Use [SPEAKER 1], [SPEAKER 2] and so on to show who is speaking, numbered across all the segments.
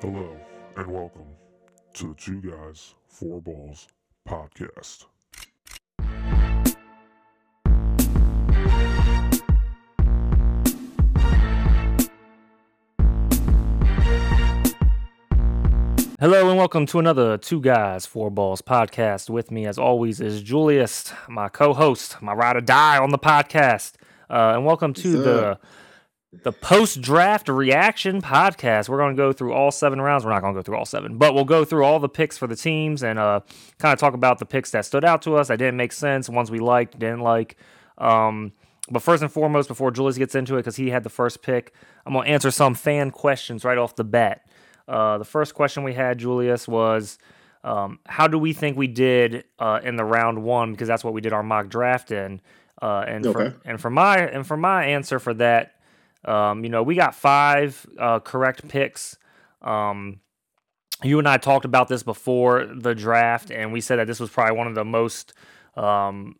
[SPEAKER 1] Hello and welcome to the Two Guys, Four Balls podcast.
[SPEAKER 2] Hello and welcome to another Two Guys, Four Balls podcast. With me, as always, is Julius, my co-host, my ride or die on the podcast. Uh, and welcome to
[SPEAKER 3] Yes,
[SPEAKER 2] the the post draft reaction podcast. We're going to go through all seven rounds. We're not going to go through all seven, but we'll go through all the picks for the teams and uh, kind of talk about the picks that stood out to us, that didn't make sense, ones we liked, didn't like. Um, but first and foremost, before Julius gets into it, because he had the first pick, I'm going to answer some fan questions right off the bat. Uh, the first question we had, Julius, was um, how do we think we did uh, in the round one? Because that's what we did our mock draft in. Uh, and
[SPEAKER 3] Okay.
[SPEAKER 2] for, and for my and for my answer for that, um, you know, we got five uh, correct picks. Um, you and I talked about this before the draft, and we said that this was probably one of the most, um,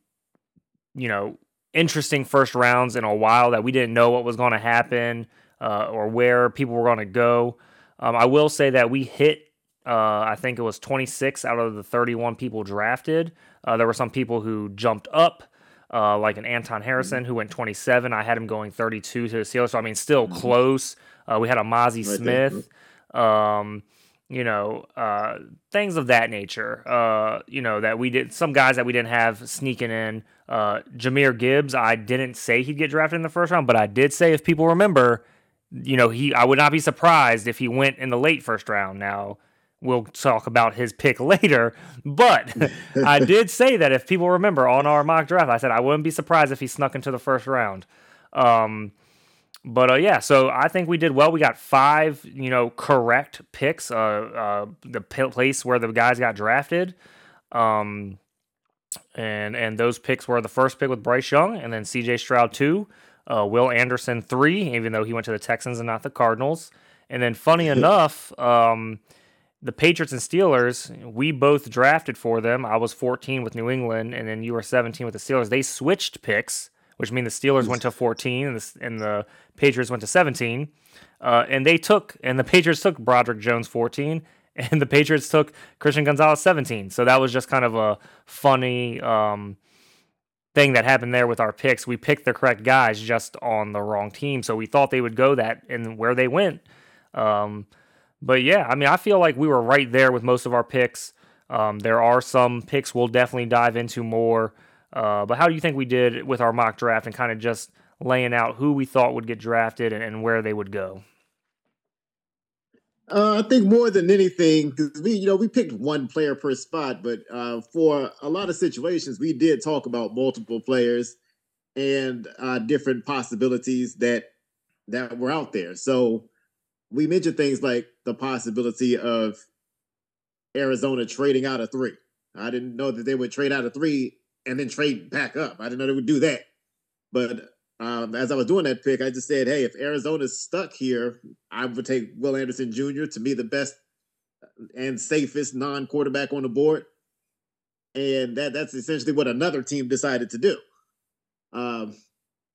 [SPEAKER 2] you know, interesting first rounds in a while. That we didn't know what was going to happen uh, or where people were going to go. Um, I will say that we hit. Uh, I think it was 26 out of the 31 people drafted. Uh, there were some people who jumped up, uh, like an Anton Harrison who went 27. I had him going 32 to the Steelers. So I mean, still close. Uh, we had a Mazi
[SPEAKER 3] Right.
[SPEAKER 2] Smith. Um, you know, uh, things of that nature. Uh, you know, that we did some guys that we didn't have sneaking in. Uh, Jahmyr Gibbs, I didn't say he'd get drafted in the first round, but I did say if people remember, you know, he I would not be surprised if he went in the late first round. Now we'll talk about his pick later, but I did say that if people remember on our mock draft, I said I wouldn't be surprised if he snuck into the first round. Um, but uh, yeah, so I think we did well. We got five, you know, correct picks. Uh, uh, the place where the guys got drafted, um, and and those picks were the first pick with Bryce Young, and then C.J. Stroud two, uh, Will Anderson three, even though he went to the Texans and not the Cardinals. And then, funny enough, um, the Patriots and Steelers, we both drafted for them. I was 14 with New England, and then you were 17 with the Steelers. They switched picks, which means the Steelers went to 14 and the, and the Patriots went to 17. Uh, and they took, and the Patriots took Broderick Jones 14, and the Patriots took Christian Gonzalez 17. So that was just kind of a funny um, thing that happened there with our picks. We picked the correct guys just on the wrong team. So we thought they would go that, and where they went. Um, but yeah, I mean, I feel like we were right there with most of our picks. Um, there are some picks we'll definitely dive into more. Uh, but how do you think we did with our mock draft and kind of just laying out who we thought would get drafted and, and where they would go?
[SPEAKER 3] Uh, I think more than anything, because we, you know, we picked one player per spot, but uh, for a lot of situations, we did talk about multiple players and uh, different possibilities that that were out there. So we mentioned things like the possibility of Arizona trading out of three. I didn't know that they would trade out of three and then trade back up. I didn't know they would do that. But um, as I was doing that pick, I just said, hey, if Arizona's stuck here, I would take Will Anderson Jr. to be the best and safest non-quarterback on the board. And that that's essentially what another team decided to do. Um,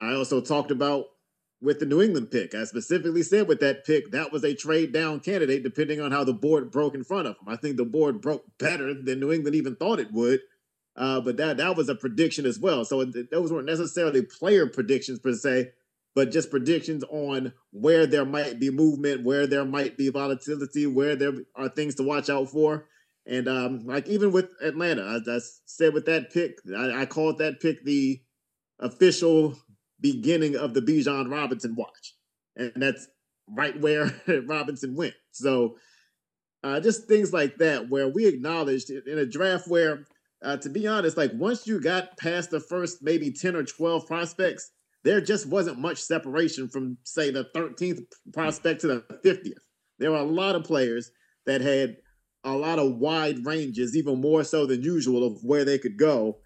[SPEAKER 3] I also talked about with the New England pick. I specifically said with that pick, that was a trade down candidate, depending on how the board broke in front of them. I think the board broke better than New England even thought it would. Uh, but that that was a prediction as well. So those weren't necessarily player predictions per se, but just predictions on where there might be movement, where there might be volatility, where there are things to watch out for. And um, like even with Atlanta, I, I said with that pick, I, I called that pick the official beginning of the Bijan Robinson watch, and that's right where Robinson went. So uh, just things like that, where we acknowledged in a draft where uh, to be honest, like once you got past the first maybe 10 or 12 prospects, there just wasn't much separation from, say, the 13th prospect to the 50th. There were a lot of players that had a lot of wide ranges, even more so than usual, of where they could go.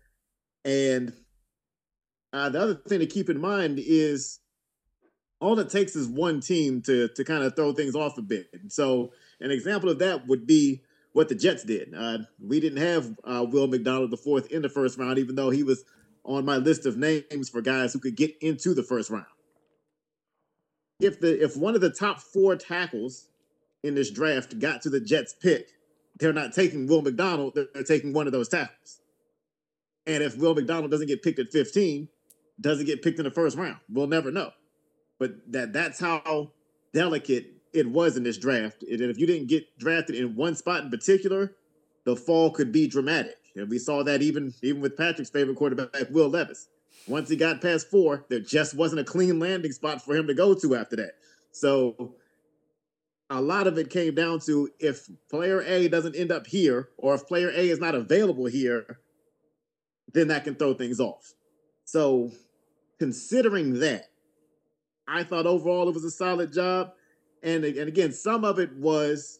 [SPEAKER 3] And uh, the other thing to keep in mind is all it takes is one team to to kind of throw things off a bit. So an example of that would be what the Jets did. Uh, we didn't have uh, Will McDonald the fourth in the first round, even though he was on my list of names for guys who could get into the first round. If the if one of the top four tackles in this draft got to the Jets pick, they're not taking Will McDonald, they're taking one of those tackles. And if Will McDonald doesn't get picked at 15, doesn't get picked in the first round, we'll never know. But that that's how delicate it was in this draft. And if you didn't get drafted in one spot in particular, the fall could be dramatic. And we saw that even even with Patrick's favorite quarterback, Will Levis. Once he got past four, there just wasn't a clean landing spot for him to go to after that. So a lot of it came down to if player A doesn't end up here, or if player A is not available here, then that can throw things off. So, considering that, I thought overall it was a solid job. And, and again, some of it was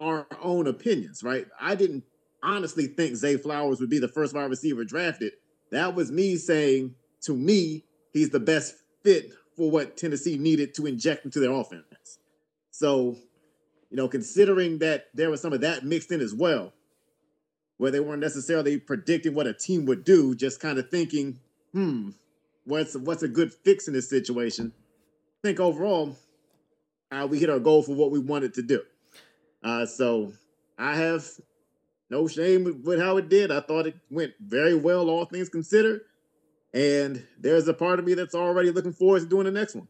[SPEAKER 3] our own opinions, right? I didn't honestly think Zay Flowers would be the first wide receiver drafted. That was me saying, to me, he's the best fit for what Tennessee needed to inject into their offense. So, you know, considering that there was some of that mixed in as well, where they weren't necessarily predicting what a team would do, just kind of thinking, hmm, what's what's a good fix in this situation? I think overall, uh, we hit our goal for what we wanted to do. Uh, so I have no shame with how it did. I thought it went very well, all things considered. And there's a part of me that's already looking forward to doing the next one.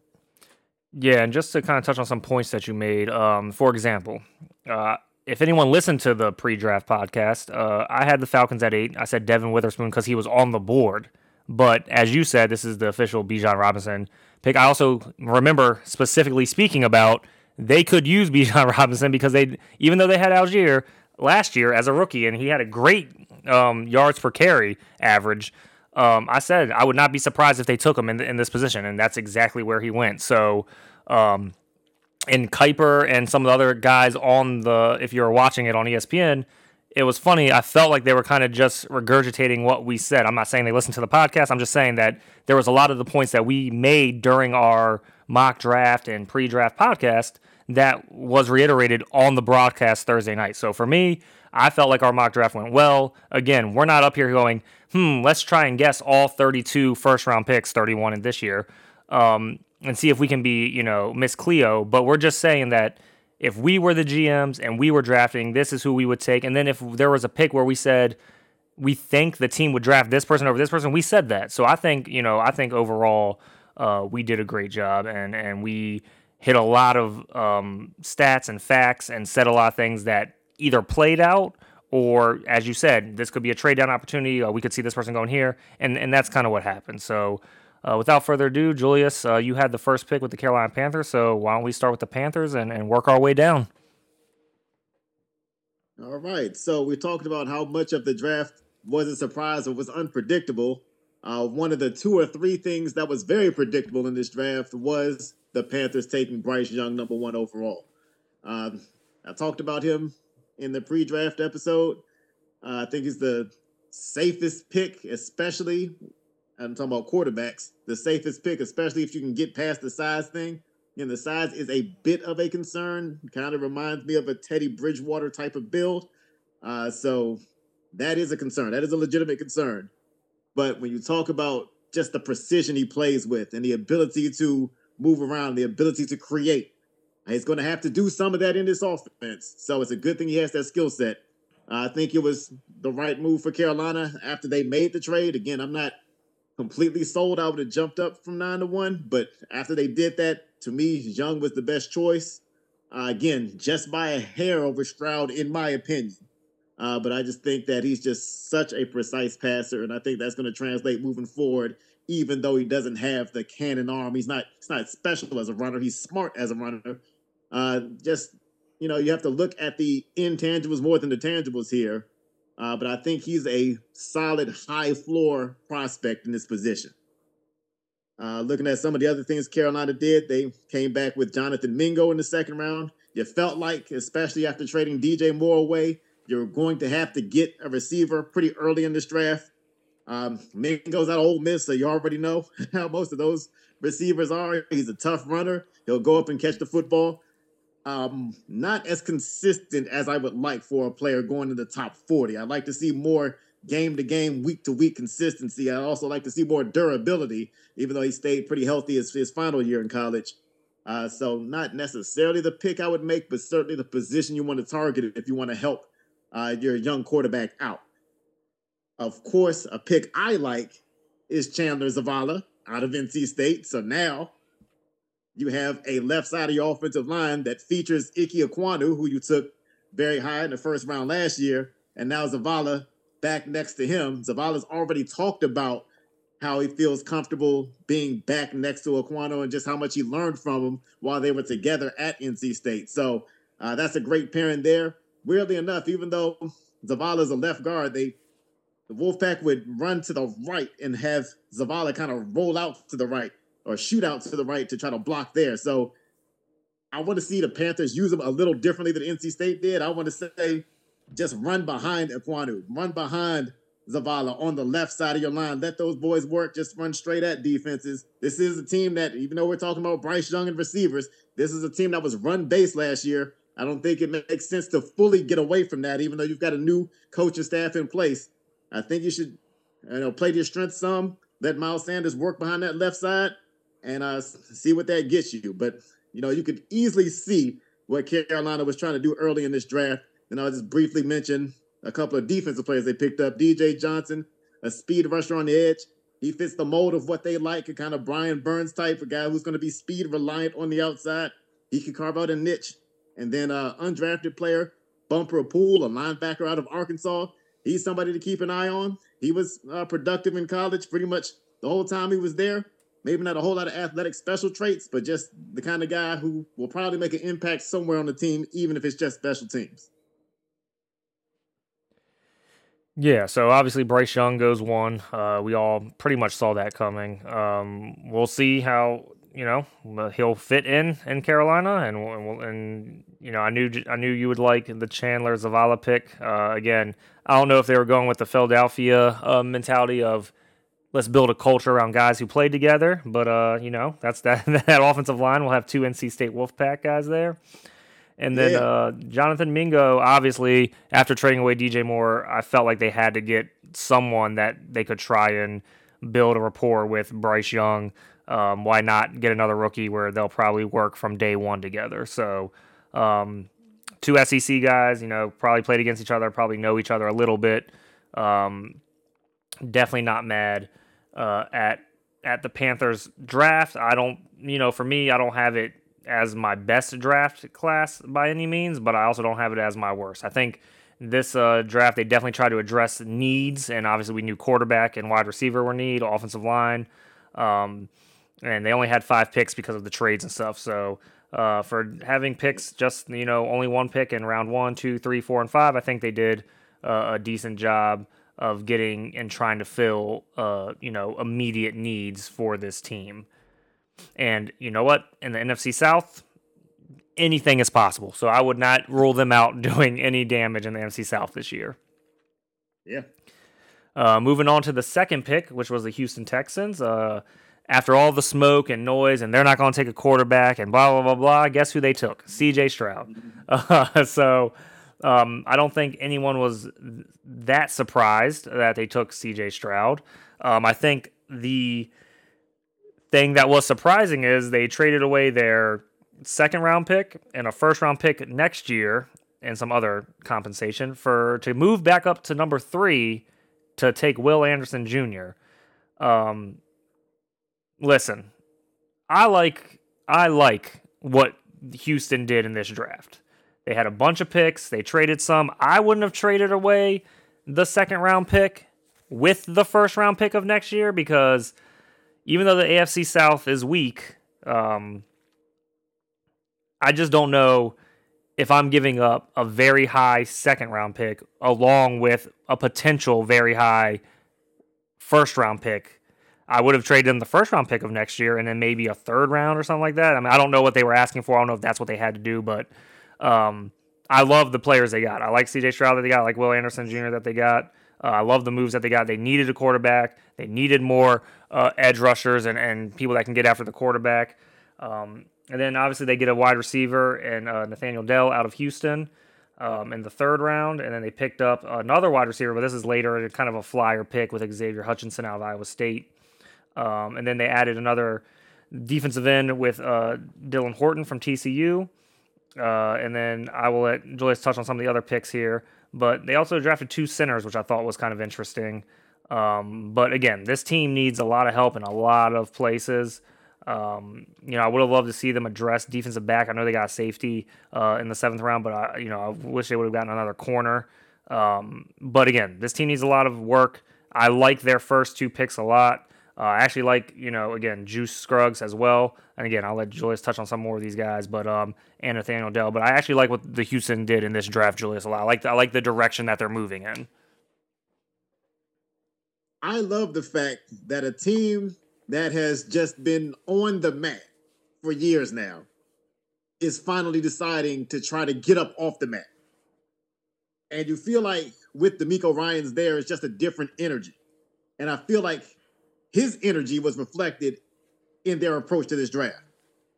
[SPEAKER 2] Yeah, and just to kind of touch on some points that you made, um, for example, uh, if anyone listened to the pre-draft podcast, uh, I had the Falcons at eight. I said Devin Witherspoon because he was on the board. But as you said, this is the official Bijan Robinson pick. I also remember specifically speaking about they could use Bijan Robinson because they, even though they had Allgeier last year as a rookie and he had a great um, yards per carry average, um, I said I would not be surprised if they took him in, in this position, and that's exactly where he went. So, um, and Kiper and some of the other guys on the, if you were watching it on ESPN, it was funny. I felt like they were kind of just regurgitating what we said. I'm not saying they listened to the podcast. I'm just saying that there was a lot of the points that we made during our mock draft and pre-draft podcast that was reiterated on the broadcast Thursday night. So for me, I felt like our mock draft went well. Again, we're not up here going, hmm, let's try and guess all 32 first round picks, 31 in this year, um, and see if we can be, you know, Miss Cleo. But we're just saying that if we were the GMs and we were drafting, this is who we would take. And then if there was a pick where we said, we think the team would draft this person over this person, we said that. So I think, you know, I think overall uh, we did a great job and, and we hit a lot of um, stats and facts and said a lot of things that either played out or, as you said, this could be a trade down opportunity. Uh, we could see this person going here, and and that's kind of what happened. So. Uh, without further ado, Julius, uh, you had the first pick with the Carolina Panthers, so why don't we start with the Panthers and, and work our way down?
[SPEAKER 3] All right. So we talked about how much of the draft was a surprise or was unpredictable. Uh, one of the two or three things that was very predictable in this draft was the Panthers taking Bryce Young number one overall. Um, I talked about him in the pre-draft episode. Uh, I think he's the safest pick, especially. I'm talking about quarterbacks. The safest pick, especially if you can get past the size thing. And the size is a bit of a concern. Kind of reminds me of a Teddy Bridgewater type of build. Uh, so that is a concern. That is a legitimate concern. But when you talk about just the precision he plays with and the ability to move around, the ability to create, he's going to have to do some of that in this offense. So it's a good thing he has that skill set. Uh, I think it was the right move for Carolina after they made the trade. Again, I'm not completely sold. I would have jumped up from nine to one, but after they did that, to me, Young was the best choice. Uh, again, just by a hair over Stroud, in my opinion. Uh, but I just think that he's just such a precise passer, and I think that's going to translate moving forward. Even though he doesn't have the cannon arm, he's not he's not special as a runner. He's smart as a runner. Uh, just you know, you have to look at the intangibles more than the tangibles here. Uh, but I think he's a solid high floor prospect in this position. Uh, looking at some of the other things Carolina did, they came back with Jonathan Mingo in the second round. You felt like, especially after trading DJ Moore away, you're going to have to get a receiver pretty early in this draft. Um, Mingo's out of Ole Miss, so you already know how most of those receivers are. He's a tough runner. He'll go up and catch the football. Um, not as consistent as I would like for a player going to the top 40. I'd like to see more game to game, week to week consistency. I'd also like to see more durability, even though he stayed pretty healthy his, his final year in college. Uh, so not necessarily the pick I would make, but certainly the position you want to target if you want to help uh, your young quarterback out. Of course, a pick I like is Chandler Zavala out of NC State. So now you have a left side of your offensive line that features Ike Ekwonu, who you took very high in the first round last year, and now Zavala back next to him. Zavala's already talked about how he feels comfortable being back next to Ekwonu and just how much he learned from him while they were together at NC State. So uh, that's a great pairing there. Weirdly enough, even though Zavala's a left guard, they the Wolfpack would run to the right and have Zavala kind of roll out to the right or shoot out to the right to try to block there. So I want to see the Panthers use him a little differently than NC State did. I want to say just run behind Ekwonu, run behind Zavala on the left side of your line. Let those boys work. Just run straight at defenses. This is a team that, even though we're talking about Bryce Young and receivers, this is a team that was run base last year. I don't think it makes sense to fully get away from that, even though you've got a new coaching staff in place. I think you should, you know, play to your strength some. Let Miles Sanders work behind that left side and uh, see what that gets you. But you know, you could easily see what Carolina was trying to do early in this draft. And I'll just briefly mention a couple of defensive players they picked up. DJ Johnson, a speed rusher on the edge. He fits the mold of what they like, a kind of Brian Burns type, a guy who's going to be speed reliant on the outside. He can carve out a niche. And then uh undrafted player, Bumper Pool, a linebacker out of Arkansas. He's somebody to keep an eye on. He was uh, productive in college pretty much the whole time he was there. Maybe not a whole lot of athletic special traits, but just the kind of guy who will probably make an impact somewhere on the team, even if it's just special teams.
[SPEAKER 2] Yeah, so obviously Bryce Young goes one. Uh, we all pretty much saw that coming. Um, we'll see how you know he'll fit in in Carolina, and and, and you know I knew I knew you would like the Chandler Zavala pick. Uh, again, I don't know if they were going with the Philadelphia uh, mentality of let's build a culture around guys who played together, but uh, you know that's that that offensive line will have two NC State Wolfpack guys there. And then yeah. uh, Jonathan Mingo, obviously, after trading away DJ Moore, I felt like they had to get someone that they could try and build a rapport with Bryce Young. Um, why not get another rookie where they'll probably work from day one together? So, um, two SEC guys, you know, probably played against each other, probably know each other a little bit. Um, definitely not mad uh, at at the Panthers draft. I don't, you know, for me, I don't have it as my best draft class by any means, but I also don't have it as my worst. I think this uh, draft they definitely tried to address needs, and obviously we knew quarterback and wide receiver were need, offensive line, um, and they only had five picks because of the trades and stuff. So uh, for having picks, just you know only one pick in round one, two, three, four, and five, I think they did uh, a decent job of getting and trying to fill uh, you know immediate needs for this team. And you know what? In the NFC South, anything is possible. So I would not rule them out doing any damage in the NFC South this year.
[SPEAKER 3] Yeah.
[SPEAKER 2] Uh, moving on to the second pick, which was the Houston Texans. Uh, after all the smoke and noise, and they're not going to take a quarterback, and blah blah blah blah. Guess who they took? C.J. Stroud. Uh, so um, I don't think anyone was that surprised that they took C.J. Stroud. Um, I think the thing that was surprising is they traded away their second round pick and a first round pick next year and some other compensation for to move back up to number three to take Will Anderson Jr. Um, listen, I like I like what Houston did in this draft. They had a bunch of picks. They traded some. I wouldn't have traded away the second round pick with the first round pick of next year because even though the AFC South is weak, um, I just don't know if I'm giving up a very high second round pick along with a potential very high first round pick. I would have traded them the first round pick of next year and then maybe a third round or something like that. I mean, I don't know what they were asking for. I don't know if that's what they had to do, but um, I love the players they got. I like CJ Stroud that they got, I like Will Anderson Jr. that they got. Uh, I love the moves that they got. They needed a quarterback. They needed more uh, edge rushers and, and people that can get after the quarterback. Um, and then obviously they get a wide receiver and uh, Nathaniel Dell out of Houston um, in the third round. And then they picked up another wide receiver, but this is later, kind of a flyer pick with Xavier Hutchinson out of Iowa State. Um, and then they added another defensive end with uh, Dylan Horton from TCU. Uh, and then I will let Julius touch on some of the other picks here. But they also drafted two centers, which I thought was kind of interesting. Um, but again, this team needs a lot of help in a lot of places. Um, you know, I would have loved to see them address defensive back. I know they got safety uh, in the seventh round, but I, you know, I wish they would have gotten another corner. Um, but again, this team needs a lot of work. I like their first two picks a lot. Uh, I actually like, you know, again, Juice Scruggs as well. And again, I'll let Julius touch on some more of these guys, but um, and Nathaniel Dell. But I actually like what the Houston did in this draft, Julius. A lot. I like the, I like the direction that they're moving in.
[SPEAKER 3] I love the fact that a team that has just been on the mat for years now is finally deciding to try to get up off the mat. And you feel like with DeMeco Ryans there, it's just a different energy. And I feel like his energy was reflected in their approach to this draft.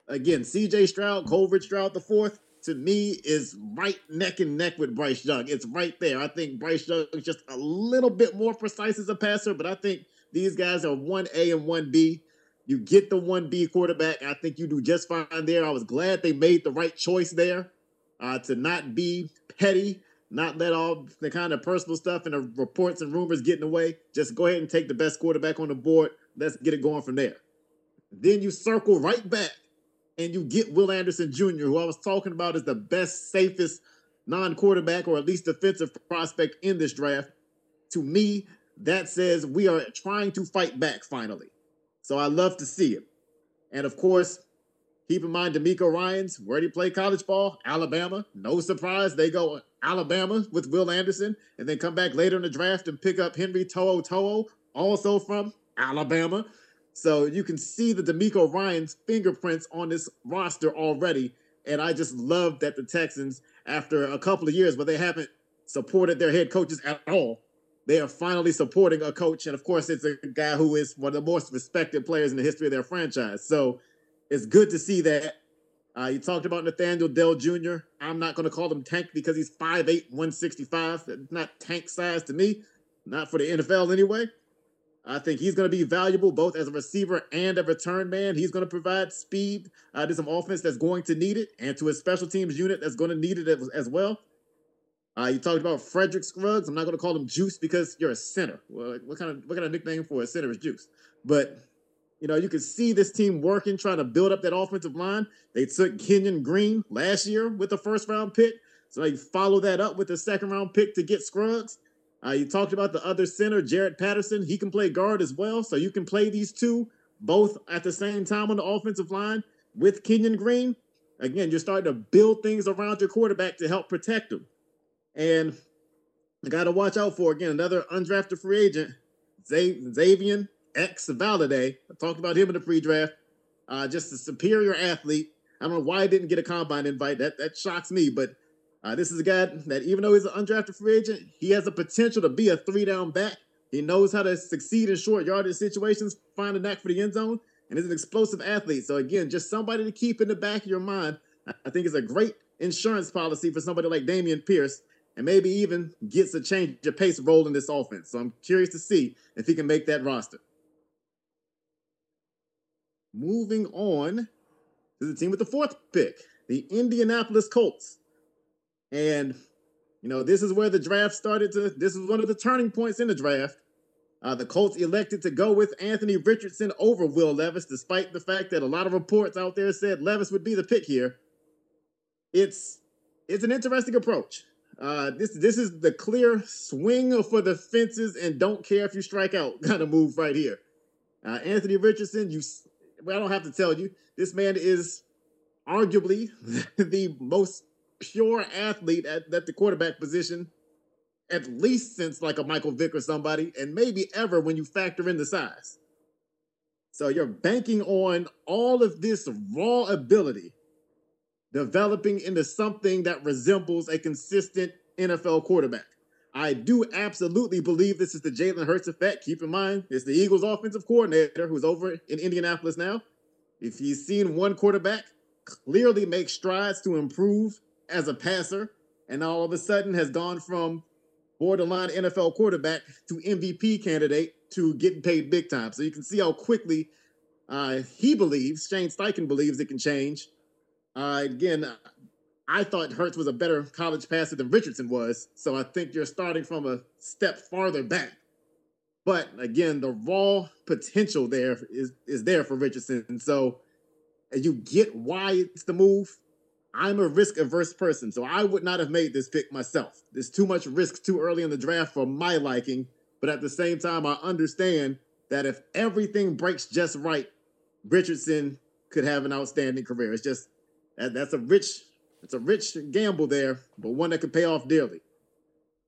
[SPEAKER 3] Again, CJ Stroud, Coleridge Stroud the fourth, to me is right neck and neck with Bryce Young. It's right there. I think Bryce Young is just a little bit more precise as a passer, but I think these guys are 1A and 1B. You get the 1B quarterback. I think you do just fine there. I was glad they made the right choice there uh, to not be petty, not let all the kind of personal stuff and the reports and rumors get in the way. Just go ahead and take the best quarterback on the board. Let's get it going from there. Then you circle right back and you get Will Anderson Jr., who I was talking about as the best, safest non quarterback or at least defensive prospect in this draft. To me, that says we are trying to fight back finally. So I love to see it. And of course, keep in mind DeMeco Ryans, where he play college ball? Alabama. No surprise, they go Alabama with Will Anderson and then come back later in the draft and pick up Henry To'oTo'o, also from Alabama. So you can see the DeMeco Ryans fingerprints on this roster already. And I just love that the Texans, after a couple of years where they haven't supported their head coaches at all, they are finally supporting a coach. And of course, it's a guy who is one of the most respected players in the history of their franchise. So it's good to see that. Uh, you talked about Nathaniel Dell Jr. I'm not going to call him tank because he's 5'8, 165. Not tank size to me, not for the NFL anyway. I think he's going to be valuable both as a receiver and a return man. He's going to provide speed uh, to some offense that's going to need it, and to a special teams unit that's going to need it as, well. Uh, you talked about Frederick Scruggs. I'm not going to call him Juice because you're a center. Well, what kind of what kind of nickname for a center is Juice? But you know, you can see this team working, trying to build up that offensive line. They took Kenyon Green last year with the first round pick, so they follow that up with the second round pick to get Scruggs. Uh, you talked about the other center, Jarrett Patterson. He can play guard as well. So you can play these two both at the same time on the offensive line with Kenyon Green. Again, you're starting to build things around your quarterback to help protect him. And I got to watch out for, again, another undrafted free agent, Xavier X Valladay. I talked about him in the pre draft. Uh, just a superior athlete. I don't know why he didn't get a combine invite. That that shocks me, but uh, this is a guy that even though he's an undrafted free agent, he has the potential to be a three down back. He knows how to succeed in short yardage situations, find a knack for the end zone, and is an explosive athlete. So again, just somebody to keep in the back of your mind. I think it's a great insurance policy for somebody like Dameon Pierce, and maybe even gets a change of pace role in this offense. So I'm curious to see if he can make that roster. Moving on to the team with the fourth pick, the Indianapolis Colts. And, you know, this is where the draft started to, this is one of the turning points in the draft. Uh, the Colts elected to go with Anthony Richardson over Will Levis, despite the fact that a lot of reports out there said Levis would be the pick here. It's it's an interesting approach. Uh, this this is the clear swing for the fences and don't care if you strike out kind of move right here. Uh, Anthony Richardson, you well, I don't have to tell you, this man is arguably the most pure athlete at, at the quarterback position, at least since like a Michael Vick or somebody, and maybe ever when you factor in the size. So you're banking on all of this raw ability developing into something that resembles a consistent NFL quarterback. I do absolutely believe this is the Jalen Hurts effect. Keep in mind, it's the Eagles' offensive coordinator who's over in Indianapolis now. If he's seen one quarterback clearly make strides to improve as a passer and all of a sudden has gone from borderline NFL quarterback to MVP candidate to getting paid big time. So you can see how quickly Uh, he believes, Shane Steichen believes it can change. Uh, again, I thought Hurts was a better college passer than Richardson was. So I think you're starting from a step farther back. But again, the raw potential there is, is there for Richardson. And so you get why it's the move. I'm a risk averse person, so I would not have made this pick myself. There's too much risk too early in the draft for my liking. But at the same time, I understand that if everything breaks just right, Richardson could have an outstanding career. It's just that, that's a rich it's a rich gamble there, but one that could pay off dearly.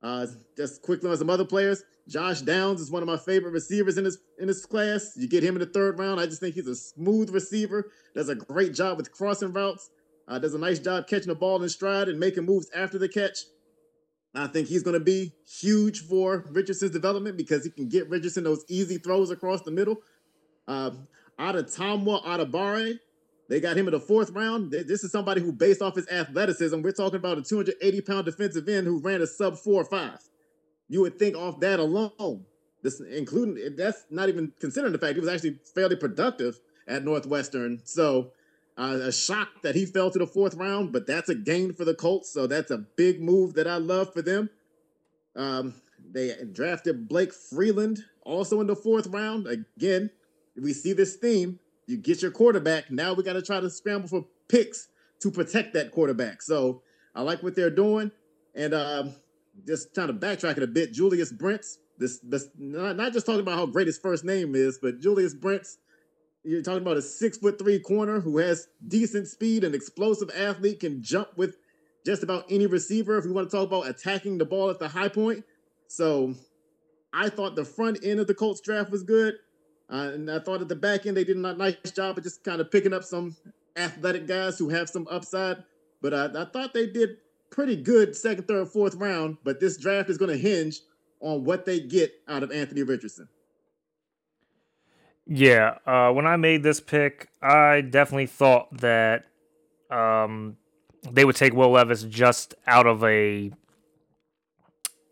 [SPEAKER 3] Uh, just quickly on some other players. Josh Downs is one of my favorite receivers in this in this class. You get him in the third round. I just think he's a smooth receiver. Does a great job with crossing routes. Uh, does a nice job catching the ball in stride and making moves after the catch. I think he's going to be huge for Richardson's development because he can get Richardson those easy throws across the middle. Uh, Adetomiwa Adebawore, they got him in the fourth round. This is somebody who, based off his athleticism, we're talking about a 280 pound defensive end who ran a sub four five. You would think off that alone, this including that's not even considering the fact he was actually fairly productive at Northwestern. So uh, a shock that he fell to the fourth round, but that's a gain for the Colts. So that's a big move that I love for them. Um, they drafted Blake Freeland also in the fourth round. Again, we see this theme you get your quarterback. Now we got to try to scramble for picks to protect that quarterback. So I like what they're doing. And um, just kind of backtracking a bit, Julius Brents, this, this not, not just talking about how great his first name is, but Julius Brents, you're talking about a six foot three corner who has decent speed and explosive athlete, can jump with just about any receiver if we want to talk about attacking the ball at the high point. So I thought the front end of the Colts draft was good. Uh, and I thought at the back end they did a nice job of just kind of picking up some athletic guys who have some upside. But I, I thought they did pretty good second, third, fourth round. But this draft is going to hinge on what they get out of Anthony Richardson.
[SPEAKER 2] Yeah, uh, when I made this pick, I definitely thought that um, they would take Will Levis just out of a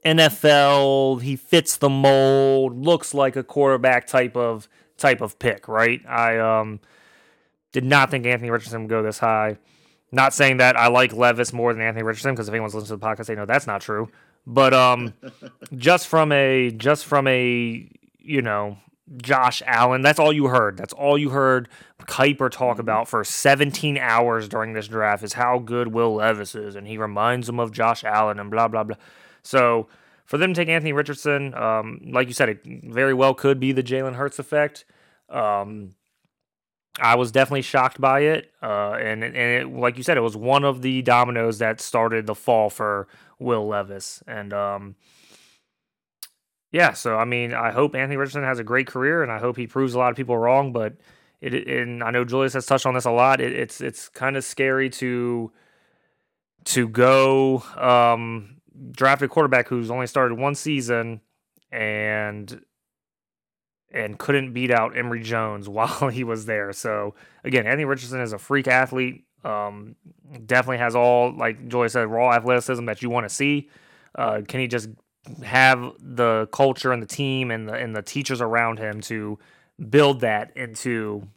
[SPEAKER 2] NFL, he fits the mold, looks like a quarterback type of type of pick, right? I um did not think Anthony Richardson would go this high. Not saying that I like Levis more than Anthony Richardson because if anyone's listening to the podcast, they know that's not true. But um, just from a just from a you know Josh Allen, that's all you heard. That's all you heard Kiper talk mm-hmm. about for 17 hours during this draft is how good Will Levis is, and he reminds him of Josh Allen and blah blah blah. So for them to take Anthony Richardson, um, like you said, it very well could be the Jalen Hurts effect. Um, I was definitely shocked by it, uh, and and it, like you said, it was one of the dominoes that started the fall for Will Levis, and um, yeah. So I mean, I hope Anthony Richardson has a great career, and I hope he proves a lot of people wrong. But it, and I know Julius has touched on this a lot. It, it's it's kind of scary to to go um, drafted quarterback who's only started one season and and couldn't beat out Emory Jones while he was there. So again, Anthony Richardson is a freak athlete. Um, definitely has all like Joy said, raw athleticism that you want to see. Uh, can he just have the culture and the team and the and the teachers around him to build that into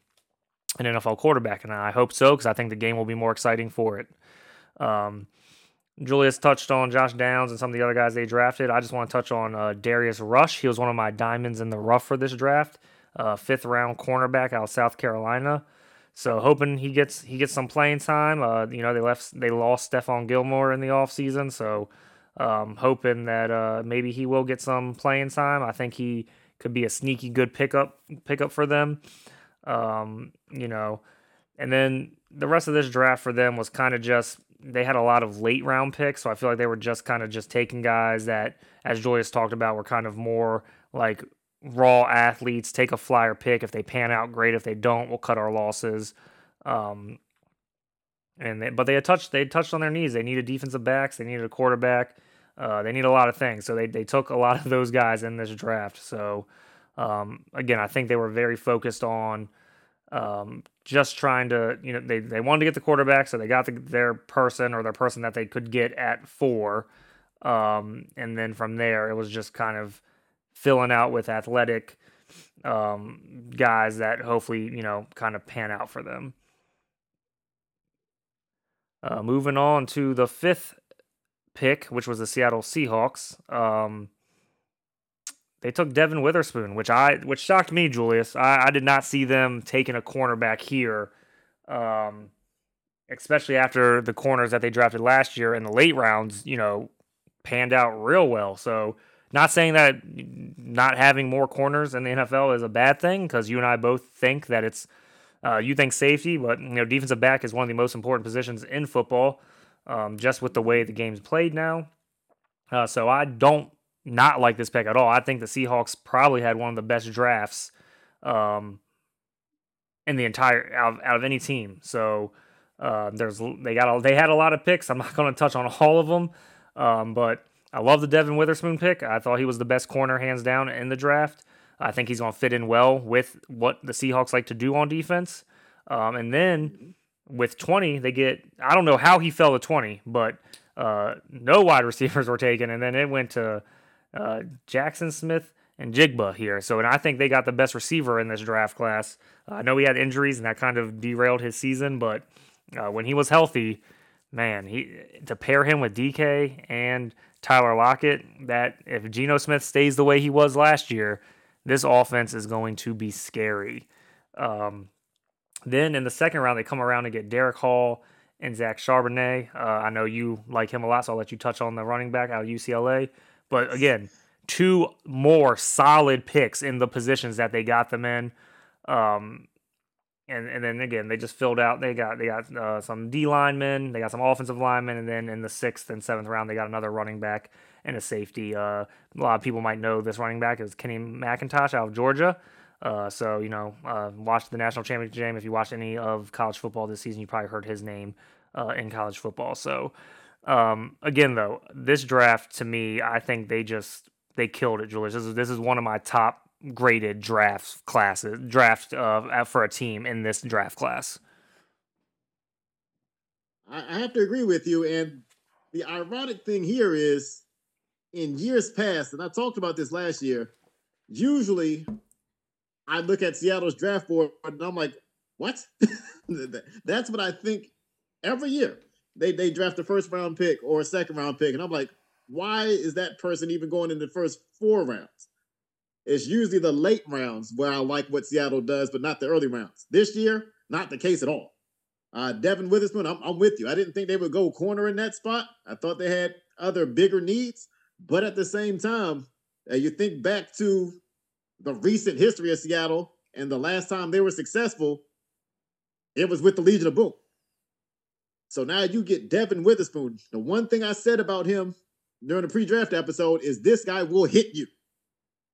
[SPEAKER 2] an NFL quarterback? And I hope so because I think the game will be more exciting for it. Um, Julius touched on Josh Downs and some of the other guys they drafted. I just want to touch on uh, Darius Rush. He was one of my diamonds in the rough for this draft. Uh, fifth round cornerback out of South Carolina. So hoping he gets he gets some playing time. Uh, you know they left they lost Stephon Gilmore in the offseason, so um, hoping that uh, maybe he will get some playing time. I think he could be a sneaky good pickup pickup for them. Um, you know, and then the rest of this draft for them was kind of just they had a lot of late round picks, so I feel like they were just kind of just taking guys that, as Julius talked about, were kind of more like raw athletes. Take a flyer pick. If they pan out, great. If they don't, we'll cut our losses. Um, and they, but they had touched they had touched on their needs. They needed defensive backs. They needed a quarterback. Uh, they need a lot of things. So they they took a lot of those guys in this draft. So um, again, I think they were very focused on um, just trying to, you know, they, they wanted to get the quarterback, so they got the, their person or their person that they could get at four. Um, and then from there, it was just kind of filling out with athletic um, guys that hopefully you know kind of pan out for them. Uh, moving on to the fifth pick, which was the Seattle Seahawks. Um, they took Devin Witherspoon, which I which shocked me, Julius. I, I did not see them taking a cornerback here, um, especially after the corners that they drafted last year in the late rounds. You know, panned out real well. So, not saying that not having more corners in the NFL is a bad thing, because you and I both think that it's uh, you think safety, but you know defensive back is one of the most important positions in football, um, just with the way the game's played now. Uh, so I don't not like this pick at all. I think the Seahawks probably had one of the best drafts um, in the entire out of, out of any team. So uh, there's they got a, they had a lot of picks. I'm not going to touch on all of them, um, but I love the Devin Witherspoon pick. I thought he was the best corner hands down in the draft. I think he's going to fit in well with what the Seahawks like to do on defense. Um, and then with 20, they get, I don't know how he fell to 20, but uh, no wide receivers were taken. And then it went to uh, Jaxon Smith-Njigba here. So, and I think they got the best receiver in this draft class. Uh, I know he had injuries and that kind of derailed his season, but uh, when he was healthy, man, he to pair him with DK and Tyler Lockett, that if Geno Smith stays the way he was last year, this offense is going to be scary. Um, then in the second round, they come around and get Derick Hall and Zach Charbonnet. Uh, I know you like him a lot, so I'll let you touch on the running back out of UCLA. But again, two more solid picks in the positions that they got them in. Um, and and then again, they just filled out. They got they got uh, some D linemen, they got some offensive linemen, and then in the sixth and seventh round, they got another running back and a safety. Uh, a lot of people might know this running back is Kenny McIntosh out of Georgia. Uh, so you know, uh, watch the national championship game. If you watched any of college football this season, you probably heard his name uh, in college football. So um, again, though, this draft to me, I think they just they killed it, Julius. This is this is one of my top graded draft classes, draft uh, for a team in this draft class.
[SPEAKER 3] I have to agree with you, and the ironic thing here is in years past, and I talked about this last year, usually I look at Seattle's draft board and I'm like, what? That's what I think every year. They they draft a first round pick or a second round pick, and I'm like, why is that person even going in the first four rounds? It's usually the late rounds where I like what Seattle does, but not the early rounds. This year, not the case at all. Uh, Devin Witherspoon, I'm, I'm with you. I didn't think they would go corner in that spot. I thought they had other bigger needs. But at the same time, uh, you think back to the recent history of Seattle, and the last time they were successful, it was with the Legion of Boom. So now you get Devin Witherspoon. The one thing I said about him during the pre-draft episode is this guy will hit you.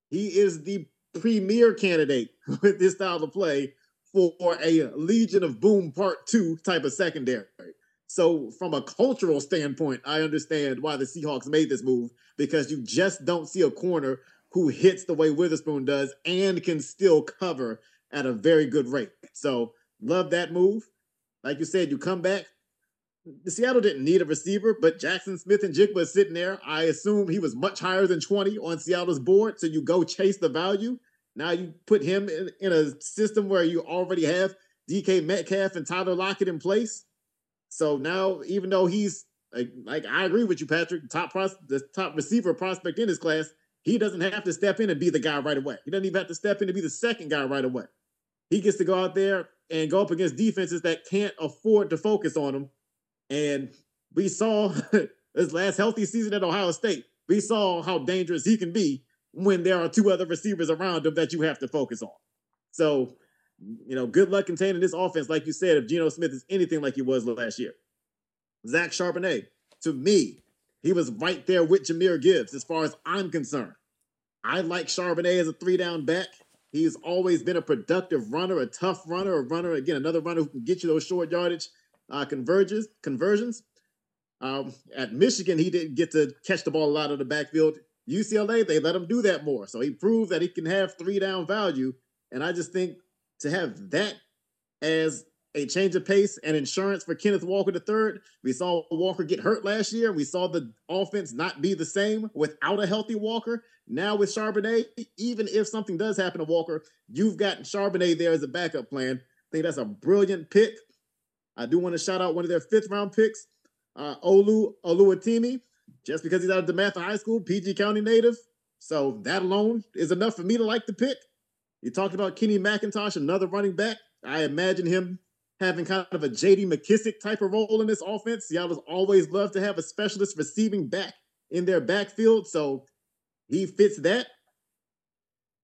[SPEAKER 3] He is the premier candidate with this style of play for a Legion of Boom Part 2 type of secondary. So, from a cultural standpoint, I understand why the Seahawks made this move because you just don't see a corner who hits the way Witherspoon does and can still cover at a very good rate. So, love that move. Like you said, you come back. The Seattle didn't need a receiver, but Jaxon Smith-Njigba is sitting there. I assume he was much higher than 20 on Seattle's board. So you go chase the value. Now you put him in, in a system where you already have DK Metcalf and Tyler Lockett in place. So now, even though he's like, like I agree with you, Patrick, top pros- the top receiver prospect in his class, he doesn't have to step in and be the guy right away. He doesn't even have to step in to be the second guy right away. He gets to go out there and go up against defenses that can't afford to focus on him. And we saw his last healthy season at Ohio State. We saw how dangerous he can be when there are two other receivers around him that you have to focus on. So you know, good luck containing this offense, like you said, if Geno Smith is anything like he was last year. Zach Charbonnet, to me, he was right there with Jahmyr Gibbs as far as I'm concerned. I like Charbonnet as a three down back. He's always been a productive runner, a tough runner, a runner, again, another runner who can get you those short yardage uh, converges, conversions. Um, at Michigan, he didn't get to catch the ball a lot of the backfield. UCLA, they let him do that more. So he proved that he can have three down value. And I just think to have that as a change of pace and insurance for Kenneth Walker III. We saw Walker get hurt last year. We saw the offense not be the same without a healthy Walker. Now with Charbonnet, even if something does happen to Walker, you've got Charbonnet there as a backup plan. I think that's a brilliant pick. I do want to shout out one of their fifth round picks, uh, Olu Oluwatimi, just because he's out of DeMatha High School, PG County native. So that alone is enough for me to like the pick. You talked about Kenny McIntosh, another running back. I imagine him having kind of a JD McKissic type of role in this offense. Seattle's always loved to have a specialist receiving back in their backfield, so he fits that.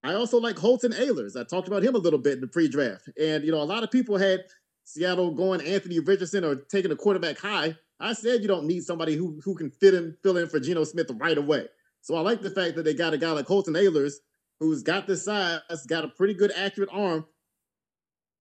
[SPEAKER 3] I also like Holton Ahlers. I talked about him a little bit in the pre-draft, and you know a lot of people had Seattle going Anthony Richardson or taking a quarterback high. I said you don't need somebody who who can fit in fill in for Geno Smith right away. So I like the fact that they got a guy like Holton Ahlers who's got the size, got a pretty good accurate arm,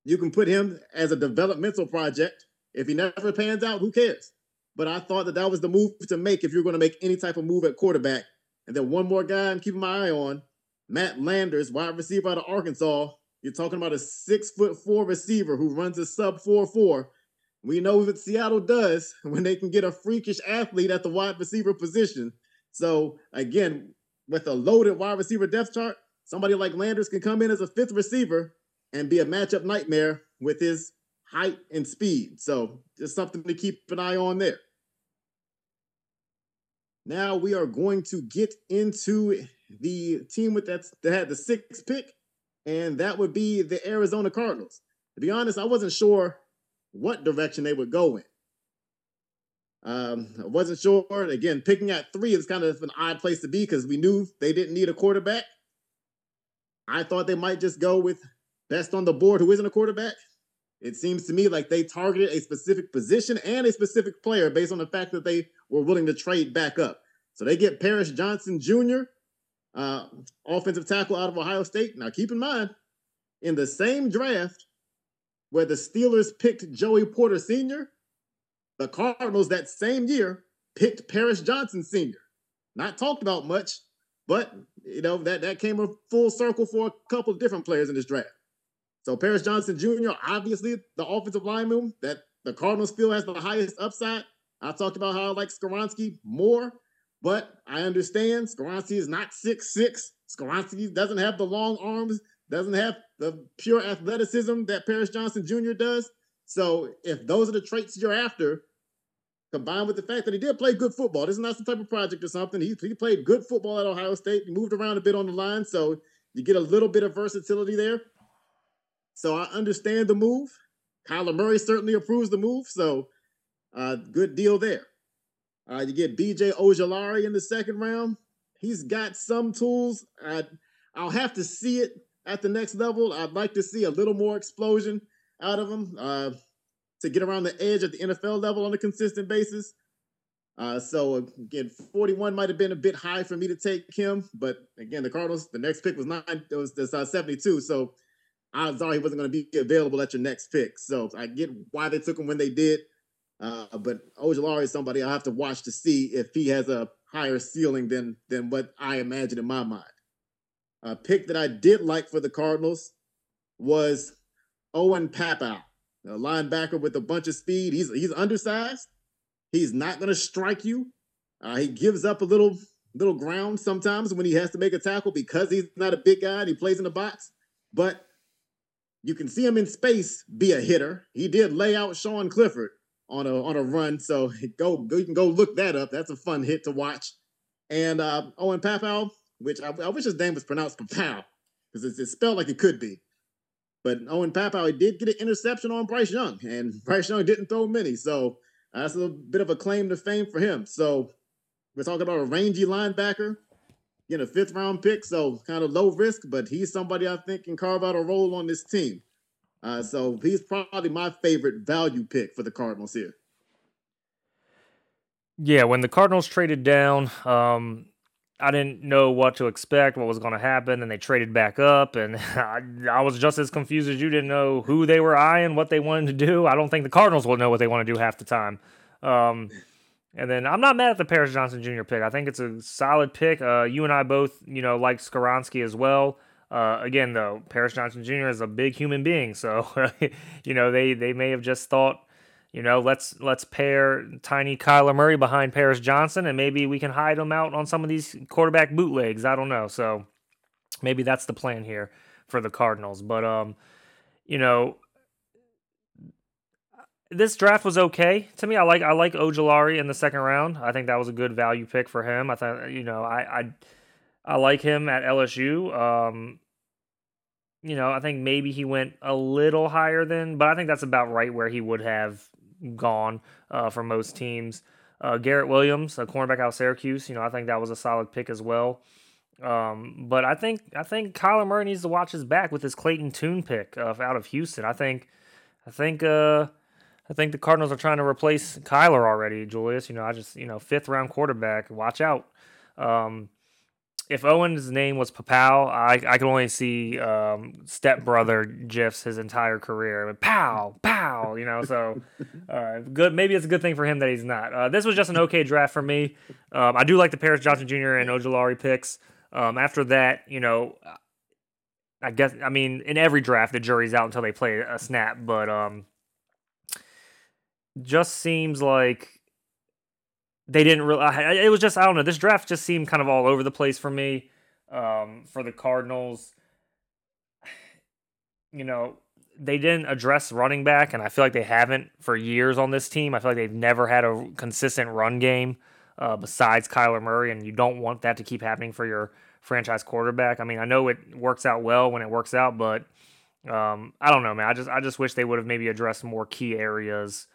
[SPEAKER 3] you can put him as a developmental project. If he never pans out, who cares? But I thought that that was the move to make if you're going to make any type of move at quarterback. And then one more guy I'm keeping my eye on, Matt Landers, wide receiver out of Arkansas. You're talking about a six foot four receiver who runs a sub four four. We know what Seattle does when they can get a freakish athlete at the wide receiver position. So again, with a loaded wide receiver depth chart, somebody like Landers can come in as a fifth receiver and be a matchup nightmare with his height and speed. So just something to keep an eye on there. Now we are going to get into the team with that that had the sixth pick, and that would be the Arizona Cardinals. To be honest, I wasn't sure what direction they would go in. Um, I wasn't sure. Again, picking at three is kind of an odd place to be because we knew they didn't need a quarterback. I thought they might just go with best on the board who isn't a quarterback. It seems to me like they targeted a specific position and a specific player based on the fact that they were willing to trade back up. So they get Paris Johnson Jr., uh, offensive tackle out of Ohio State. Now, keep in mind, in the same draft where the Steelers picked Joey Porter Sr., the Cardinals that same year picked Paris Johnson Sr. Not talked about much, but you know that that came a full circle for a couple of different players in this draft. So Paris Johnson Jr., obviously the offensive lineman that the Cardinals feel has the highest upside. I talked about how I like Skoronski more, but I understand Skoronski is not six six. Skoronski doesn't have the long arms, doesn't have the pure athleticism that Paris Johnson Jr. does. So if those are the traits you're after, combined with the fact that he did play good football, this is not some type of project or something. He, he played good football at Ohio State. He moved around a bit on the line, so you get a little bit of versatility there. So I understand the move. Kyler Murray certainly approves the move. So uh, good deal there. You get BJ Ojulari in the second round. He's got some tools. I, I'll have to see it at the next level. I'd like to see a little more explosion out of him uh, to get around the edge at the NFL level on a consistent basis. Uh, so again, 41 might have been a bit high for me to take him, but again, the Cardinals, the next pick was nine, it was, was uh, 72. So odds are he wasn't going to be available at your next pick. So I get why they took him when they did. Uh, but Ojulari is somebody i have to watch to see if he has a higher ceiling than than what I imagine in my mind. A pick that I did like for the Cardinals was Owen Pappoe, a linebacker with a bunch of speed. He's he's undersized. He's not going to strike you. Uh, he gives up a little little ground sometimes when he has to make a tackle because he's not a big guy and he plays in the box. But you can see him in space be a hitter. He did lay out Sean Clifford on a on a run, so go, go you can go look that up. That's a fun hit to watch. And uh, Owen Pappoe, which I, I, wish his name was pronounced Papal because it's, it's, spelled like it could be. But Owen Pappoe he did get an interception on Bryce Young, and Bryce Young didn't throw many, so that's a bit of a claim to fame for him. So we're talking about a rangy linebacker getting a fifth round pick, so kind of low risk, but he's somebody I think can carve out a role on this team. Uh, so he's probably my favorite value pick for the Cardinals here.
[SPEAKER 2] Yeah, when the Cardinals traded down, um, I didn't know what to expect, what was going to happen, and they traded back up, and I, I, was just as confused as you didn't know who they were eyeing, what they wanted to do. I don't think the Cardinals will know what they want to do half the time. Um, and then I'm not mad at the Paris Johnson Jr. pick. I think it's a solid pick. Uh, you and I both, you know, like Skoronski as well. Uh, again, though, Paris Johnson Jr. is a big human being, so you know they they may have just thought, you know, let's let's pair tiny Kyler Murray behind Paris Johnson, and maybe we can hide him out on some of these quarterback bootlegs. I don't know. So maybe that's the plan here for the Cardinals. But um, you know, this draft was okay to me. I like I like Ojulari in the second round. I think that was a good value pick for him. I thought you know I I, I like him at LSU. Um, you know I think maybe he went a little higher than, but I think that's about right where he would have gone uh, for most teams. Uh, Garrett Williams, a cornerback out of Syracuse. You know I think that was a solid pick as well. Um, but I think I think Kyler Murray needs to watch his back with his Clayton Tune pick uh, out of Houston. I think I think uh I think the Cardinals are trying to replace Kyler already, Julius. You know, I just, you know, fifth round quarterback. Watch out. Um, if Owen's name was Papal, I, I can only see um, stepbrother gifs his entire career. Pow, pow, you know. So, uh, good. Maybe it's a good thing for him that he's not. Uh, this was just an okay draft for me. Um, I do like the Paris Johnson Jr. and Ojulari picks. Um, after that, you know, I guess I mean in every draft the jury's out until they play a snap, but um, just seems like they didn't really. It was just I don't know. This draft just seemed kind of all over the place for me. Um, for the Cardinals, you know, they didn't address running back, and I feel like they haven't for years on this team. I feel like they've never had a consistent run game uh, besides Kyler Murray, and you don't want that to keep happening for your franchise quarterback. I mean, I know it works out well when it works out, but um, I don't know, man. I just I just wish they would have maybe addressed more key areas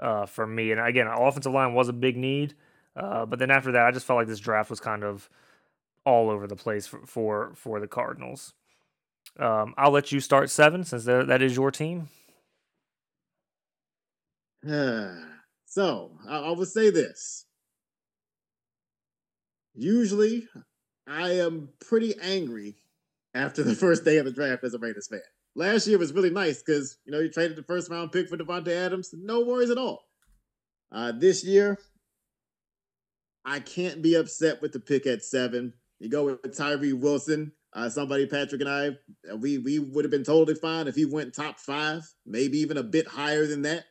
[SPEAKER 2] uh, for me. And again, offensive line was a big need, uh, but then after that, I just felt like this draft was kind of all over the place for for, for the Cardinals. Um, I'll let you start seven since that is your team.
[SPEAKER 3] so I, I would say this. Usually, I am pretty angry after the first day of the draft as a Raiders fan. Last year was really nice because you know you traded the first round pick for Davante Adams, no worries at all. Uh, this year, I can't be upset with the pick at seven. You go with Tyree Wilson. Uh, somebody, Patrick and I, uh, we we would have been totally fine if he went top five, maybe even a bit higher than that.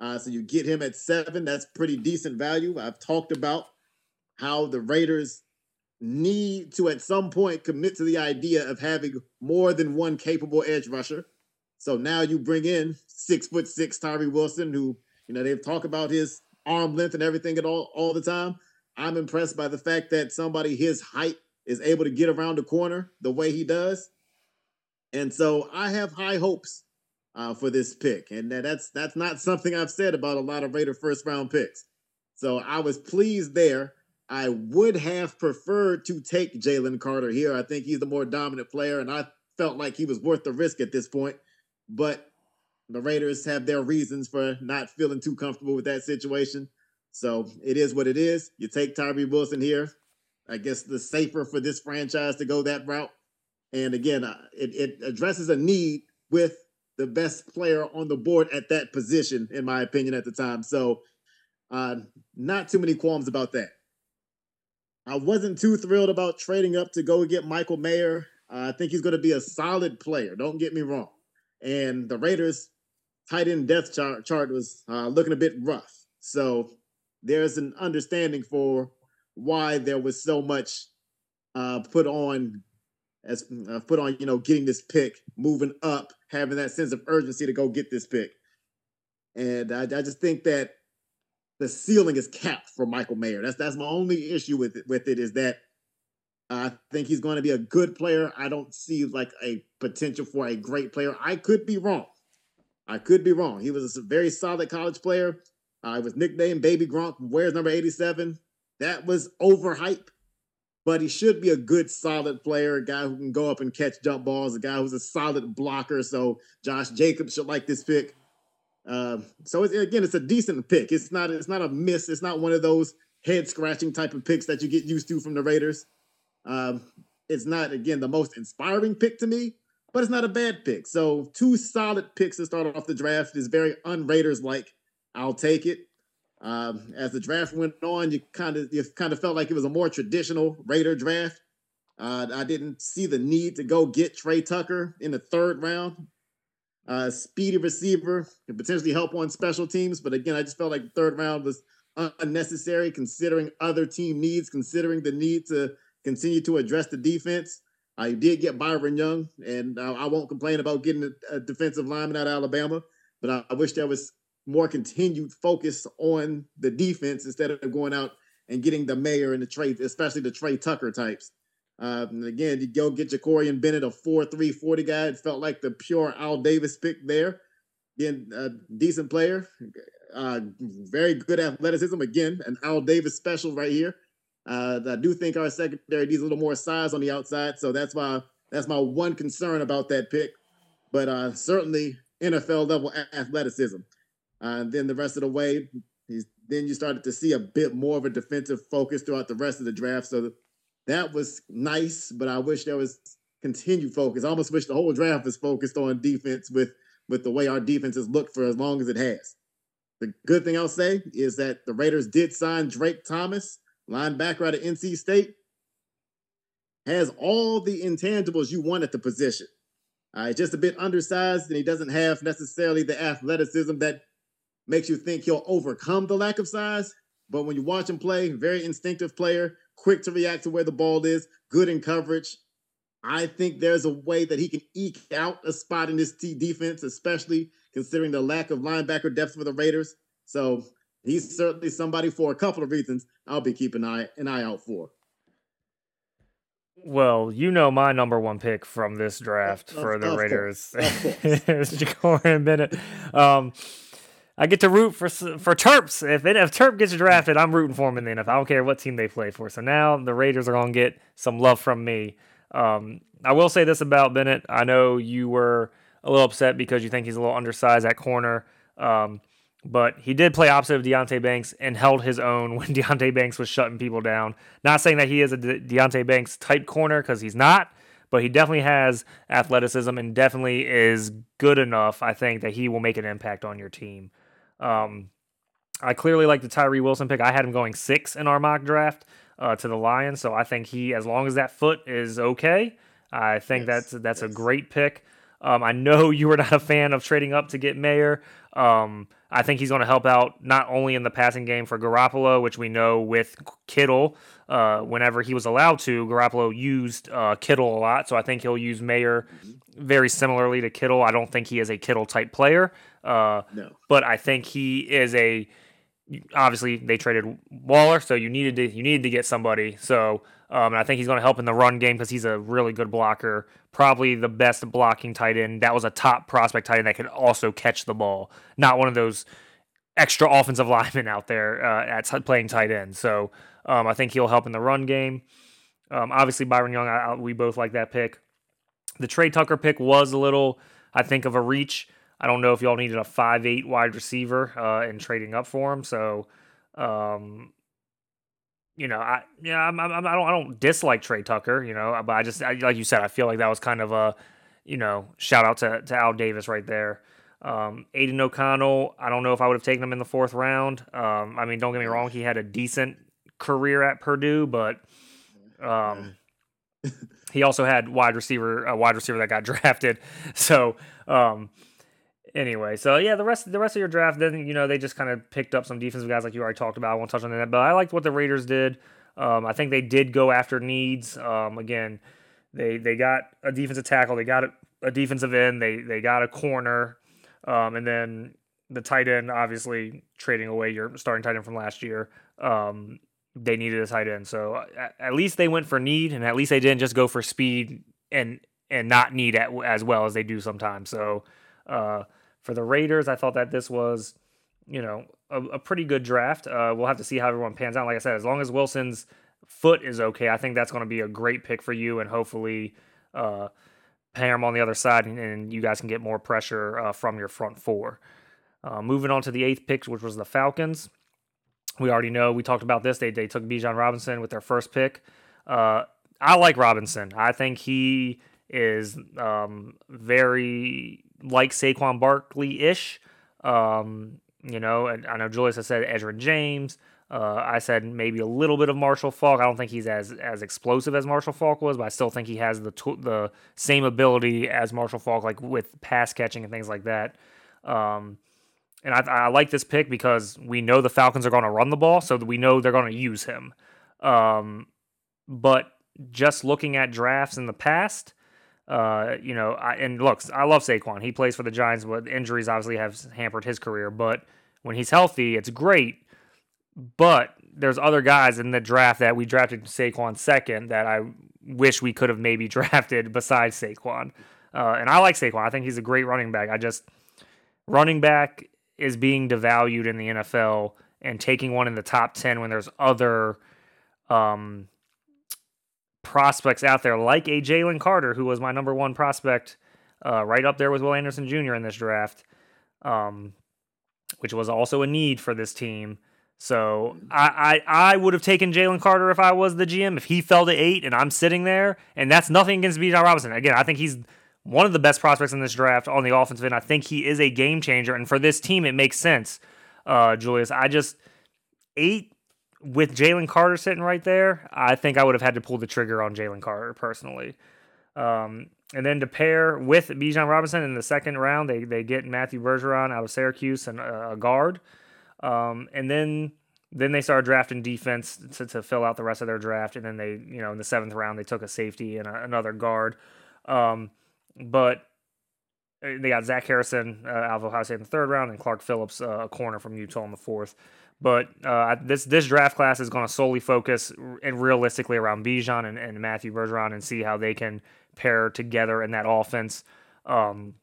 [SPEAKER 3] Uh, so you get him at seven. That's pretty decent value. I've talked about how the Raiders need to at some point commit to the idea of having more than one capable edge rusher. So now you bring in six foot six Tyree Wilson, who you know they've talked about his arm length and everything at all all the time. I'm impressed by the fact that somebody his height is able to get around the corner the way he does, and so I have high hopes uh, for this pick, and that's that's not something I've said about a lot of Raider first round picks. So I was pleased there. I would have preferred to take Jalen Carter here. I think he's the more dominant player, and I felt like he was worth the risk at this point. But the Raiders have their reasons for not feeling too comfortable with that situation. So it is what it is. You take Tyree Wilson here. I guess the safer for this franchise to go that route. And again, uh, it, it addresses a need with the best player on the board at that position, in my opinion, at the time. So, uh, not too many qualms about that. I wasn't too thrilled about trading up to go get Michael Mayer. Uh, I think he's going to be a solid player. Don't get me wrong. And the Raiders' tight end death chart, chart was uh, looking a bit rough. So there's an understanding for why there was so much uh, put on as uh, put on, you know, getting this pick, moving up, having that sense of urgency to go get this pick. And I, I just think that the ceiling is capped for Michael Mayer. That's that's my only issue with it, with it is that I think he's going to be a good player. I don't see like a potential for a great player. I could be wrong. I could be wrong. He was a very solid college player. Uh, I was nicknamed Baby Gronk. Where's number 87? That was overhype, but he should be a good, solid player, a guy who can go up and catch jump balls, a guy who's a solid blocker. So Josh Jacobs should like this pick. Um, so it's, again, it's a decent pick. It's not it's not a miss. It's not one of those head scratching type of picks that you get used to from the Raiders. Um, it's not again the most inspiring pick to me, but it's not a bad pick. So two solid picks to start off the draft is very un-Raiders like. I'll take it. Um, as the draft went on, you kind of you kind of felt like it was a more traditional Raider draft. Uh, I didn't see the need to go get Tre Tucker in the third round. Uh, speedy receiver can potentially help on special teams, but again, I just felt like the third round was unnecessary considering other team needs, considering the need to continue to address the defense. I did get Byron Young, and I won't complain about getting a, defensive lineman out of Alabama, but I, wish there was more continued focus on the defense instead of going out and getting the mayor and the trade, especially the Tre Tucker types. Uh, and again, you go get Jakorian Bennett, a 4'3, 40 guy. It felt like the pure Al Davis pick there. Again, a decent player, uh, very good athleticism. Again, an Al Davis special right here. Uh, I do think our secondary needs a little more size on the outside, so that's why that's my one concern about that pick. But uh, certainly NFL level athleticism. Uh, and then the rest of the way, then you started to see a bit more of a defensive focus throughout the rest of the draft. So that was nice, but I wish there was continued focus. I almost wish the whole draft was focused on defense with with the way our defense has looked for as long as it has. The good thing I'll say is that the Raiders did sign Drake Thomas, linebacker out of NC State. Has all the intangibles you want at the position. Uh, just a bit undersized, and he doesn't have necessarily the athleticism that makes you think he'll overcome the lack of size. But when you watch him play, very instinctive player, quick to react to where the ball is, good in coverage. I think there's a way that he can eke out a spot in this T defense, especially considering the lack of linebacker depth for the Raiders. So he's certainly somebody for a couple of reasons I'll be keeping an eye, an eye out for.
[SPEAKER 2] Well, you know my number one pick from this draft of, for the of Raiders is Jakorian Bennett. Um, I get to root for for Terps. If if Terp gets drafted, I'm rooting for him in the NFL. I don't care what team they play for. So now the Raiders are gonna get some love from me. Um, I will say this about Bennett. I know you were a little upset because you think he's a little undersized at corner. Um, but he did play opposite of Deonte Banks and held his own when Deonte Banks was shutting people down. Not saying that he is a De- Deonte Banks type corner because he's not, but he definitely has athleticism and definitely is good enough, I think, that he will make an impact on your team. Um, I clearly like the Tyree Wilson pick. I had him going six in our mock draft uh, to the Lions, so I think he, as long as that foot is okay, I think yes. that's that's yes. a great pick. Um, I know you were not a fan of trading up to get Mayer. Um, I think he's going to help out not only in the passing game for Garoppolo, which we know with Kittle, uh, whenever he was allowed to, Garoppolo used uh, Kittle a lot. So I think he'll use Mayer very similarly to Kittle. I don't think he is a Kittle type player. Uh, no. But I think he is a. Obviously, they traded Waller, so you needed to you needed to get somebody. So um, and I think he's going to help in the run game because he's a really good blocker. Probably the best blocking tight end. That was a top prospect tight end that could also catch the ball. Not one of those extra offensive linemen out there uh, at t- playing tight end. So um, I think he'll help in the run game. Um, obviously, Byron Young, I, I, we both like that pick. The Tre Tucker pick was a little, I think, of a reach. I don't know if y'all needed a five-eight wide receiver uh, in trading up for him. So um, you know, I yeah, I'm, I'm, I don't I don't dislike Tre Tucker, you know, but I just I, like you said, I feel like that was kind of a, you know, shout out to to Al Davis right there. Um, Aidan O'Connell, I don't know if I would have taken him in the fourth round. Um, I mean, don't get me wrong, he had a decent career at Purdue, but um, he also had wide receiver a wide receiver that got drafted. So um, anyway, so yeah, the rest the rest of your draft, then you know they just kind of picked up some defensive guys like you already talked about. I won't touch on that, but I liked what the Raiders did. Um, I think they did go after needs. Um, again, they they got a defensive tackle, they got a, a defensive end, they they got a corner, um, and then the tight end. Obviously, trading away your starting tight end from last year. Um, they needed a tight end, so at, at least they went for need, and at least they didn't just go for speed and and not need at, as well as they do sometimes. So. Uh, for the Raiders, I thought that this was, you know, a, a pretty good draft. Uh, we'll have to see how everyone pans out. Like I said, as long as Wilson's foot is okay, I think that's going to be a great pick for you, and hopefully, uh, on the other side, and, and you guys can get more pressure uh, from your front four. Uh, moving on to the eighth pick, which was the Falcons. We already know we talked about this. They they took Bijan Robinson with their first pick. Uh, I like Robinson. I think he is um, very like Saquon Barkley ish. Um, you know, and I know Julius has said Edgerrin James. Uh, I said maybe a little bit of Marshall Faulk. I don't think he's as as explosive as Marshall Faulk was, but I still think he has the the same ability as Marshall Faulk, like with pass catching and things like that. Um, and I, I, like this pick because we know the Falcons are going to run the ball, so we know they're going to use him. Um, but just looking at drafts in the past, uh, you know, I, and looks, I love Saquon. He plays for the Giants, but injuries obviously have hampered his career. But when he's healthy, it's great. But there's other guys in the draft that we drafted Saquon second that I wish we could have maybe drafted besides Saquon. Uh, and I like Saquon. I think he's a great running back. I just running back is being devalued in the NFL, and taking one in the top ten when there's other um, prospects out there like a Jalen Carter, who was my number one prospect, uh, right up there with Will Anderson Jr. in this draft, um, which was also a need for this team. So I I, I would have taken Jalen Carter if I was the GM. If he fell to eight and I'm sitting there, and that's nothing against Bijan Robinson. Again, I think he's one of the best prospects in this draft on the offensive end. I think he is a game changer, and for this team, it makes sense. Uh, Julius, I just eight with Jalen Carter sitting right there, I think I would have had to pull the trigger on Jalen Carter personally. Um, and then to pair with Bijan Robinson in the second round, they they get Matthew Bergeron out of Syracuse and a, guard. Um, and then then they started drafting defense to, to fill out the rest of their draft. And then they, you know, in the seventh round, they took a safety and a, another guard. Um, but uh, they got Zach Harrison uh, out of Ohio State in the third round and Clark Phillips, uh, a corner from Utah in the fourth. But uh, this this draft class is going to solely focus and realistically around Bijan and, and Matthew Bergeron and see how they can pair together in that offense. Um,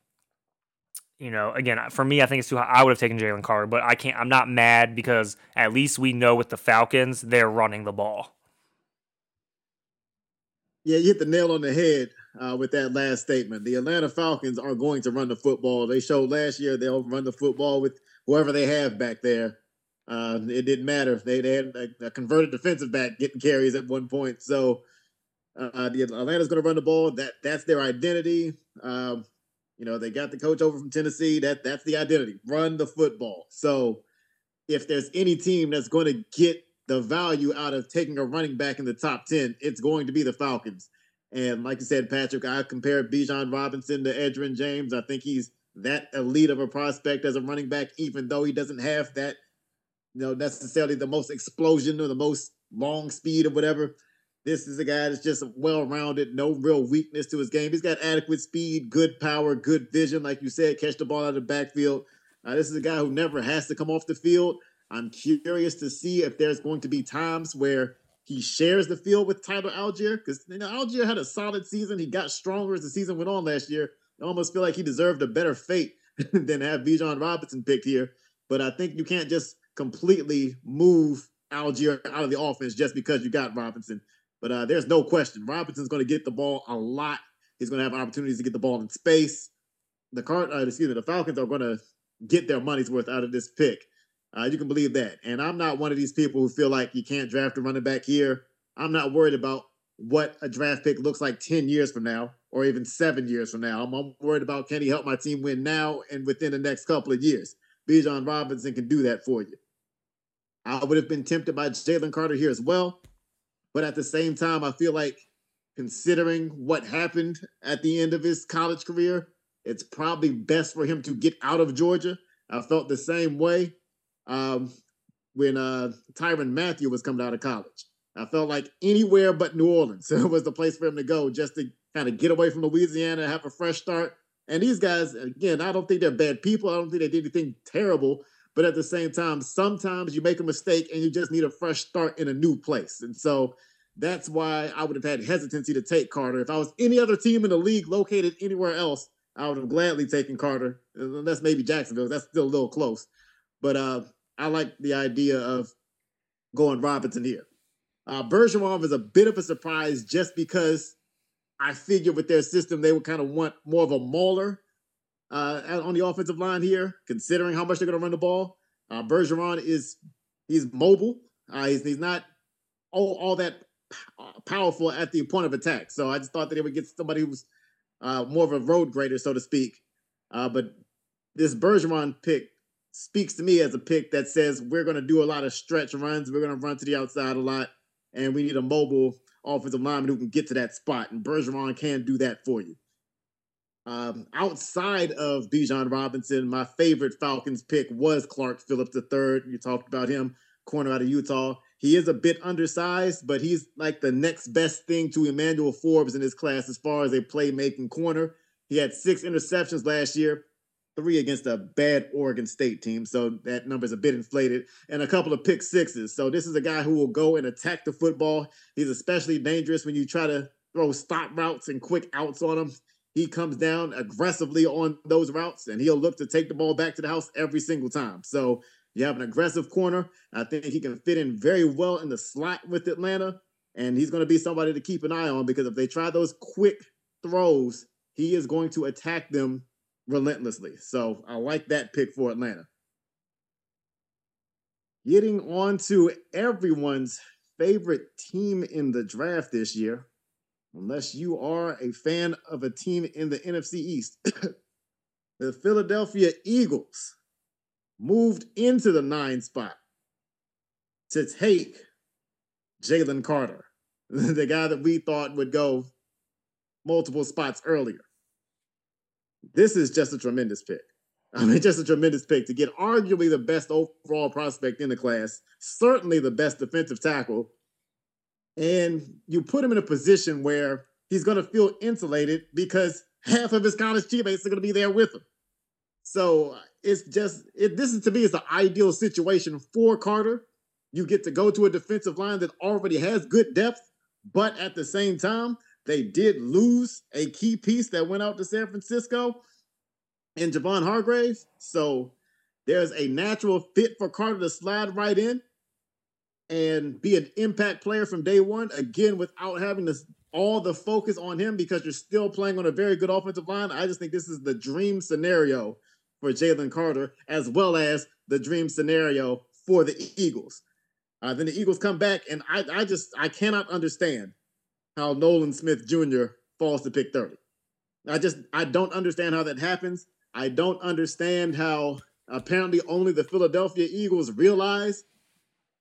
[SPEAKER 2] you know, again, for me, I think it's too high. I would have taken Jalen Carter, but I can't. I'm not mad because at least we know with the Falcons they're running the ball.
[SPEAKER 3] Yeah, you hit the nail on the head uh, with that last statement. The Atlanta Falcons are going to run the football. They showed last year they'll run the football with whoever they have back there. Uh, it didn't matter. They, they had a, a, converted defensive back getting carries at one point. So uh, the Atlanta's going to run the ball. That that's their identity. Um, you know, they got the coach over from Tennessee. That that's the identity. Run the football. So if there's any team that's going to get the value out of taking a running back in the top 10, it's going to be the Falcons. And like you said, Patrick, I compared Bijan Robinson to Edgerrin James. I think he's that elite of a prospect as a running back, even though he doesn't have that you know, necessarily the most explosion or the most long speed or whatever. This is a guy that's just well rounded, no real weakness to his game. He's got adequate speed, good power, good vision, like you said, catch the ball out of the backfield. Uh, this is a guy who never has to come off the field. I'm curious to see if there's going to be times where he shares the field with Tyler Allgeier because you know Allgeier had a solid season. He got stronger as the season went on last year. I almost feel like he deserved a better fate than have Bijan Robinson picked here. But I think you can't just completely move Allgeier out of the offense just because you got Robinson. But uh, there's no question Robinson's going to get the ball a lot. He's going to have opportunities to get the ball in space. The card, uh, excuse me, the Falcons are going to get their money's worth out of this pick. Uh, you can believe that. And I'm not one of these people who feel like you can't draft a running back here. I'm not worried about what a draft pick looks like 10 years from now or even seven years from now. I'm, I'm worried about can he help my team win now and within the next couple of years. Bijan Robinson can do that for you. I would have been tempted by Jalen Carter here as well. But at the same time, I feel like considering what happened at the end of his college career, it's probably best for him to get out of Georgia. I felt the same way um, when uh, Tyrann Mathieu was coming out of college. I felt like anywhere but New Orleans was the place for him to go just to kind of get away from Louisiana, and have a fresh start. And these guys, again, I don't think they're bad people. I don't think they did anything terrible. But at the same time, sometimes you make a mistake and you just need a fresh start in a new place. And so that's why I would have had hesitancy to take Carter. If I was any other team in the league located anywhere else, I would have gladly taken Carter. Unless maybe Jacksonville. That's still a little close. But uh, I like the idea of going Robinson here. Uh, Bergeron was a bit of a surprise just because I figured with their system they would kind of want more of a mauler uh, on the offensive line here, considering how much they're going to run the ball. Uh, Bergeron is he's mobile. Uh, he's, he's not all, all that powerful at the point of attack. So I just thought that they would get somebody who's uh, more of a road grader, so to speak. Uh, but this Bergeron pick speaks to me as a pick that says we're going to do a lot of stretch runs. We're going to run to the outside a lot, and we need a mobile offensive lineman who can get to that spot. And Bergeron can do that for you. Um, outside of Bijan Robinson, my favorite Falcons pick was Clark Phillips III. You talked about him, corner out of Utah. He is a bit undersized, but he's like the next best thing to Emmanuel Forbes in his class as far as a playmaking corner. He had six interceptions last year, three against a bad Oregon State team. So that number is a bit inflated, and a couple of pick sixes. So this is a guy who will go and attack the football. He's especially dangerous when you try to throw stop routes and quick outs on him. He comes down aggressively on those routes, and he'll look to take the ball back to the house every single time. So you have an aggressive corner. I think he can fit in very well in the slot with Atlanta, and he's going to be somebody to keep an eye on because if they try those quick throws, he is going to attack them relentlessly. So I like that pick for Atlanta. Getting on to everyone's favorite team in the draft this year, unless you are a fan of a team in the NFC East. the Philadelphia Eagles moved into the nine spot to take Jalen Carter, the guy that we thought would go multiple spots earlier. This is just a tremendous pick. I mean, just a tremendous pick to get arguably the best overall prospect in the class, certainly the best defensive tackle. And you put him in a position where he's going to feel insulated because half of his college teammates are going to be there with him. So uh, it's just, it, this is to me is the ideal situation for Carter. You get to go to a defensive line that already has good depth, but at the same time, they did lose a key piece that went out to San Francisco in Javon Hargraves. So there's a natural fit for Carter to slide right in and be an impact player from day one, again, without having this all the focus on him because you're still playing on a very good offensive line. I just think this is the dream scenario for Jalen Carter, as well as the dream scenario for the Eagles. Uh, then the Eagles come back, and I, I just I cannot understand how Nolan Smith Jr. falls to pick 30. I just I don't understand how that happens. I don't understand how apparently only the Philadelphia Eagles realize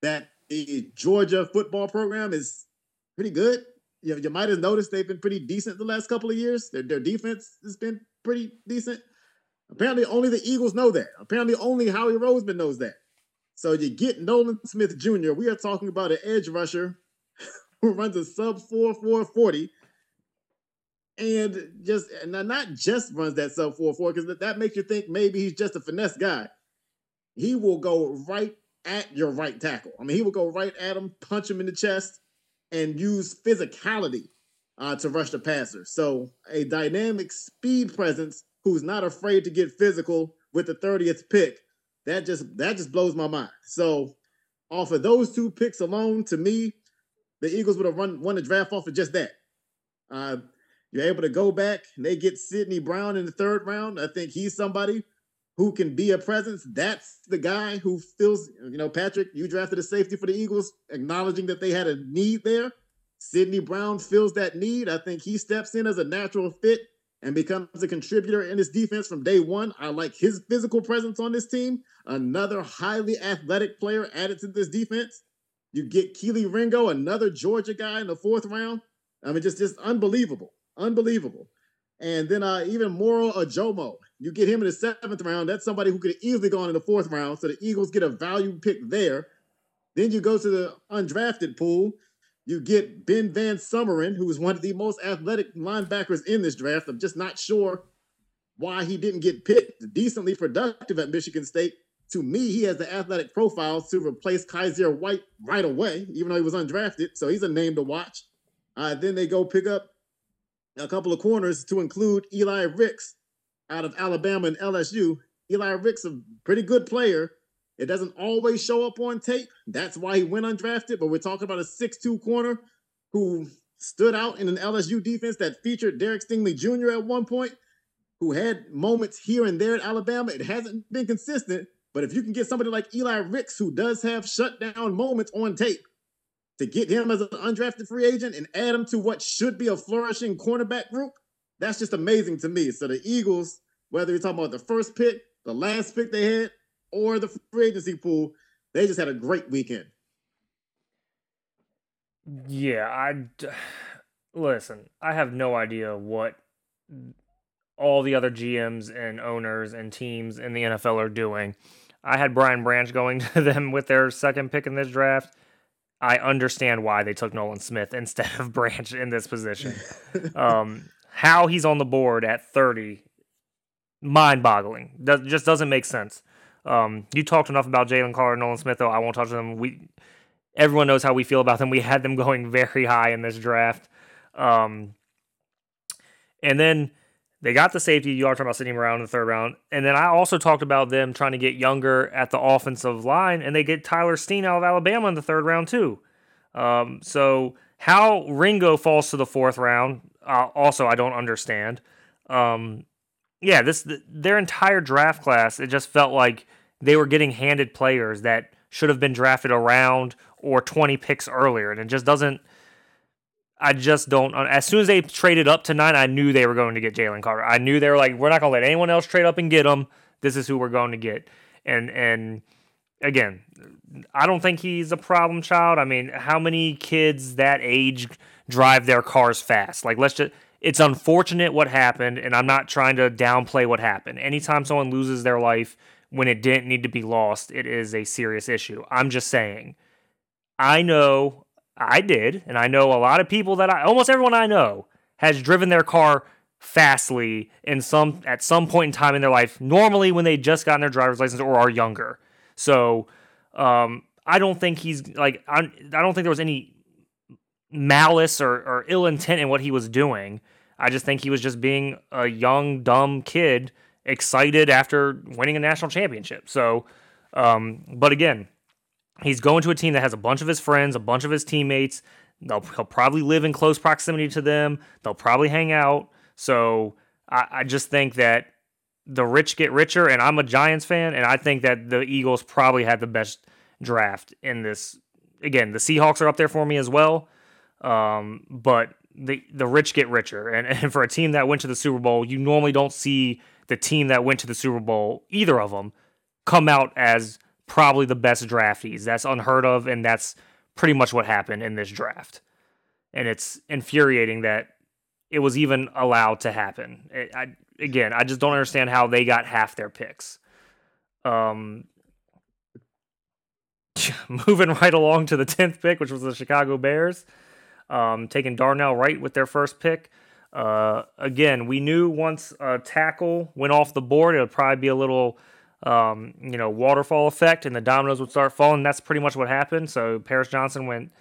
[SPEAKER 3] that the Georgia football program is pretty good. You, you might have noticed they've been pretty decent the last couple of years. Their, their defense has been pretty decent. Apparently, only the Eagles know that. Apparently, only Howie Roseman knows that. So you get Nolan Smith Jr. We are talking about an edge rusher who runs a sub 4 440 and just and not just runs that sub 4 4 because that makes you think maybe he's just a finesse guy. He will go right at your right tackle. I mean, he will go right at him, punch him in the chest, and use physicality uh, to rush the passer. So a dynamic speed presence who's not afraid to get physical with the 30th pick. That just that just blows my mind. So off of those two picks alone, to me, the Eagles would have run won the draft off of just that. Uh, you're able to go back and they get Sidney Brown in the third round. I think he's somebody who can be a presence. That's the guy who feels, you know, Patrick, you drafted a safety for the Eagles, acknowledging that they had a need there. Sidney Brown fills that need. I think he steps in as a natural fit and becomes a contributor in this defense from day one. I like his physical presence on this team. Another highly athletic player added to this defense. You get Kelee Ringo, another Georgia guy in the fourth round. I mean, just just unbelievable, unbelievable. And then uh, even Moro Ojomo, you get him in the seventh round. That's somebody who could have easily gone in the fourth round. So the Eagles get a value pick there. Then you go to the undrafted pool. You get Ben Van Sumeren, who is one of the most athletic linebackers in this draft. I'm just not sure why he didn't get picked. Decently productive at Michigan State, to me, he has the athletic profile to replace Kyzir White right away, even though he was undrafted. So he's a name to watch. Uh, then they go pick up a couple of corners to include Eli Ricks out of Alabama and LSU. Eli Ricks, a pretty good player. It doesn't always show up on tape. That's why he went undrafted. But we're talking about a 6'2 corner who stood out in an LSU defense that featured Derek Stingley Jr. at one point, who had moments here and there at Alabama. It hasn't been consistent, but if you can get somebody like Eli Ricks, who does have shutdown moments on tape, to get him as an undrafted free agent and add him to what should be a flourishing cornerback group, that's just amazing to me. So the Eagles, whether you're talking about the first pick, the last pick they had, or the free agency pool. They just had a great weekend.
[SPEAKER 2] Yeah, I listen. I have no idea what all the other GMs and owners and teams in the NFL are doing. I had Brian Branch going to them with their second pick in this draft. I understand why they took Nolan Smith instead of Branch in this position. um, how he's on the board at 30, mind boggling. Does, just doesn't make sense. Um, you talked enough about Jalen Carter, Nolan Smith, though. I won't touch them. We everyone knows how we feel about them. We had them going very high in this draft. Um, and then they got the safety. You are talking about Sidney Brown in the third round. And then I also talked about them trying to get younger at the offensive line, and they get Tyler Steen out of Alabama in the third round, too. Um, so how Ringo falls to the fourth round, uh, also, I don't understand. Um, yeah, this their entire draft class, it just felt like they were getting handed players that should have been drafted around or 20 picks earlier. And it just doesn't. I just don't. As soon as they traded up to nine, I knew they were going to get Jalen Carter. I knew they were like, we're not going to let anyone else trade up and get him. This is who we're going to get. And and again, I don't think he's a problem child. I mean, how many kids that age drive their cars fast? Like, let's just. It's unfortunate what happened, and I'm not trying to downplay what happened. Anytime someone loses their life when it didn't need to be lost, it is a serious issue. I'm just saying. I know I did, and I know a lot of people that I almost everyone I know has driven their car fastly in some at some point in time in their life. Normally, when they just gotten their driver's license or are younger. So, um, I don't think he's like I, I don't think there was any malice or, or ill intent in what he was doing. I just think he was just being a young dumb kid excited after winning a national championship. So, um, but again, He's going to a team that has a bunch of his friends, a bunch of his teammates. They'll he'll probably live in close proximity to them. They'll probably hang out. So I, I just think that the rich get richer, and I'm a Giants fan, and I think that the Eagles probably had the best draft in this. Again, the Seahawks are up there for me as well, um, but the the rich get richer, and, and for a team that went to the Super Bowl, you normally don't see the team that went to the Super Bowl, either of them, come out as probably the best draftees. That's unheard of, and that's pretty much what happened in this draft. And it's infuriating that it was even allowed to happen. It, I, again, I just don't understand how they got half their picks. Um, moving right along to the 10th pick, which was the Chicago Bears, um, taking Darnell Wright with their first pick. Uh, again, we knew once a tackle went off the board, it would probably be a little um, you know, waterfall effect and the dominoes would start falling. That's pretty much what happened. So Paris Johnson went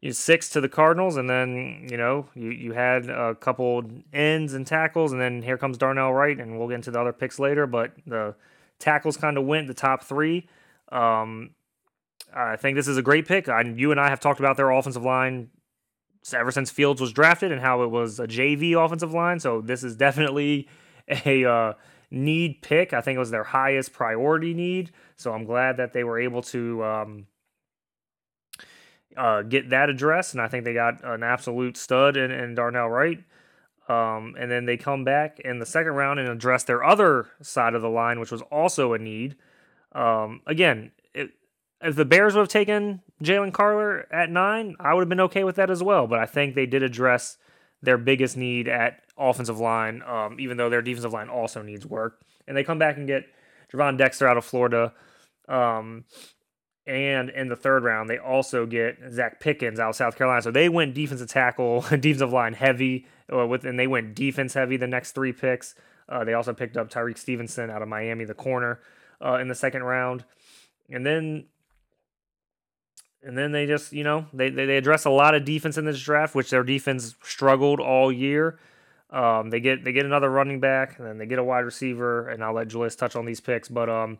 [SPEAKER 2] you know, six to the Cardinals, and then you know you you had a couple ends and tackles, and then here comes Darnell Wright, and we'll get into the other picks later. But the tackles kind of went the top three. Um, I think this is a great pick. I, you and I have talked about their offensive line ever since Fields was drafted and how it was a JV offensive line. So this is definitely a uh, need pick. I think it was their highest priority need. So I'm glad that they were able to um, uh, get that address. And I think they got an absolute stud in, in Darnell Wright. Um, and then they come back in the second round and address their other side of the line, which was also a need. Um, again, it, if the Bears would have taken Jalen Carter at nine, I would have been okay with that as well. But I think they did address their biggest need at offensive line, um, even though their defensive line also needs work. And they come back and get Gervon Dexter out of Florida. Um, and in the third round, they also get Zacch Pickens out of South Carolina. So they went defensive tackle, defensive line heavy, uh, with, and they went defense heavy the next three picks. Uh, they also picked up Tyrique Stevenson out of Miami, the corner, uh, in the second round. And then and then they just, you know, they, they, they address a lot of defense in this draft, which their defense struggled all year. Um, they get they get another running back, and then they get a wide receiver, and I'll let Julius touch on these picks. But um,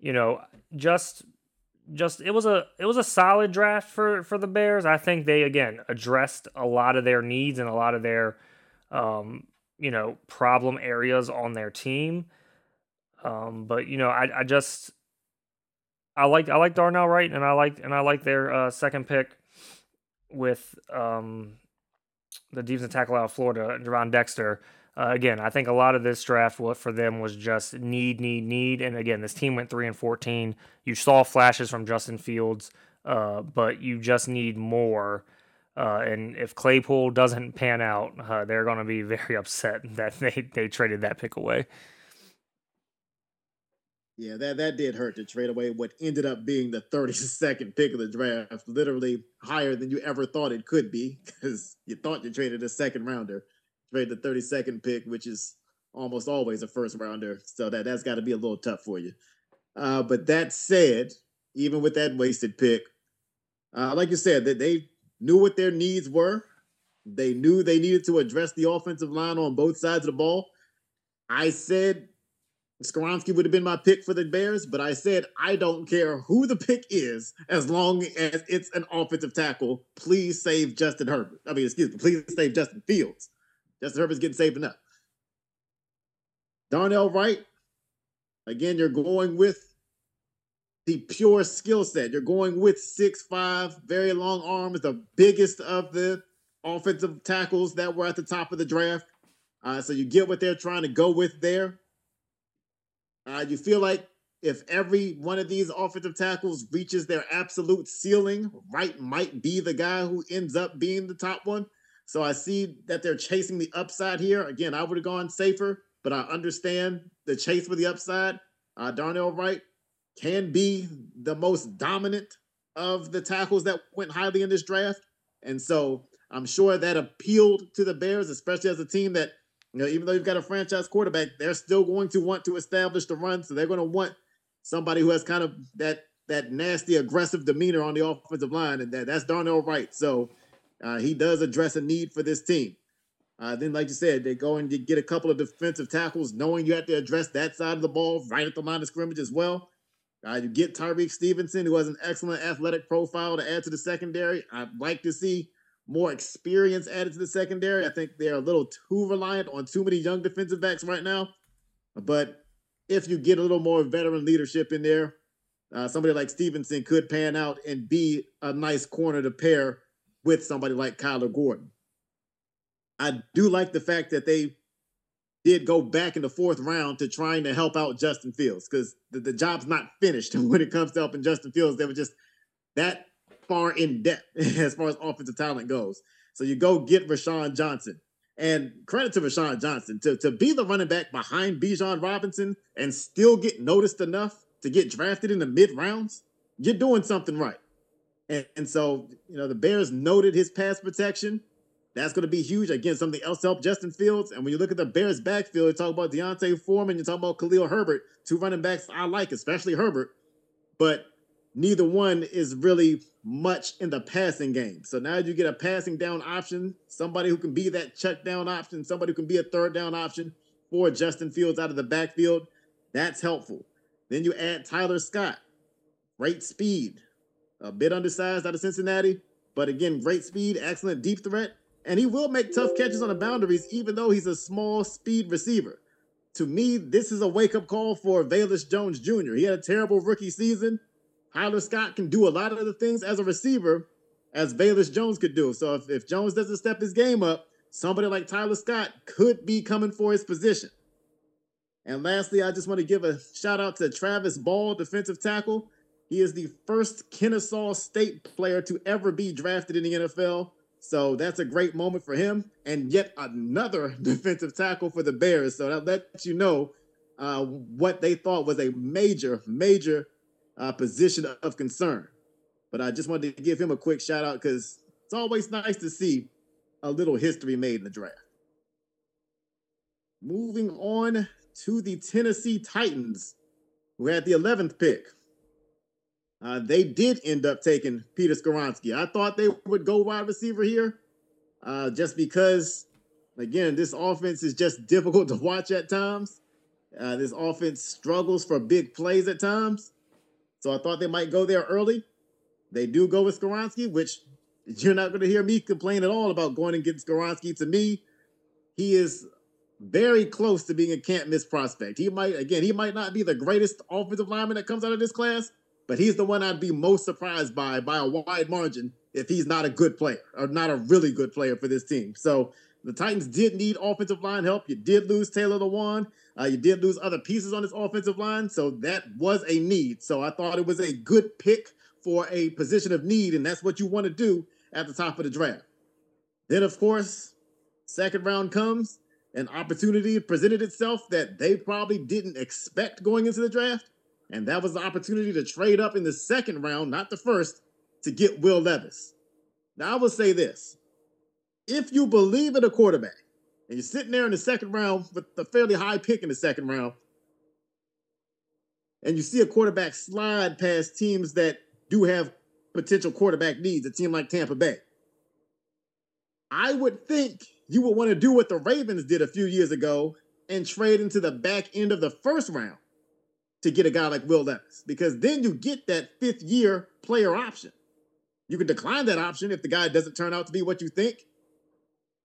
[SPEAKER 2] you know, just just it was a it was a solid draft for for the Bears. I think they again addressed a lot of their needs and a lot of their um, you know problem areas on their team. Um, but you know, I I just I like I like Darnell Wright, and I like and I like their uh, second pick with um, the defensive tackle out of Florida, Gervon Dexter. Uh, again, I think a lot of this draft what for them was just need, need, need. And again, this team went three and fourteen. You saw flashes from Justin Fields, uh, but you just need more. Uh, and if Claypool doesn't pan out, uh, they're going to be very upset that they, they traded that pick away.
[SPEAKER 3] Yeah, that, that did hurt to trade away what ended up being the 32nd pick of the draft, literally higher than you ever thought it could be because you thought you traded a second rounder trade the 32nd pick, which is almost always a first rounder. So that, that's got to be a little tough for you. Uh, but that said, even with that wasted pick, uh, like you said, that they knew what their needs were. They knew they needed to address the offensive line on both sides of the ball. I said Skoronski would have been my pick for the Bears, but I said I don't care who the pick is as long as it's an offensive tackle. Please save Justin Herbert. I mean, excuse me, please save Justin Fields. Justin Herbert's getting saved enough. Darnell Wright, again, you're going with the pure skill set. You're going with six five, very long arms, the biggest of the offensive tackles that were at the top of the draft. Uh, so you get what they're trying to go with there. Uh, you feel like if every one of these offensive tackles reaches their absolute ceiling, Wright might be the guy who ends up being the top one. So I see that they're chasing the upside here. Again, I would have gone safer, but I understand the chase for the upside. Uh, Darnell Wright can be the most dominant of the tackles that went highly in this draft. And so I'm sure that appealed to the Bears, especially as a team that, you know, even though you've got a franchise quarterback, they're still going to want to establish the run. So they're going to want somebody who has kind of that that nasty, aggressive demeanor on the offensive line, and that, that's Darnell Wright. So uh, he does address a need for this team. Uh, then, like you said, they go and get a couple of defensive tackles, knowing you have to address that side of the ball right at the line of scrimmage as well. Uh, you get Tyrique Stevenson, who has an excellent athletic profile to add to the secondary. I'd like to see more experience added to the secondary. I think they're a little too reliant on too many young defensive backs right now. But if you get a little more veteran leadership in there, uh, somebody like Stevenson could pan out and be a nice corner to pair with somebody like Kyler Gordon. I do like the fact that they did go back in the fourth round to trying to help out Justin Fields because the, the job's not finished when it comes to helping Justin Fields. They were just that far in depth as far as offensive talent goes. So you go get Roschon Johnson. And credit to Roschon Johnson to, to be the running back behind Bijan Robinson and still get noticed enough to get drafted in the mid rounds. You're doing something right. And, and so, you know, the Bears noted his pass protection. That's going to be huge. Again, something else to help Justin Fields. And when you look at the Bears backfield, you talk about D'Onta Foreman, you talk about Khalil Herbert, two running backs I like, especially Herbert. But neither one is really much in the passing game. So now you get a passing down option, somebody who can be that check down option, somebody who can be a third down option for Justin Fields out of the backfield. That's helpful. Then you add Tyler Scott, great speed, a bit undersized out of Cincinnati, but again, great speed, excellent deep threat, and he will make tough catches on the boundaries, even though he's a small speed receiver. To me, this is a wake up call for Velus Jones Jr. He had a terrible rookie season. Tyler Scott can do a lot of the things as a receiver as Velus Jones could do. So if, if Jones doesn't step his game up, somebody like Tyler Scott could be coming for his position. And lastly, I just want to give a shout out to Travis Bell, defensive tackle. He is the first Kennesaw State player to ever be drafted in the NFL. So that's a great moment for him. And yet another defensive tackle for the Bears. So that lets you know uh, what they thought was a major, major uh, position of concern. But I just wanted to give him a quick shout out because it's always nice to see a little history made in the draft. Moving on to the Tennessee Titans, who had the 11th pick. Uh, they did end up taking Peter Skoronski. I thought they would go wide receiver here, uh, just because, again, this offense is just difficult to watch at times. Uh, this offense struggles for big plays at times. So I thought they might go there early. They do go with Skoronski, which you're not going to hear me complain at all about going and getting Skoronski. To me, he is very close to being a can't miss prospect. He might, again, he might not be the greatest offensive lineman that comes out of this class, but he's the one I'd be most surprised by by a wide margin if he's not a good player or not a really good player for this team. So The Titans did need offensive line help. You did lose Taylor Lewan. Uh, you did lose other pieces on this offensive line, so that was a need. So I thought it was a good pick for a position of need, and that's what you want to do at the top of the draft. Then, of course, second round comes, an opportunity presented itself that they probably didn't expect going into the draft, and that was the opportunity to trade up in the second round, not the first, to get Will Levis. Now, I will say this if you believe in a quarterback, and you're sitting there in the second round with a fairly high pick in the second round, and you see a quarterback slide past teams that do have potential quarterback needs, a team like Tampa Bay, I would think you would want to do what the Ravens did a few years ago and trade into the back end of the first round to get a guy like Will Levis, because then you get that fifth year player option. You can decline that option if the guy doesn't turn out to be what you think,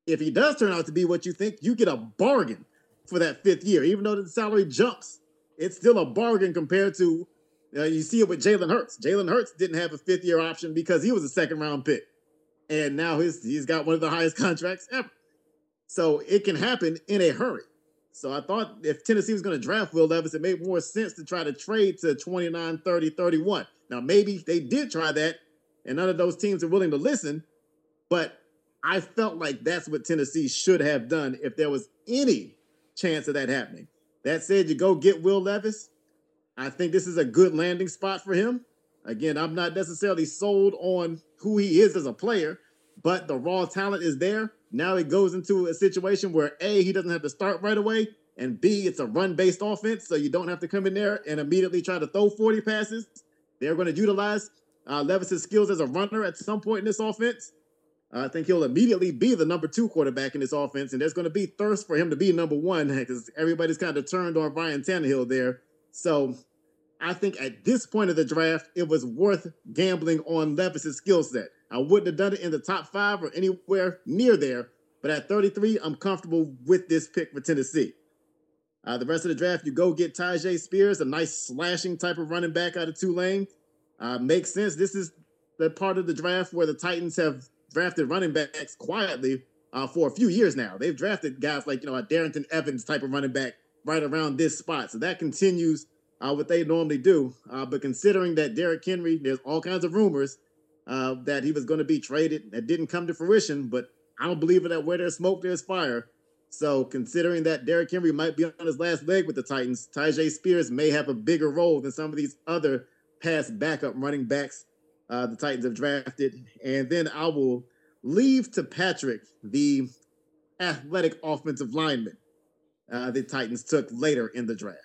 [SPEAKER 3] if he does turn out to be what you think, you get a bargain for that fifth year. Even though the salary jumps, it's still a bargain compared to uh, you see it with Jalen Hurts. Jalen Hurts didn't have a fifth year option because he was a second round pick, and now he's he's got one of the highest contracts ever. So it can happen in a hurry. So I thought if Tennessee was going to draft Will Levis, it made more sense to try to trade to 29, 30, 31. Now maybe they did try that, and none of those teams are willing to listen, but I felt like that's what Tennessee should have done if there was any chance of that happening. That said, you go get Will Levis. I think this is a good landing spot for him. Again, I'm not necessarily sold on who he is as a player, but the raw talent is there. Now it goes into a situation where A, he doesn't have to start right away, and B, it's a run based offense, so you don't have to come in there and immediately try to throw 40 passes. They're going to utilize uh, Levis's skills as a runner at some point in this offense. I think he'll immediately be the number two quarterback in this offense, and there's going to be thirst for him to be number one because everybody's kind of turned on Ryan Tannehill there. So I think at this point of the draft, it was worth gambling on Levis's skill set. I wouldn't have done it in the top five or anywhere near there, but at 33, I'm comfortable with this pick for Tennessee. Uh, the rest of the draft, you go get Tyjae Spears, a nice slashing type of running back out of Tulane. Uh, makes sense. This is the part of the draft where the Titans have drafted running backs quietly uh, for a few years now. They've drafted guys like, you know, a Darrynton Evans type of running back right around this spot. So that continues uh, what they normally do. Uh, but considering that Derrick Henry, there's all kinds of rumors uh, that he was going to be traded. That didn't come to fruition, but I don't believe that where there's smoke, there's fire. So considering that Derrick Henry might be on his last leg with the Titans, Tyjae Spears may have a bigger role than some of these other past backup running backs uh, the Titans have drafted. And then I will leave to Patrick the athletic offensive lineman uh, the Titans took later in the draft.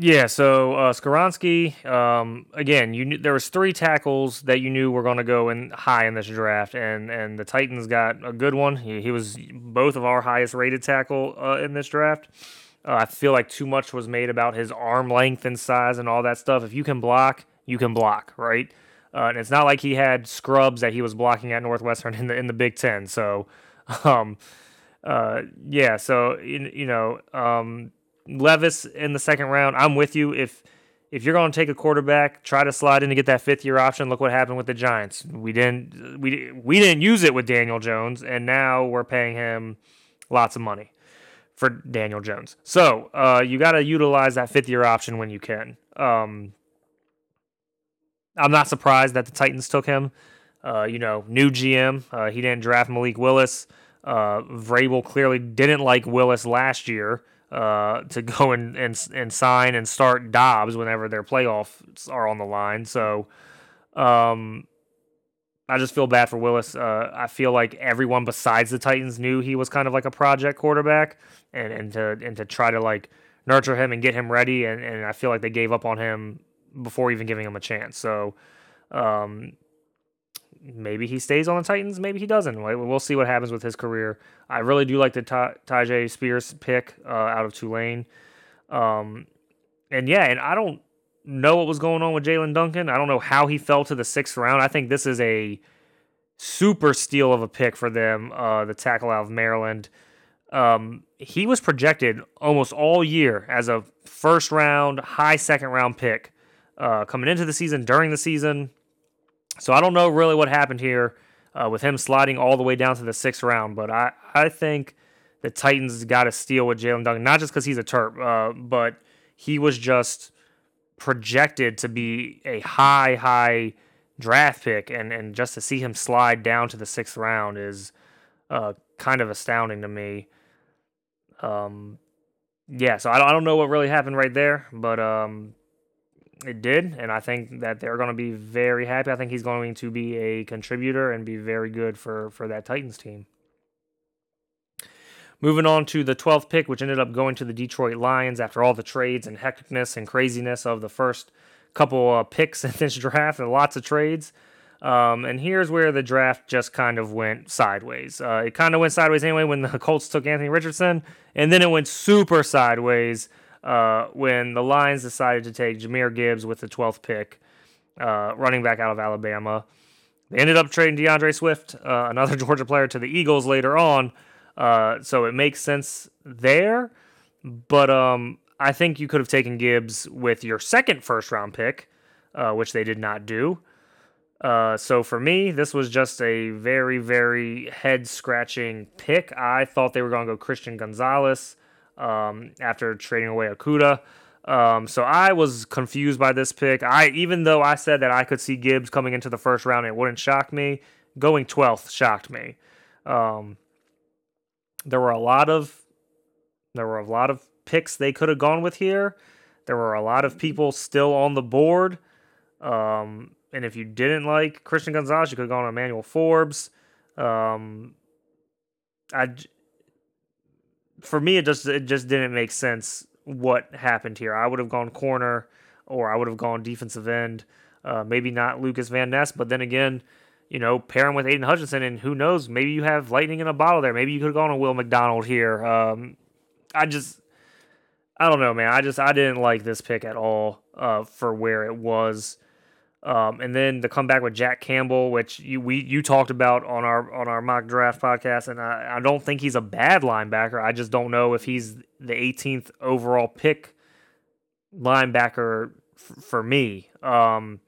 [SPEAKER 2] Yeah, so uh, Skoronski, um, again, you knew, there was three tackles that you knew were going to go in high in this draft, and and the Titans got a good one. He, he was both of our highest rated tackle uh, in this draft. Uh, I feel like too much was made about his arm length and size and all that stuff. If you can block, you can block, right? Uh, and it's not like he had scrubs that he was blocking at Northwestern in the in the Big Ten. So, um, uh, yeah. So you, you know, um, Levis in the second round. I'm with you. If if you're going to take a quarterback, try to slide in to get that fifth year option. Look what happened with the Giants. We didn't we we didn't use it with Daniel Jones, and now we're paying him lots of money for Daniel Jones. So uh, you got to utilize that fifth year option when you can. Um, I'm not surprised that the Titans took him. Uh, you know, new GM. Uh, he didn't draft Malik Willis. Uh, Vrabel clearly didn't like Willis last year uh, to go and, and and sign and start Dobbs whenever their playoffs are on the line. So um, I just feel bad for Willis. Uh, I feel like everyone besides the Titans knew he was kind of like a project quarterback, and, and to and to try to like nurture him and get him ready, and, and I feel like they gave up on him before even giving him a chance. So um, maybe he stays on the Titans, maybe he doesn't. We'll see what happens with his career. I really do like the Tyjae Spears pick uh, out of Tulane. Um, and yeah, and I don't know what was going on with Jaelyn Duncan. I don't know how he fell to the sixth round. I think this is a super steal of a pick for them, uh, the tackle out of Maryland. Um, he was projected almost all year as a first round, high second round pick uh, coming into the season, during the season. So I don't know really what happened here. uh, with him sliding all the way down to the sixth round. But I, I think the Titans got to steal with Jaelyn Duncan, not just because he's a Terp, uh, but he was just projected to be a high, high draft pick, and, and just to see him slide down to the sixth round is uh, kind of astounding to me. Um, yeah, so I don't, I don't know what really happened right there, but um, it did, and I think that they're going to be very happy. I think he's going to be a contributor and be very good for for that Titans team. Moving on to the 12th pick, which ended up going to the Detroit Lions after all the trades and hecticness and craziness of the first couple uh, picks in this draft and lots of trades. Um, and here's where the draft just kind of went sideways. Uh, it kind of went sideways anyway when the Colts took Anthony Richardson, and then it went super sideways uh, when the Lions decided to take Jahmyr Gibbs with the 12th pick, uh, running back out of Alabama. They ended up trading D'Andre Swift, uh, another Georgia player, to the Eagles later on. Uh, so it makes sense there. But um, I think you could have taken Gibbs with your second first round pick, uh, which they did not do. Uh, so for me, this was just a very, very head scratching pick. I thought they were going to go Christian Gonzalez um, after trading away Okudah. Um, so I was confused by this pick. I even though I said that I could see Gibbs coming into the first round, it wouldn't shock me. Going 12th shocked me. Um, there were a lot of there were a lot of picks they could have gone with here. There were a lot of people still on the board. Um, and if you didn't like Christian Gonzalez, you could have gone on Emmanuel Forbes. Um, I for me, it just it just didn't make sense what happened here. I would have gone corner, or I would have gone defensive end. Uh, maybe not Lucas Van Ness, but then again, you know, pair him with Aidan Hutchinson, and who knows, maybe you have lightning in a bottle there. Maybe you could have gone on Will McDonald here. Um, I just, I don't know, man. I just I didn't like this pick at all uh, for where it was. Um, and then the comeback with Jack Campbell, which you we you talked about on our on our mock draft podcast, and I, I don't think he's a bad linebacker. I just don't know if he's the 18th overall pick linebacker f- for me. Um,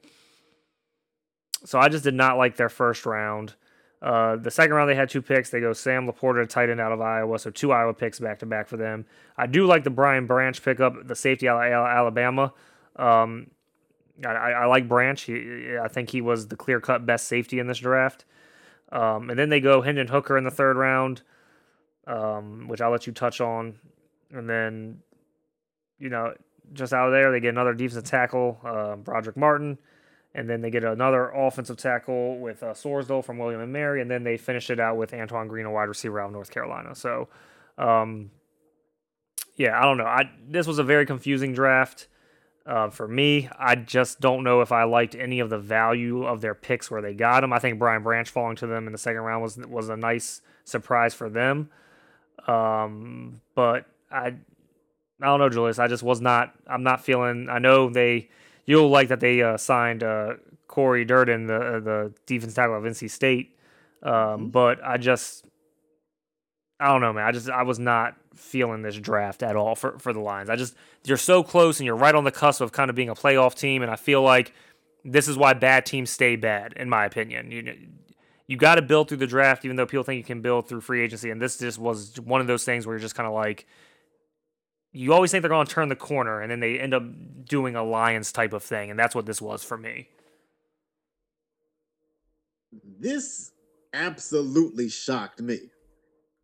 [SPEAKER 2] so I just did not like their first round. Uh, the second round they had two picks. They go Sam LaPorta, tight end out of Iowa, so two Iowa picks back to back for them. I do like the Brian Branch pickup, the safety out of Alabama. Um, I, I like Branch. He, I think he was the clear cut best safety in this draft. Um, and then they go Hendon Hooker in the third round, um, which I'll let you touch on. And then, you know, just out of there, they get another defensive tackle, uh, Brodric Martin. And then they get another offensive tackle with uh, Sorsdal from William and Mary. And then they finish it out with Antoine Green, a wide receiver out of North Carolina. So, um, yeah, I don't know. I this was a very confusing draft. Uh, for me, I just don't know if I liked any of the value of their picks where they got them. I think Brian Branch falling to them in the second round was was a nice surprise for them. Um, but I, I don't know, Julius. I just was not. I'm not feeling. I know they. You'll like that they uh, signed uh, Cory Durden, the uh, the defense tackle of NC State. Um, mm-hmm. But I just, I don't know, man. I just I was not feeling this draft at all for, for the Lions. I just you're so close and you're right on the cusp of kind of being a playoff team, and I feel like this is why bad teams stay bad, in my opinion. You you got to build through the draft, even though people think you can build through free agency, and this just was one of those things where you're just kind of like. You always think they're going to turn the corner, and then they end up doing a Lions type of thing, and that's what this was for me.
[SPEAKER 3] This absolutely shocked me.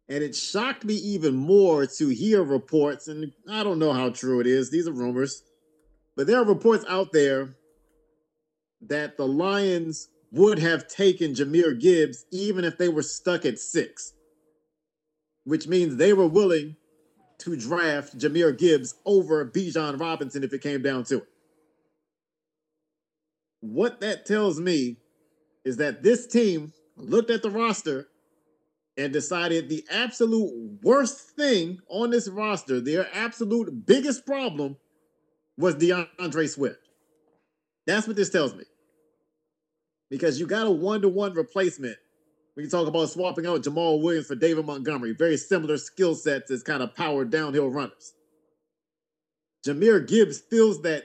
[SPEAKER 3] And it shocked me even more to hear reports, and I don't know how true it is, these are rumors, but there are reports out there that the Lions would have taken Jahmyr Gibbs even if they were stuck at six, which means they were willing to draft Jahmyr Gibbs over Bijan Robinson if it came down to it. What that tells me is that this team looked at the roster and decided the absolute worst thing on this roster, their absolute biggest problem, was D'Andre Swift. That's what this tells me. Because you got a one to one replacement. We can talk about swapping out Jamaal Williams for David Montgomery. Very similar skill sets as kind of power downhill runners. Jahmyr Gibbs fills that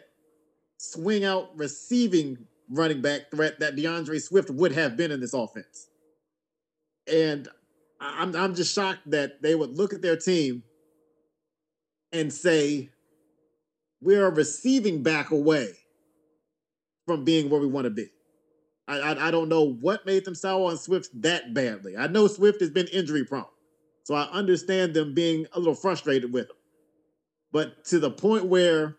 [SPEAKER 3] swing out receiving running back threat that D'Andre Swift would have been in this offense. And I'm I'm just shocked that they would look at their team and say, we're a receiving back away from being where we want to be. I, I, I don't know what made them sour on Swift that badly. I know Swift has been injury prone, so I understand them being a little frustrated with him. But to the point where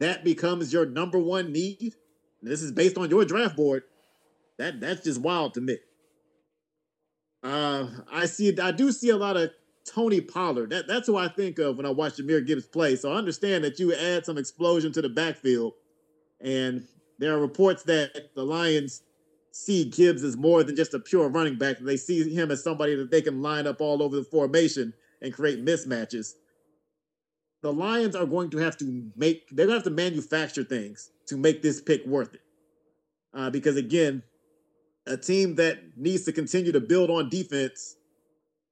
[SPEAKER 3] that becomes your number one need, this is based on your draft board. That that's just wild to me. Uh, I see. I do see a lot of Tony Pollard. That, that's who I think of when I watch Jahmyr Gibbs play. So I understand that you add some explosion to the backfield. And there are reports that the Lions see Gibbs as more than just a pure running back. They see him as somebody that they can line up all over the formation and create mismatches. The Lions are going to have to make, they're going to have to manufacture things to make this pick worth it. Uh, because again, a team that needs to continue to build on defense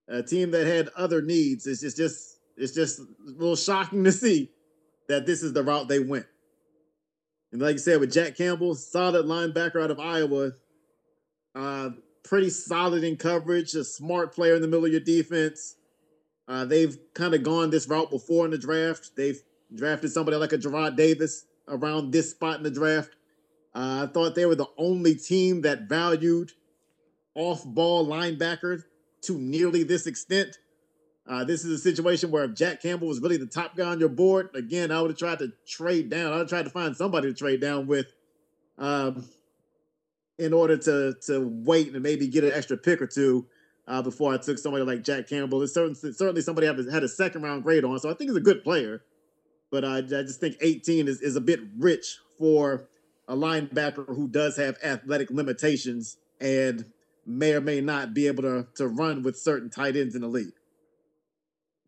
[SPEAKER 3] a team that had other needs. It's just, just it's just a little shocking to see that this is the route they went. And like you said, with Jack Campbell, solid linebacker out of Iowa, uh, pretty solid in coverage, a smart player in the middle of your defense. Uh, they've kind of gone this route before in the draft. They've drafted somebody like a Jarrad Davis around this spot in the draft. Uh, I thought they were the only team that valued off-ball linebackers to nearly this extent. Uh, this is a situation where if Jack Campbell was really the top guy on your board, again, I would have tried to trade down. I would have tried to find somebody to trade down with um, in order to to wait and maybe get an extra pick or two uh, before I took somebody like Jack Campbell. It's certainly, certainly somebody I had a second round grade on, so I think he's a good player. But I, I just think 18 is, is a bit rich for a linebacker who does have athletic limitations and may or may not be able to, to run with certain tight ends in the league.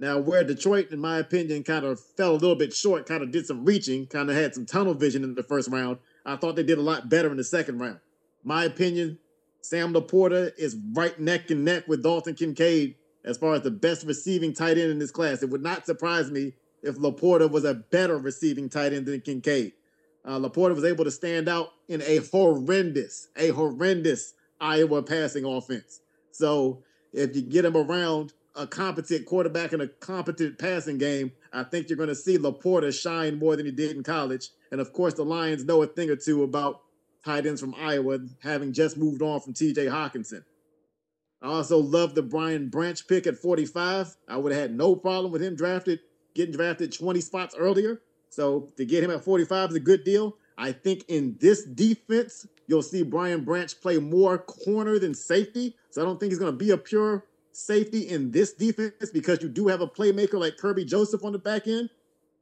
[SPEAKER 3] Now, where Detroit, in my opinion, kind of fell a little bit short, kind of did some reaching, kind of had some tunnel vision in the first round, I thought they did a lot better in the second round. My opinion, Sam LaPorta is right neck and neck with Dalton Kincaid as far as the best receiving tight end in this class. It would not surprise me if LaPorta was a better receiving tight end than Kincaid. Uh, LaPorta was able to stand out in a horrendous, a horrendous Iowa passing offense. So if you get him around a competent quarterback and a competent passing game, I think you're going to see LaPorta shine more than he did in college. And of course, the Lions know a thing or two about tight ends from Iowa, having just moved on from TJ Hockenson. I also love the Brian Branch pick at 45. I would have had no problem with him drafted, getting drafted 20 spots earlier. So to get him at 45 is a good deal. I think in this defense, you'll see Brian Branch play more corner than safety. So I don't think he's going to be a pure safety in this defense because you do have a playmaker like Kerby Joseph on the back end.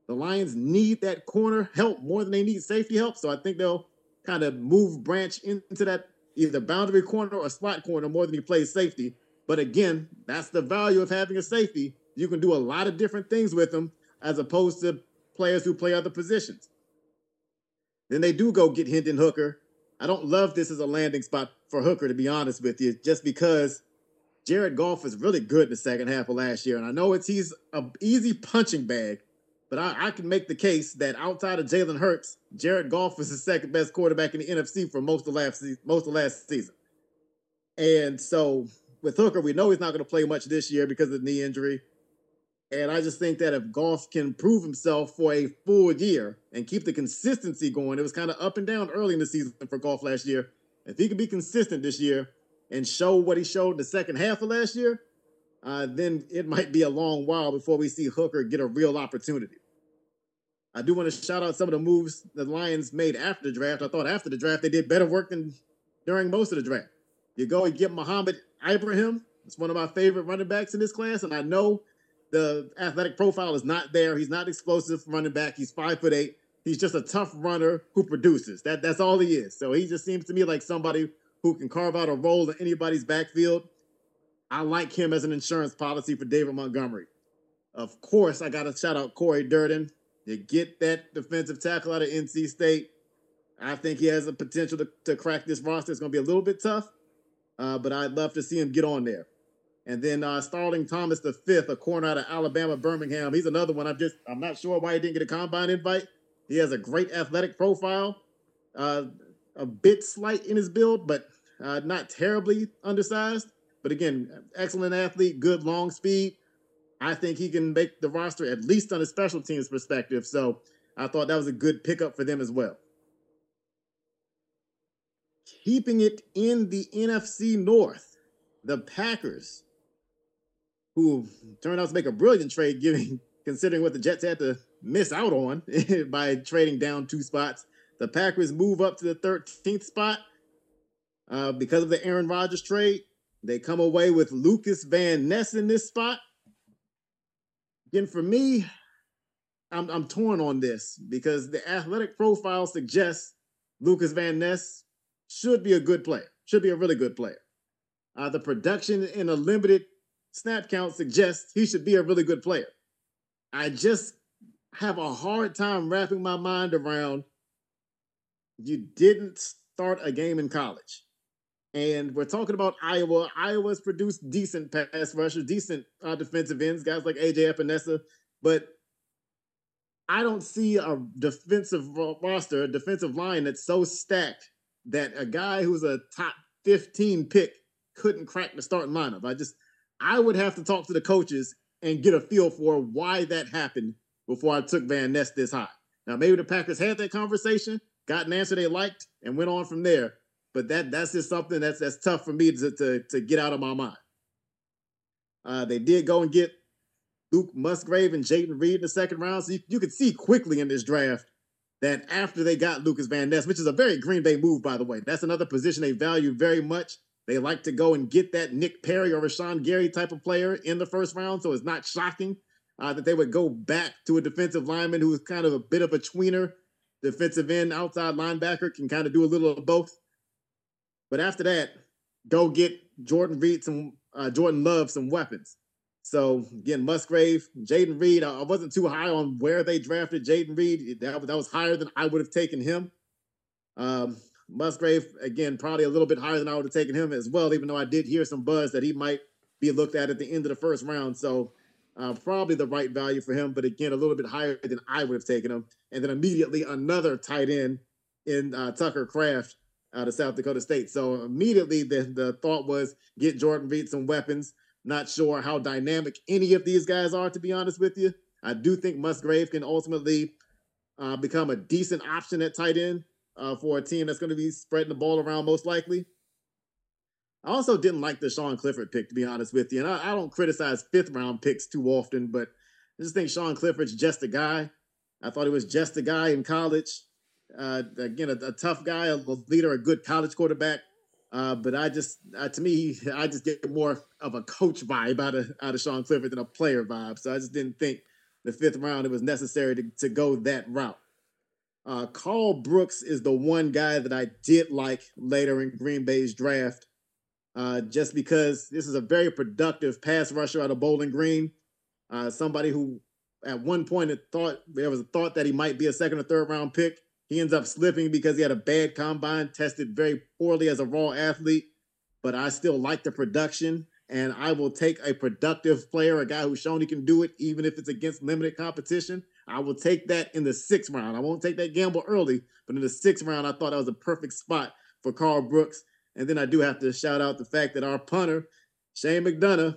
[SPEAKER 3] The Lions need that corner help more than they need safety help. So I think they'll kind of move Branch into that either boundary corner or slot corner more than he plays safety. But again, that's the value of having a safety. You can do a lot of different things with them as opposed to players who play other positions. Then they do go get Hendon Hooker. I don't love this as a landing spot for Hooker, to be honest with you, just because Jared Goff is really good in the second half of last year. And I know it's he's an easy punching bag, but I, I, can make the case that outside of Jalen Hurts, Jared Goff is the second best quarterback in the NFC for most of last most of last season. And so with Hooker, we know he's not going to play much this year because of the knee injury. And I just think that if Goff can prove himself for a full year and keep the consistency going, it was kind of up and down early in the season for Goff last year. If he can be consistent this year and show what he showed in the second half of last year, uh, then it might be a long while before we see Hooker get a real opportunity. I do want to shout out some of the moves the Lions made after the draft. I thought after the draft they did better work than during most of the draft. You go and get Mohamed Ibrahim. It's one of my favorite running backs in this class, and I know the athletic profile is not there. He's not explosive running back. He's five foot eight. He's just a tough runner who produces. That that's all he is. So he just seems to me like somebody who can carve out a role in anybody's backfield. I like him as an insurance policy for David Montgomery. Of course, I got to shout out Cory Durden. You get that defensive tackle out of NC State. I think he has the potential to, to crack this roster. It's going to be a little bit tough, uh, but I'd love to see him get on there. And then uh, Starling Thomas the fifth, a corner out of Alabama, Birmingham. He's another one. I'm just I'm not sure why he didn't get a combine invite. He has a great athletic profile, uh, a bit slight in his build, but uh, not terribly undersized. But again, excellent athlete, good long speed. I think he can make the roster at least on a special teams perspective. So I thought that was a good pickup for them as well. Keeping it in the NFC North, the Packers, who turned out to make a brilliant trade, giving considering what the Jets had to miss out on by trading down two spots. The Packers move up to the 13th spot uh, because of the Aaron Rodgers trade. They come away with Lucas Van Ness in this spot. Again, for me, I'm, I'm torn on this because the athletic profile suggests Lucas Van Ness should be a good player, should be a really good player. Uh, the production in a limited snap count suggests he should be a really good player. I just have a hard time wrapping my mind around you didn't start a game in college. And we're talking about Iowa. Iowa's produced decent pass rushers, decent uh, defensive ends, guys like AJ Epenesa. But I don't see a defensive roster, a defensive line that's so stacked that a guy who's a top 15 pick couldn't crack the starting lineup. I just, I would have to talk to the coaches and get a feel for why that happened before I took Van Ness this high. Now, maybe the Packers had that conversation, got an answer they liked, and went on from there. But that that's just something that's that's tough for me to to, to get out of my mind. Uh, they did go and get Luke Musgrave and Jayden Reed in the second round. So you, you could see quickly in this draft that after they got Lucas Van Ness, which is a very Green Bay move, by the way, that's another position they value very much. They like to go and get that Nick Perry or Rashan Gary type of player in the first round. So it's not shocking uh, that they would go back to a defensive lineman who is kind of a bit of a tweener, defensive end, outside linebacker, can kind of do a little of both. But after that, go get Jordan Reed some uh, Jordan Love some weapons. So again, Musgrave, Jayden Reed. I wasn't too high on where they drafted Jayden Reed. That, that was higher than I would have taken him. Um, Musgrave, again, probably a little bit higher than I would have taken him as well, even though I did hear some buzz that he might be looked at at the end of the first round. So uh, probably the right value for him, but again, a little bit higher than I would have taken him. And then immediately another tight end in uh, Tucker Kraft out of South Dakota State. So immediately the, the thought was get Jordan Reed some weapons. Not sure how dynamic any of these guys are, to be honest with you. I do think Musgrave can ultimately uh, become a decent option at tight end uh, for a team that's going to be spreading the ball around most likely. I also didn't like the Sean Clifford pick, to be honest with you. And I, I don't criticize fifth round picks too often, but I just think Sean Clifford's just a guy. I thought he was just a guy in college. Uh, again, a, a, tough guy, a leader, a good college quarterback. Uh, but I just, uh, to me, I just get more of a coach vibe out of out of Sean Clifford than a player vibe. So I just didn't think the fifth round it was necessary to, to go that route. Uh, Karl Brooks is the one guy that I did like later in Green Bay's draft, uh, just because this is a very productive pass rusher out of Bowling Green. Uh, somebody who at one point thought there was a thought that he might be a second or third round pick. He ends up slipping because he had a bad combine, tested very poorly as a raw athlete. But I still like the production, and I will take a productive player, a guy who's shown he can do it, even if it's against limited competition. I will take that in the sixth round. I won't take that gamble early, but in the sixth round, I thought that was a perfect spot for Karl Brooks. And then I do have to shout out the fact that our punter, Shane McDonough,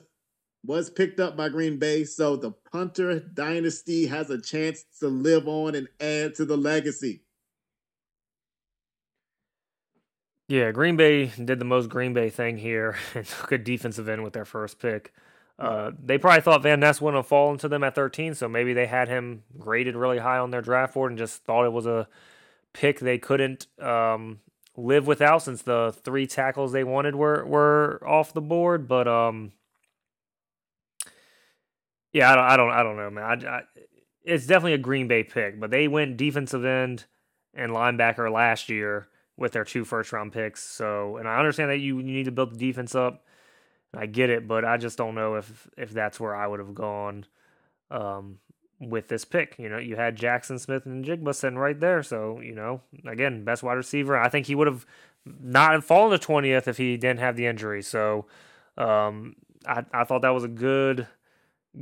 [SPEAKER 3] was picked up by Green Bay. So the punter dynasty has a chance to live on and add to the legacy.
[SPEAKER 2] Yeah, Green Bay did the most Green Bay thing here and took a defensive end with their first pick. Uh, they probably thought Van Ness wouldn't have fallen to them at 13, so maybe they had him graded really high on their draft board and just thought it was a pick they couldn't um, live without since the three tackles they wanted were were off the board. But um, yeah, I don't, I don't, I don't know, man. I, I, it's definitely a Green Bay pick, but they went defensive end and linebacker last year with their two first round picks. So, and I understand that you, you need to build the defense up And I get it, but I just don't know if if that's where I would have gone um, with this pick. You know, you had Jaxon Smith-Njigba sitting right there, so you know, again, best wide receiver. I think he would have not fallen to twentieth if he didn't have the injury. So, um, I I thought that was a good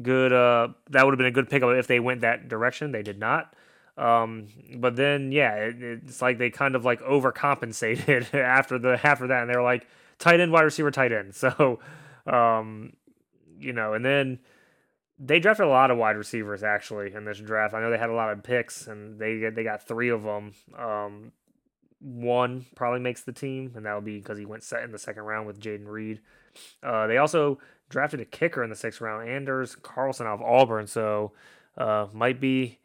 [SPEAKER 2] good uh that would have been a good pickup if they went that direction. They did not. Um, but then yeah, it, it's like they kind of like overcompensated after the after that, and they were like tight end, wide receiver, tight end. So Um, you know, and then they drafted a lot of wide receivers actually in this draft. I know they had a lot of picks, and they they got three of them. Um, one probably makes the team, and that would be because he went set in the second round with Jayden Reed. Uh, they also drafted a kicker in the sixth round, Anders Carlson out of Auburn. So uh, might be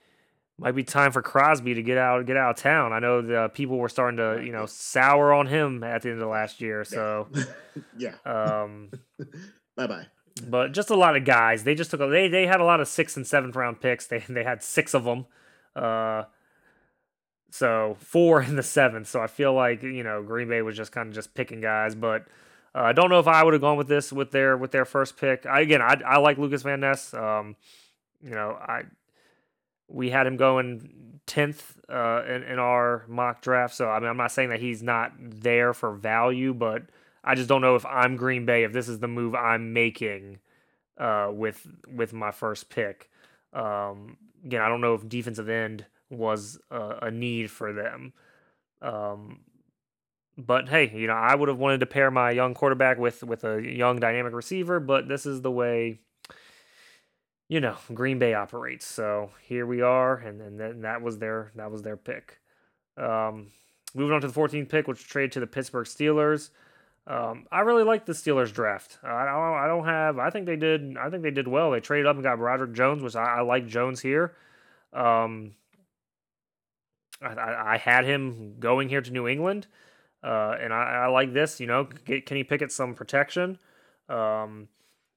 [SPEAKER 2] might be time for Crosby to get out get out of town. I know the people were starting to you know sour on him at the end of last year. So
[SPEAKER 3] yeah.
[SPEAKER 2] Um,
[SPEAKER 3] bye bye.
[SPEAKER 2] But just a lot of guys. They just took a, they they had a lot of sixth and seventh round picks. They they had six of them. Uh, so four in the seventh. So I feel like you know Green Bay was just kind of just picking guys, but uh, I don't know if I would have gone with this with their with their first pick. I, again, I I like Lucas Van Ness. Um, you know, I we had him going tenth uh, in in our mock draft. So I mean, I'm not saying that he's not there for value, but I just don't know if I'm Green Bay if this is the move I'm making uh, with with my first pick. Um, again, I don't know if defensive end was a, a need for them. Um, but hey, you know, I would have wanted to pair my young quarterback with with a young dynamic receiver, but this is the way you know Green Bay operates. So here we are, and and then that was their that was their pick. Um, moving on to the 14th pick, which traded to the Pittsburgh Steelers. Um, I really like the Steelers draft. I don't, I don't have. I think they did. I think they did well. They traded up and got Broderick Jones, which I, I like Jones here. Um, I, I, had him going here to New England, uh, and I, I, like this. You know, get Kenny Pickett some protection, um,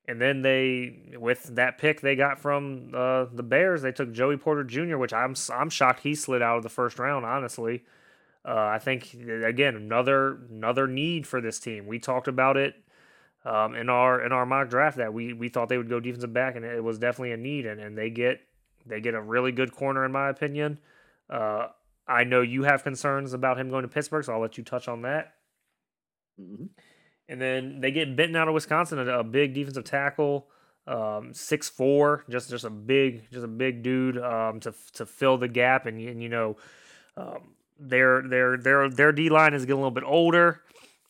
[SPEAKER 2] and then they with that pick they got from uh, the Bears, they took Joey Porter Jr., which I'm I'm shocked he slid out of the first round. Honestly, uh, I think again another another need for this team. We talked about it um, in our in our mock draft that we we thought they would go defensive back, and it was definitely a need, and, and they get they get a really good corner in my opinion. Uh, I know you have concerns about him going to Pittsburgh, so I'll let you touch on that. Mm-hmm. And then they get Benton out of Wisconsin, a, a big defensive tackle, um, six four, just just a big just a big dude um, to to fill the gap, and, and you know um, their their their their D line is getting a little bit older.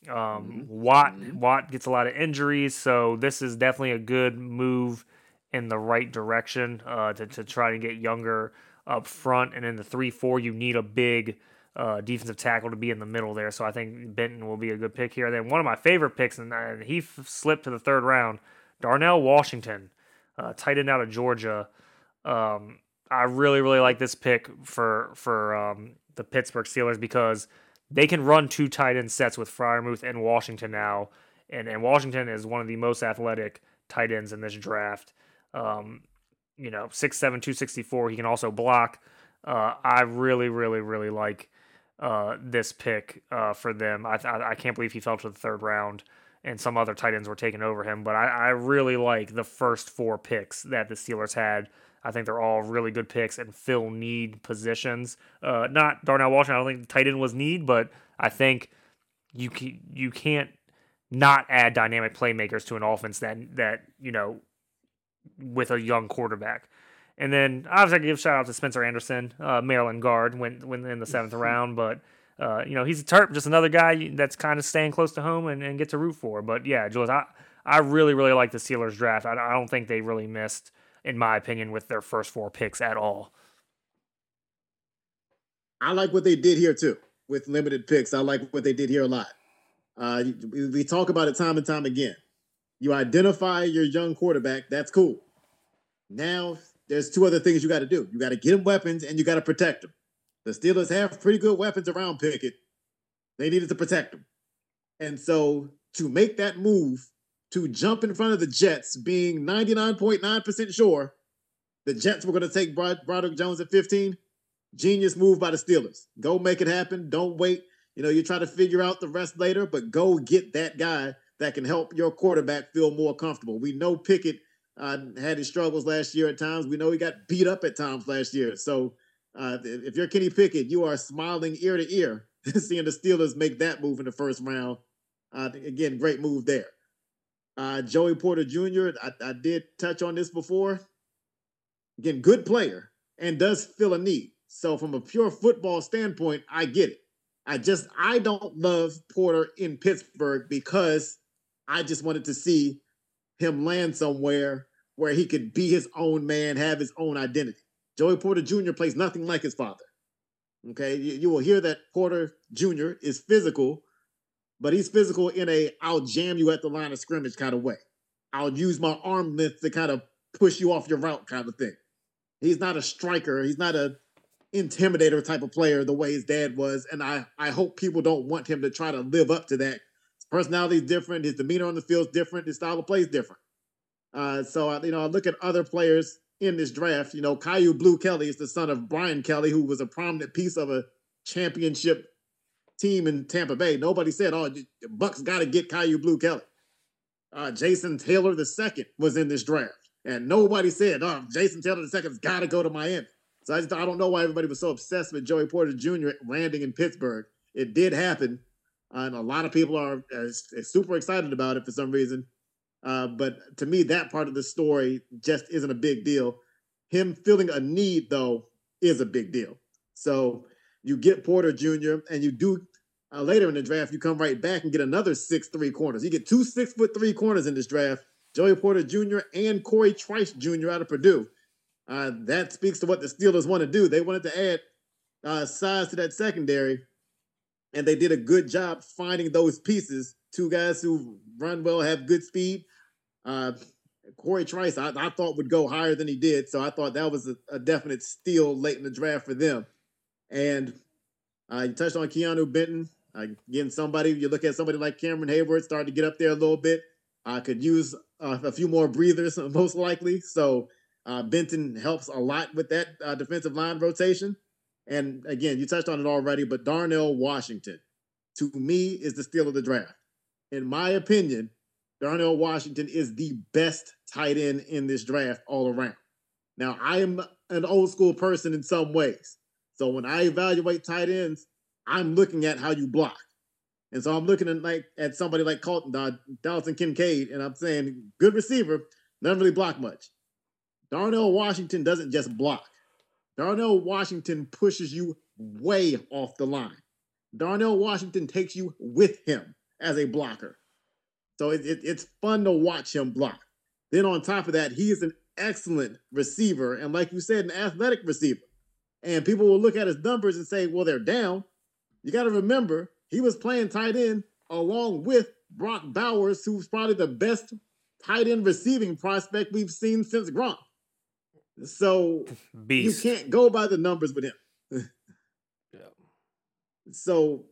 [SPEAKER 2] Um, mm-hmm. Watt mm-hmm. Watt gets a lot of injuries, so this is definitely a good move in the right direction uh, to to try to get younger up front, and in the three four, you need a big uh, defensive tackle to be in the middle there. So I think Benton will be a good pick here. Then one of my favorite picks, and uh, he f- slipped to the third round, Darnell Washington, uh, tight end out of Georgia. Um, I really really like this pick for for um, the Pittsburgh Steelers because they can run two tight end sets with Freiermuth and Washington now, and and Washington is one of the most athletic tight ends in this draft. Um, you know, 6'7", 264. He can also block. Uh, I really, really, really like uh, this pick uh, for them. I, I, I can't believe he fell to the third round, and some other tight ends were taken over him. But I, I really like the first four picks that the Steelers had. I think they're all really good picks and fill need positions. Uh, not Darnell Washington. I don't think the tight end was need, but I think you can, you can't not add dynamic playmakers to an offense that that you know with a young quarterback. And then obviously I give shout out to Spencer Anderson, uh, Maryland guard, went went in the seventh round, but uh, you know he's a Terp, just another guy that's kind of staying close to home and, and get to root for. But yeah, Jules, I I really really like the Steelers draft. I, I don't think they really missed, in my opinion, with their first four picks at all.
[SPEAKER 3] I like what they did here too with limited picks. I like what they did here a lot. Uh, we talk about it time and time again. You identify your young quarterback. That's cool. Now there's two other things you got to do. You got to get him weapons and you got to protect him. The Steelers have pretty good weapons around Pickett. They needed to protect him. And so to make that move, to jump in front of the Jets, being 99.9% sure the Jets were going to take Brod- Broderick Jones at 15, genius move by the Steelers. Go make it happen. Don't wait. You know, you try to figure out the rest later, but go get that guy that can help your quarterback feel more comfortable. We know Pickett uh, had his struggles last year at times. We know he got beat up at times last year. So uh, if you're Kenny Pickett, you are smiling ear to ear seeing the Steelers make that move in the first round. Uh, again, great move there. Uh, Joey Porter Jr., I, I did touch on this before. Again, good player and does fill a need. So from a pure football standpoint, I get it. I just I don't love Porter in Pittsburgh because I just wanted to see him land somewhere where he could be his own man, have his own identity. Joey Porter Jr. plays nothing like his father. Okay, you, you will hear that Porter Jr. is physical, but he's physical in a I'll jam you at the line of scrimmage kind of way. I'll use my arm length to kind of push you off your route kind of thing. He's not a striker. He's not a intimidator type of player the way his dad was. And I, I hope people don't want him to try to live up to that. His personality is different. His demeanor on the field is different. His style of play is different. Uh, so, you know, I look at other players in this draft. You know, Kyu Blue Kelly is the son of Brian Kelly, who was a prominent piece of a championship team in Tampa Bay. Nobody said, oh, Bucks got to get Kyu Blue Kelly. Uh, Jason Taylor II was in this draft. And nobody said, oh, Jason Taylor II's got to go to Miami. So I just I don't know why everybody was so obsessed with Joey Porter Jr. landing in Pittsburgh. It did happen, and a lot of people are, are super excited about it for some reason. Uh, but to me, that part of the story just isn't a big deal. Him feeling a need, though, is a big deal. So you get Porter Jr. and you do uh, later in the draft, you come right back and get another six three corners. You get two six foot three corners in this draft: Joey Porter Jr. and Corey Trice Jr. out of Purdue. Uh, that speaks to what the Steelers want to do. They wanted to add uh, size to that secondary, and they did a good job finding those pieces. Two guys who run well, have good speed. Uh, Corey Trice, I, I, thought would go higher than he did, so I thought that was a, a definite steal late in the draft for them. And uh, touched on Keanu Benton. again, somebody you look at somebody like Cameron Heyward starting to get up there a little bit. I could use uh, a few more breathers, most likely. So uh, Benton helps a lot with that uh, defensive line rotation. And again, you touched on it already, but Darnell Washington, to me, is the steal of the draft. In my opinion, Darnell Washington is the best tight end in this draft all around. Now, I am an old school person in some ways. So when I evaluate tight ends, I'm looking at how you block. And so I'm looking at like at somebody like Colton uh, Dalton Kincaid, and I'm saying good receiver, doesn't really block much. Darnell Washington doesn't just block. Darnell Washington pushes you way off the line. Darnell Washington takes you with him as a blocker. So it, it, it's fun to watch him block. Then on top of that, he is an excellent receiver. And like you said, an athletic receiver. And people will look at his numbers and say, well, they're down. You got to remember, he was playing tight end along with Brock Bowers, who's probably the best tight end receiving prospect we've seen since Gronk. So Beast. you can't go by the numbers with him. yeah. So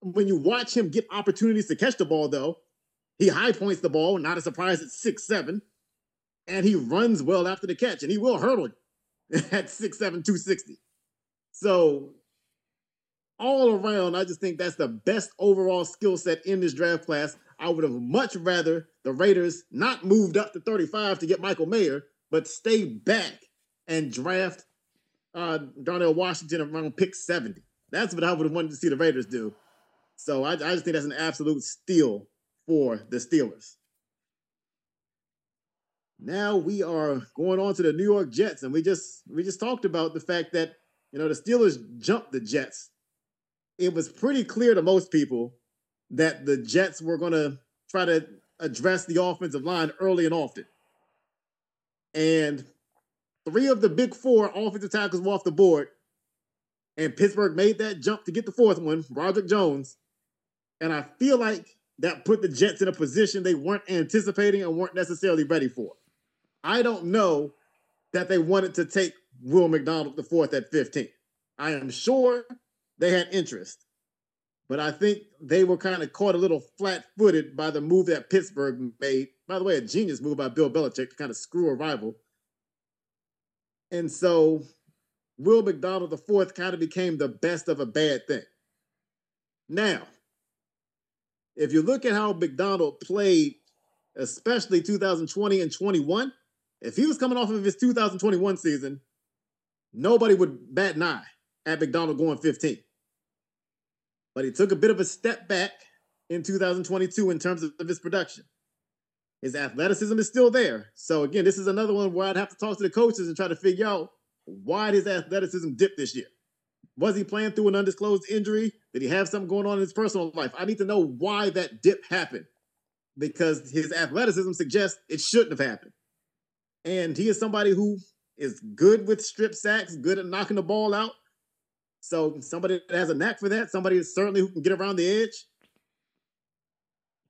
[SPEAKER 3] when you watch him get opportunities to catch the ball, though, he high points the ball, not a surprise at six seven, and he runs well after the catch, and he will hurdle at six seven two sixty. So all around, I just think that's the best overall skill set in this draft class. I would have much rather the Raiders not moved up to 35 to get Michael Mayer but stay back and draft uh, Darnell Washington around pick 70. That's what I would have wanted to see the Raiders do. So I, I just think that's an absolute steal for the Steelers. Now we are going on to the New York Jets, and we just we just talked about the fact that you know the Steelers jumped the Jets. It was pretty clear to most people that the Jets were going to try to address the offensive line early and often. And three of the big four offensive tackles were off the board. And Pittsburgh made that jump to get the fourth one, Broderick Jones. And I feel like that put the Jets in a position they weren't anticipating and weren't necessarily ready for. I don't know that they wanted to take Will McDonald fourth at 15. I am sure they had interest, but I think they were kind of caught a little flat footed by the move that Pittsburgh made by the way, a genius move by Bill Belichick to kind of screw a rival. And so Will McDonald IV kind of became the best of a bad thing. Now, if you look at how McDonald played, especially 2020 and 21, if he was coming off of his 2021 season, nobody would bat an eye at McDonald going 15. But he took a bit of a step back in 2022 in terms of his production. His athleticism is still there. So again, this is another one where I'd have to talk to the coaches and try to figure out why his athleticism dip this year. Was he playing through an undisclosed injury? Did he have something going on in his personal life? I need to know why that dip happened. because his athleticism suggests it shouldn't have happened. And he is somebody who is good with strip sacks, good at knocking the ball out. So somebody that has a knack for that, somebody certainly who can get around the edge.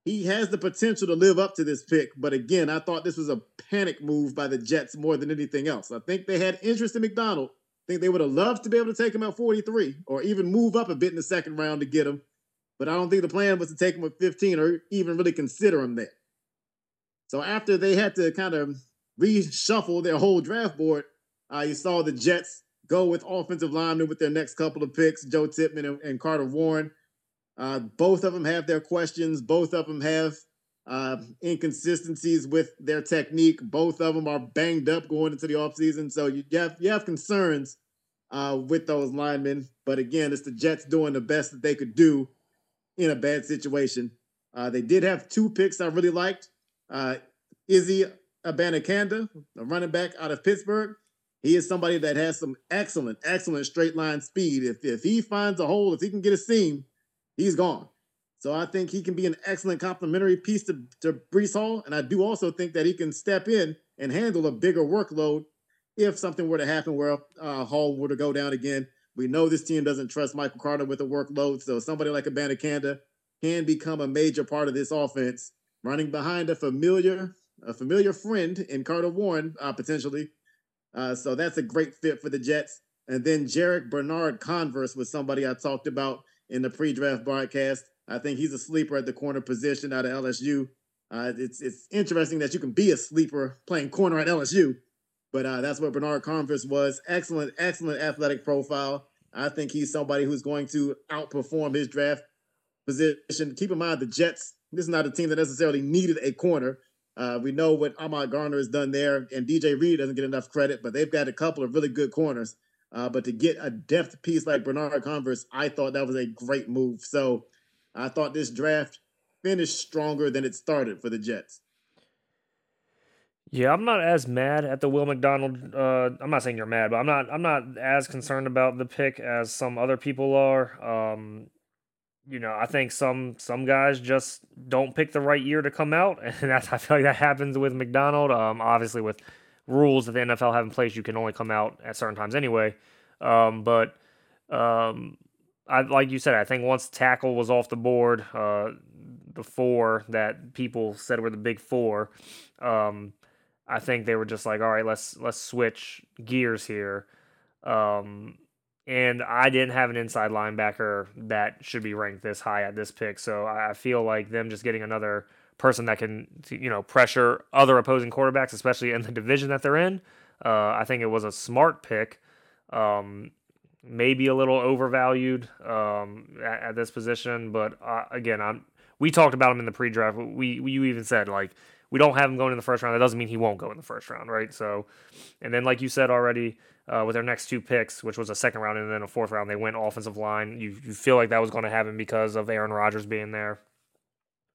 [SPEAKER 3] He has the potential to live up to this pick, but again, I thought this was a panic move by the Jets more than anything else. I think they had interest in McDonald. I think they would have loved to be able to take him at 43 or even move up a bit in the second round to get him. But I don't think the plan was to take him at 15 or even really consider him there. So after they had to kind of reshuffle their whole draft board, uh, you saw the Jets go with offensive linemen with their next couple of picks, Joe Tippmann and, and Carter Warren. Uh, both of them have their questions. Both of them have uh, inconsistencies with their technique. Both of them are banged up going into the offseason. So you have you have concerns uh, with those linemen. But again, it's the Jets doing the best that they could do in a bad situation. Uh, they did have two picks I really liked. Uh, Izzy Abanikanda, a running back out of Pittsburgh. He is somebody that has some excellent, excellent straight line speed. If, if he finds a hole, if he can get a seam, he's gone. So I think he can be an excellent complementary piece to, to Breece Hall. And I do also think that he can step in and handle a bigger workload if something were to happen where uh, Hall were to go down again. We know this team doesn't trust Michael Carter with a workload. So somebody like Abanikanda can become a major part of this offense, running behind a familiar, a familiar friend in Carter Warren, uh, potentially. Uh, so that's a great fit for the Jets. And then Jarrick Bernard Converse was somebody I talked about in the pre-draft broadcast. I think he's a sleeper at the corner position out of LSU. Uh, it's it's interesting that you can be a sleeper playing corner at LSU, but uh, that's what Bernard Converse was. Excellent, excellent athletic profile. I think he's somebody who's going to outperform his draft position. Keep in mind the Jets. This is not a team that necessarily needed a corner. Uh, we know what Ahmad Gardner has done there, and DJ Reed doesn't get enough credit, but they've got a couple of really good corners. Uh, but to get a depth piece like Bernard Converse, I thought that was a great move. So I thought this draft finished stronger than it started for the Jets.
[SPEAKER 2] Yeah, I'm not as mad at the Will McDonald. Uh, I'm not saying you're mad, but I'm not. I'm not as concerned about the pick as some other people are. Um, you know, I think some some guys just don't pick the right year to come out, and that's I feel like that happens with McDonald. Um, obviously with rules that the NFL have in place, you can only come out at certain times anyway. Um, but um, I like you said, I think once tackle was off the board, uh, the four that people said were the big four, um, I think they were just like, all right, let's let's switch gears here. Um, and I didn't have an inside linebacker that should be ranked this high at this pick, so I feel like them just getting another person that can you know pressure other opposing quarterbacks, especially in the division that they're in. Uh, I think it was a smart pick. Um, maybe a little overvalued um, at, at, this position, but uh, again, I'm. We talked about him in the pre-draft. We, we you even said like we don't have him going in the first round. That doesn't mean he won't go in the first round, right? So, and then like you said already, uh, with their next two picks, which was a second round and then a fourth round, they went offensive line. You you feel like that was going to happen because of Aaron Rodgers being there.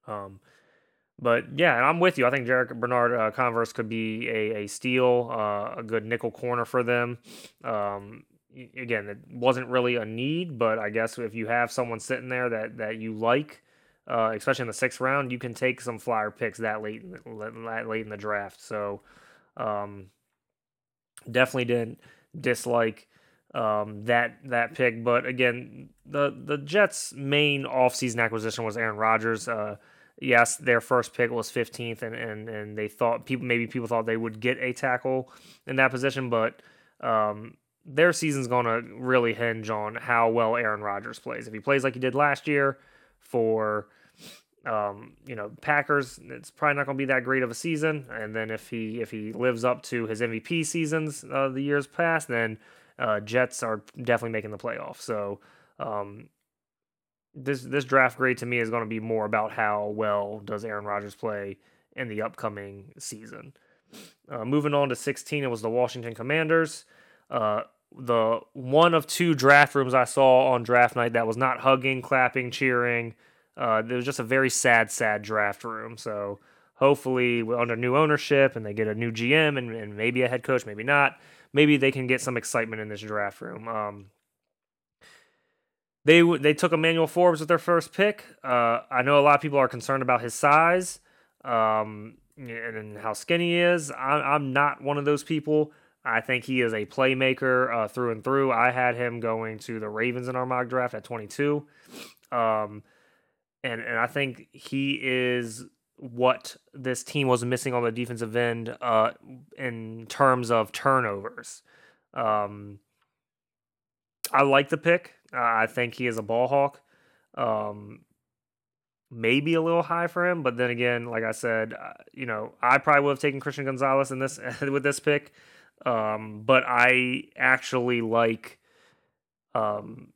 [SPEAKER 2] Um, but yeah, and I'm with you. I think Jarrick Bernard uh, Converse could be a, a steal, uh, a good nickel corner for them. Um, again, it wasn't really a need, but I guess if you have someone sitting there that, that you like, uh, especially in the sixth round, you can take some flyer picks that late, that late in the draft. So um, definitely didn't dislike um, that that pick. But again, the the Jets' main offseason acquisition was Aaron Rodgers. Uh, yes, their first pick was 15th, and, and, and they thought people maybe people thought they would get a tackle in that position, but um, their season's going to really hinge on how well Aaron Rodgers plays. If he plays like he did last year for um, you know Packers, it's probably not going to be that great of a season. And then if he if he lives up to his MVP seasons uh, the years past, then uh, Jets are definitely making the playoffs. So um, this this draft grade to me is going to be more about how well does Aaron Rodgers play in the upcoming season. Uh, moving on to 16, it was the Washington Commanders. Uh, the one of two draft rooms I saw on draft night that was not hugging, clapping, cheering. Uh, it was just a very sad, sad draft room. So hopefully, under new ownership and they get a new GM and, and maybe a head coach, maybe not, maybe they can get some excitement in this draft room. Um, they they took Emmanuel Forbes with their first pick. Uh, I know a lot of people are concerned about his size. um, and how skinny he is. I'm, I'm not one of those people. I think he is a playmaker uh, through and through. I had him going to the Ravens in our mock draft at 22. Um, and, and I think he is what this team was missing on the defensive end uh, in terms of turnovers. Um, I like the pick. Uh, I think he is a ball hawk. Um, maybe a little high for him, but then again, like I said, uh, you know, I probably would have taken Christian Gonzalez in this with this pick. Um, but I actually like um,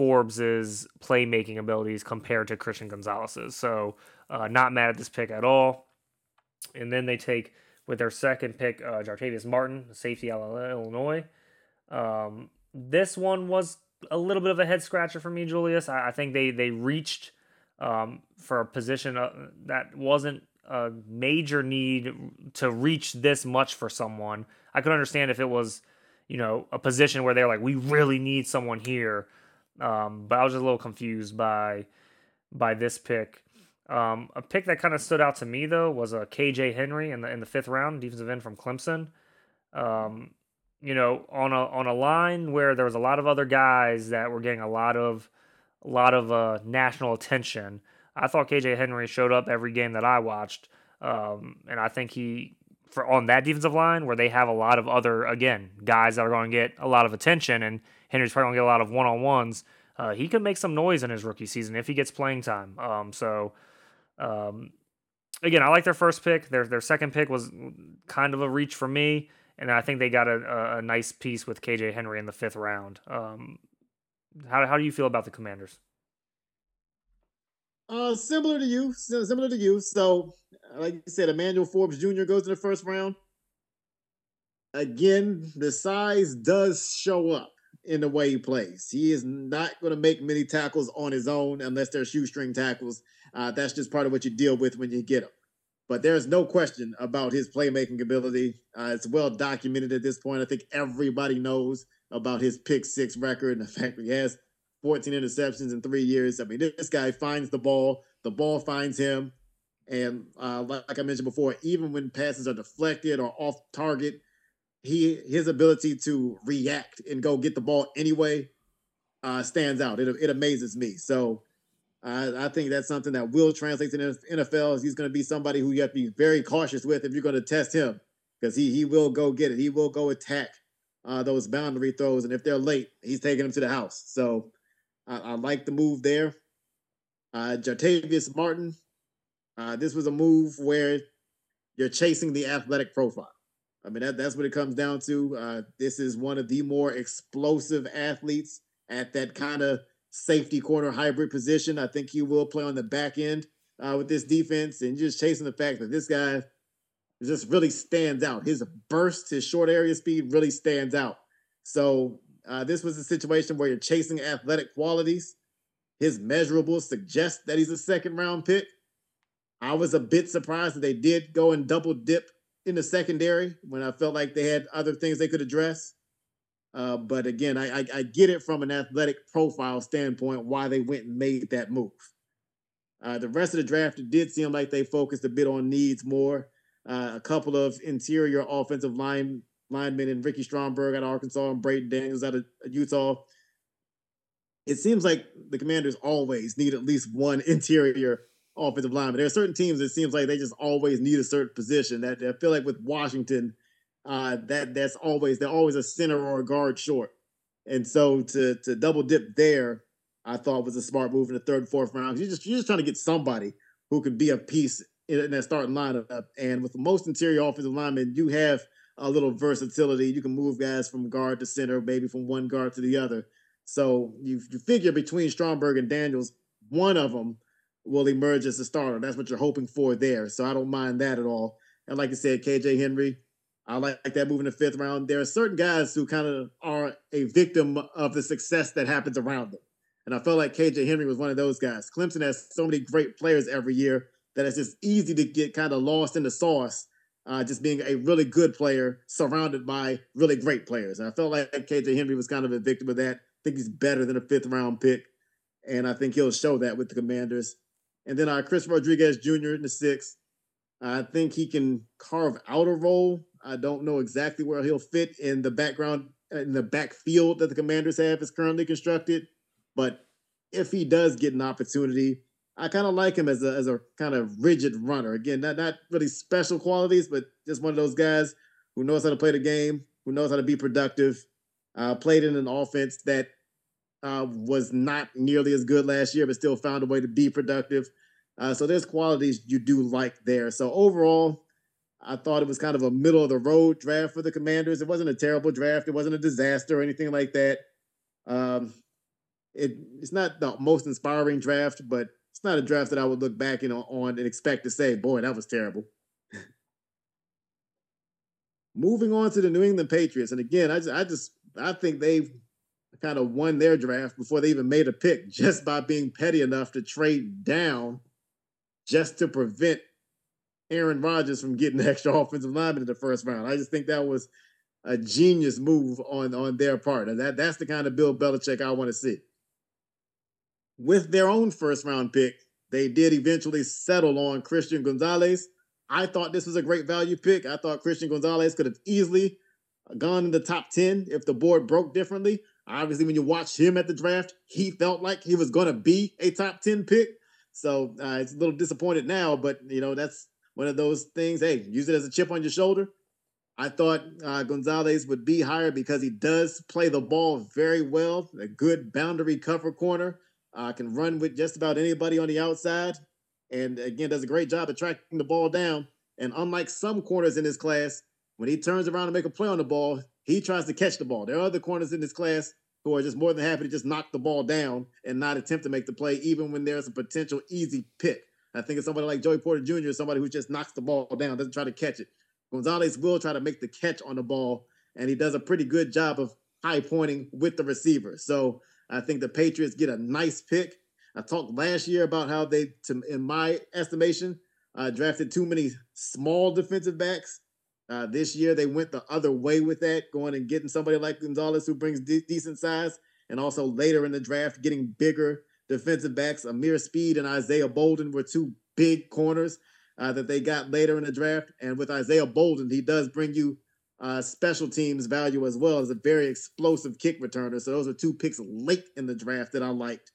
[SPEAKER 2] Forbes's playmaking abilities compared to Christian Gonzalez's. So uh, not mad at this pick at all. And then they take with their second pick, uh, Jartavius Martin, safety out of Illinois. Um, this one was a little bit of a head scratcher for me, Julius. I, I think they they reached um, for a position uh, that wasn't a major need to reach this much for someone. I could understand if it was, you know, a position where they're like, we really need someone here. Um, but I was just a little confused by by this pick. Um, a pick that kind of stood out to me though was a KJ Henry in the in the fifth round, defensive end from Clemson. Um, you know, on a on a line where there was a lot of other guys that were getting a lot of a lot of uh, national attention. I thought KJ Henry showed up every game that I watched, um, and I think he for on that defensive line where they have a lot of other again guys that are going to get a lot of attention, and Henry's probably going to get a lot of one on ones. Uh, he could make some noise in his rookie season if he gets playing time. Um, so, um, again, I like their first pick. Their their second pick was kind of a reach for me, and I think they got a, a nice piece with KJ Henry in the fifth round. Um, how how do you feel about the Commanders?
[SPEAKER 3] Uh, similar to you, similar to you. So, like you said, Emmanuel Forbes Jr. goes in the first round. Again, the size does show up in the way he plays. He is not going to make many tackles on his own unless they're shoestring tackles. Uh, that's just part of what you deal with when you get him. But there's no question about his playmaking ability. Uh, it's well documented at this point. I think everybody knows about his pick six record and the fact that he has 14 interceptions in three years. I mean, this guy finds the ball, the ball finds him. And uh, like I mentioned before, even when passes are deflected or off target, he his ability to react and go get the ball anyway uh, stands out. It, it amazes me. So I think that's something that will translate to the NFL. He's going to be somebody who you have to be very cautious with if you're going to test him because he he will go get it. He will go attack uh, those boundary throws, and if they're late, he's taking them to the house. So I, I like the move there. Uh, Jartavius Martin, uh, this was a move where you're chasing the athletic profile. I mean, that, that's what it comes down to. Uh, this is one of the more explosive athletes at that kind of safety corner hybrid position. I think he will play on the back end uh, with this defense and just chasing the fact that this guy just really stands out. His burst, his short area speed really stands out. So uh, this was a situation where you're chasing athletic qualities. His measurables suggest that he's a second round pick. I was a bit surprised that they did go and double dip in the secondary when I felt like they had other things they could address. Uh, but again, I, I, I, get it from an athletic profile standpoint why they went and made that move. Uh, the rest of the draft, it did seem like they focused a bit on needs more. Uh, a couple of interior offensive line linemen and Ricky Stromberg out of Arkansas and Braeden Daniels out of Utah. It seems like the Commanders always need at least one interior offensive lineman. There are certain teams it seems like they just always need a certain position. That I feel like with Washington, uh, that that's always they're always a center or a guard short. And so to to double dip there, I thought was a smart move in the third and fourth round. You're just you're just trying to get somebody who could be a piece in that starting lineup. And with most interior offensive linemen, you have a little versatility. You can move guys from guard to center, maybe from one guard to the other. So you, you figure between Stromberg and Daniels, one of them will emerge as a starter. That's what you're hoping for there. So I don't mind that at all. And like I said, KJ Henry, I like that move in the fifth round. There are certain guys who kind of are a victim of the success that happens around them. And I felt like KJ Henry was one of those guys. Clemson has so many great players every year that it's just easy to get kind of lost in the sauce, uh, just being a really good player surrounded by really great players. And I felt like KJ Henry was kind of a victim of that. I think he's better than a fifth round pick. And I think he'll show that with the Commanders. And then uh, Chris Rodriguez Jr. in the sixth. I think he can carve out a role. I don't know exactly where he'll fit in the background in the backfield that the Commanders have is currently constructed, but if he does get an opportunity, I kind of like him as a as a kind of rigid runner. Again, not not really special qualities, but just one of those guys who knows how to play the game, who knows how to be productive. Uh, played in an offense that uh, was not nearly as good last year, but still found a way to be productive. Uh, so there's qualities you do like there. So overall, I thought it was kind of a middle of the road draft for the Commanders. It wasn't a terrible draft. It wasn't a disaster or anything like that. Um, it, it's not the most inspiring draft, but it's not a draft that I would look back on and expect to say, boy, that was terrible. Moving on to the New England Patriots. And again, I just, I just I think they've kind of won their draft before they even made a pick just by being petty enough to trade down just to prevent Aaron Rodgers from getting extra offensive lineman in the first round. I just think that was a genius move on, on their part. And that, that's the kind of Bill Belichick I want to see. With their own first round pick, they did eventually settle on Christian Gonzalez. I thought this was a great value pick. I thought Christian Gonzalez could have easily gone in the top 10 if the board broke differently. Obviously, when you watch him at the draft, he felt like he was going to be a top 10 pick. So uh, it's a little disappointed now, but you know, that's one of those things. Hey, use it as a chip on your shoulder. I thought uh, Gonzalez would be higher because he does play the ball very well, a good boundary cover corner, uh, can run with just about anybody on the outside, and again, does a great job of tracking the ball down. And unlike some corners in this class, when he turns around to make a play on the ball, he tries to catch the ball. There are other corners in this class who are just more than happy to just knock the ball down and not attempt to make the play, even when there's a potential easy pick. I think it's somebody like Joey Porter Jr., somebody who just knocks the ball down, doesn't try to catch it. Gonzalez will try to make the catch on the ball, and he does a pretty good job of high pointing with the receiver. So I think the Patriots get a nice pick. I talked last year about how they, to, in my estimation, uh, drafted too many small defensive backs uh, this year, they went the other way with that, going and getting somebody like Gonzalez who brings de- decent size, and also later in the draft, getting bigger defensive backs. Ameer Speed and Isaiah Bolden were two big corners uh, that they got later in the draft. And with Isaiah Bolden, he does bring you uh, special teams value as well as a very explosive kick returner. So those are two picks late in the draft that I liked.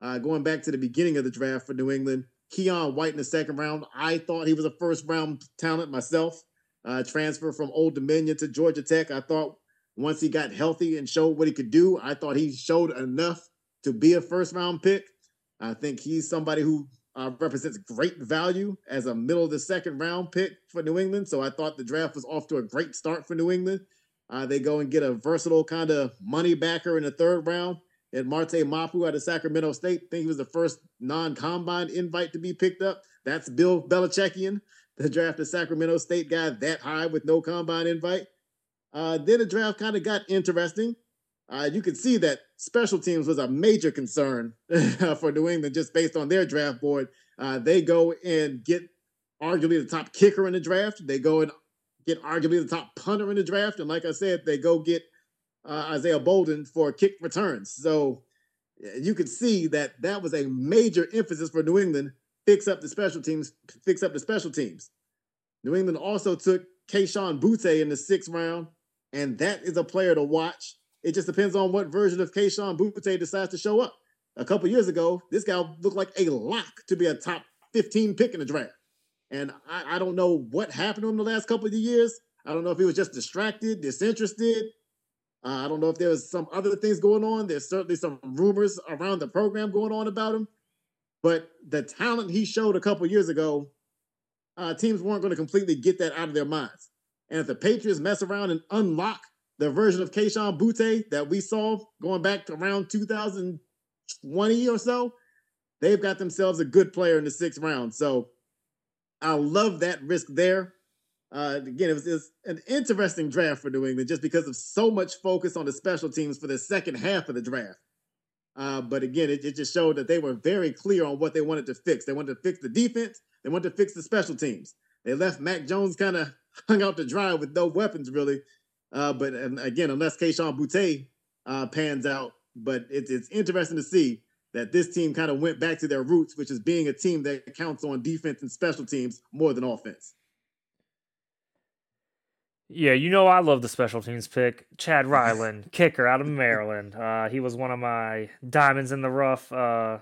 [SPEAKER 3] Uh, going back to the beginning of the draft for New England, Keion White in the second round. I thought he was a first round talent myself uh, transfer from Old Dominion to Georgia Tech. I thought once he got healthy and showed what he could do, I thought he showed enough to be a first round pick. I think he's somebody who uh, represents great value as a middle of the second round pick for New England. So I thought the draft was off to a great start for New England. Uh, they go and get a versatile kind of money backer in the third round. And Marte Mapu out of Sacramento State. I think he was the first non combine invite to be picked up. That's Bill Belichickian to draft a Sacramento State guy that high with no combine invite. Uh, then the draft kind of got interesting. Uh, you could see that special teams was a major concern for New England just based on their draft board. Uh, they go and get arguably the top kicker in the draft. They go and get arguably the top punter in the draft. And like I said, they go get uh, Isaiah Bolden for kick returns. So you could see that that was a major emphasis for New England fix up the special teams, fix up the special teams. New England also took Kayshon Boutte in the sixth round, and that is a player to watch. It just depends on what version of Kayshon Boutte decides to show up. A couple years ago, this guy looked like a lock to be a top 15 pick in the draft. And I, I don't know what happened to him the last couple of years. I don't know if he was just distracted, disinterested. Uh, I don't know if there was some other things going on. There's certainly some rumors around the program going on about him. But the talent he showed a couple years ago, uh, teams weren't going to completely get that out of their minds. And if the Patriots mess around and unlock the version of Kayshon Boutte that we saw going back to around 2020 or so, they've got themselves a good player in the sixth round. So I love that risk there. Uh, again, it was, it was, an interesting draft for New England just because of so much focus on the special teams for the second half of the draft. Uh, but again, it, it, just showed that they were very clear on what they wanted to fix. They wanted to fix the defense. They wanted to fix the special teams. They left Mac Jones kind of hung out to dry with no weapons, really. Uh, but again, unless Kayshon Boutte uh, pans out, but it's it's interesting to see that this team kind of went back to their roots, which is being a team that counts on defense and special teams more than offense.
[SPEAKER 2] Yeah, you know I love the special teams pick. Chad Ryland, kicker out of Maryland. Uh, he was one of my diamonds in the rough uh,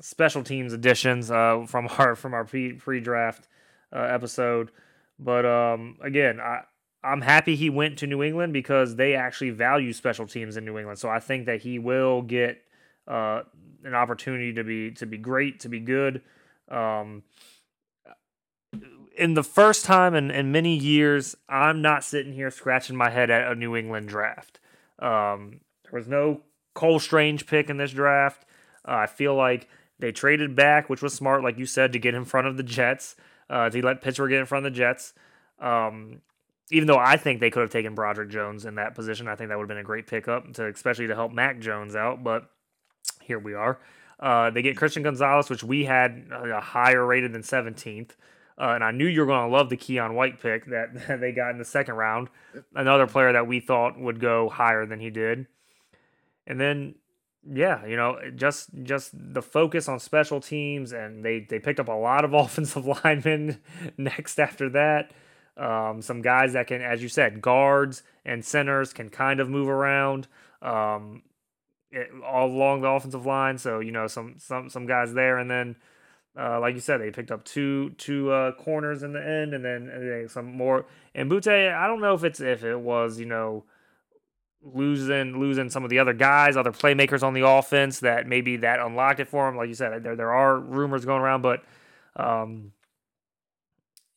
[SPEAKER 2] special teams additions uh, from our from our pre draft uh, episode. But um, again, I I'm happy he went to New England because they actually value special teams in New England. So I think that he will get uh, an opportunity to be to be great, to be good. Um, in the first time in, in many years, I'm not sitting here scratching my head at a New England draft. Um, there was no Cole Strange pick in this draft. Uh, I feel like they traded back, which was smart, like you said, to get in front of the Jets, uh, let Pittsburgh get in front of the Jets. Um, even though I think they could have taken Broderick Jones in that position, I think that would have been a great pickup, to especially to help Mac Jones out. But here we are. Uh, they get Christian Gonzalez, which we had a higher rated than 17th. Uh, and I knew you were going to love the Keion White pick that, that they got in the second round. Another player that we thought would go higher than he did. And then, yeah, you know, just just the focus on special teams, and they they picked up a lot of offensive linemen next after that. Um, some guys that can, as you said, guards and centers can kind of move around um, it, all along the offensive line. So you know, some some some guys there, and then uh, like you said, they picked up two two uh, corners in the end, and then, some more. And Boutte, I don't know if it's if it was you know losing losing some of the other guys, other playmakers on the offense that maybe that unlocked it for him. Like you said, there there are rumors going around, but um,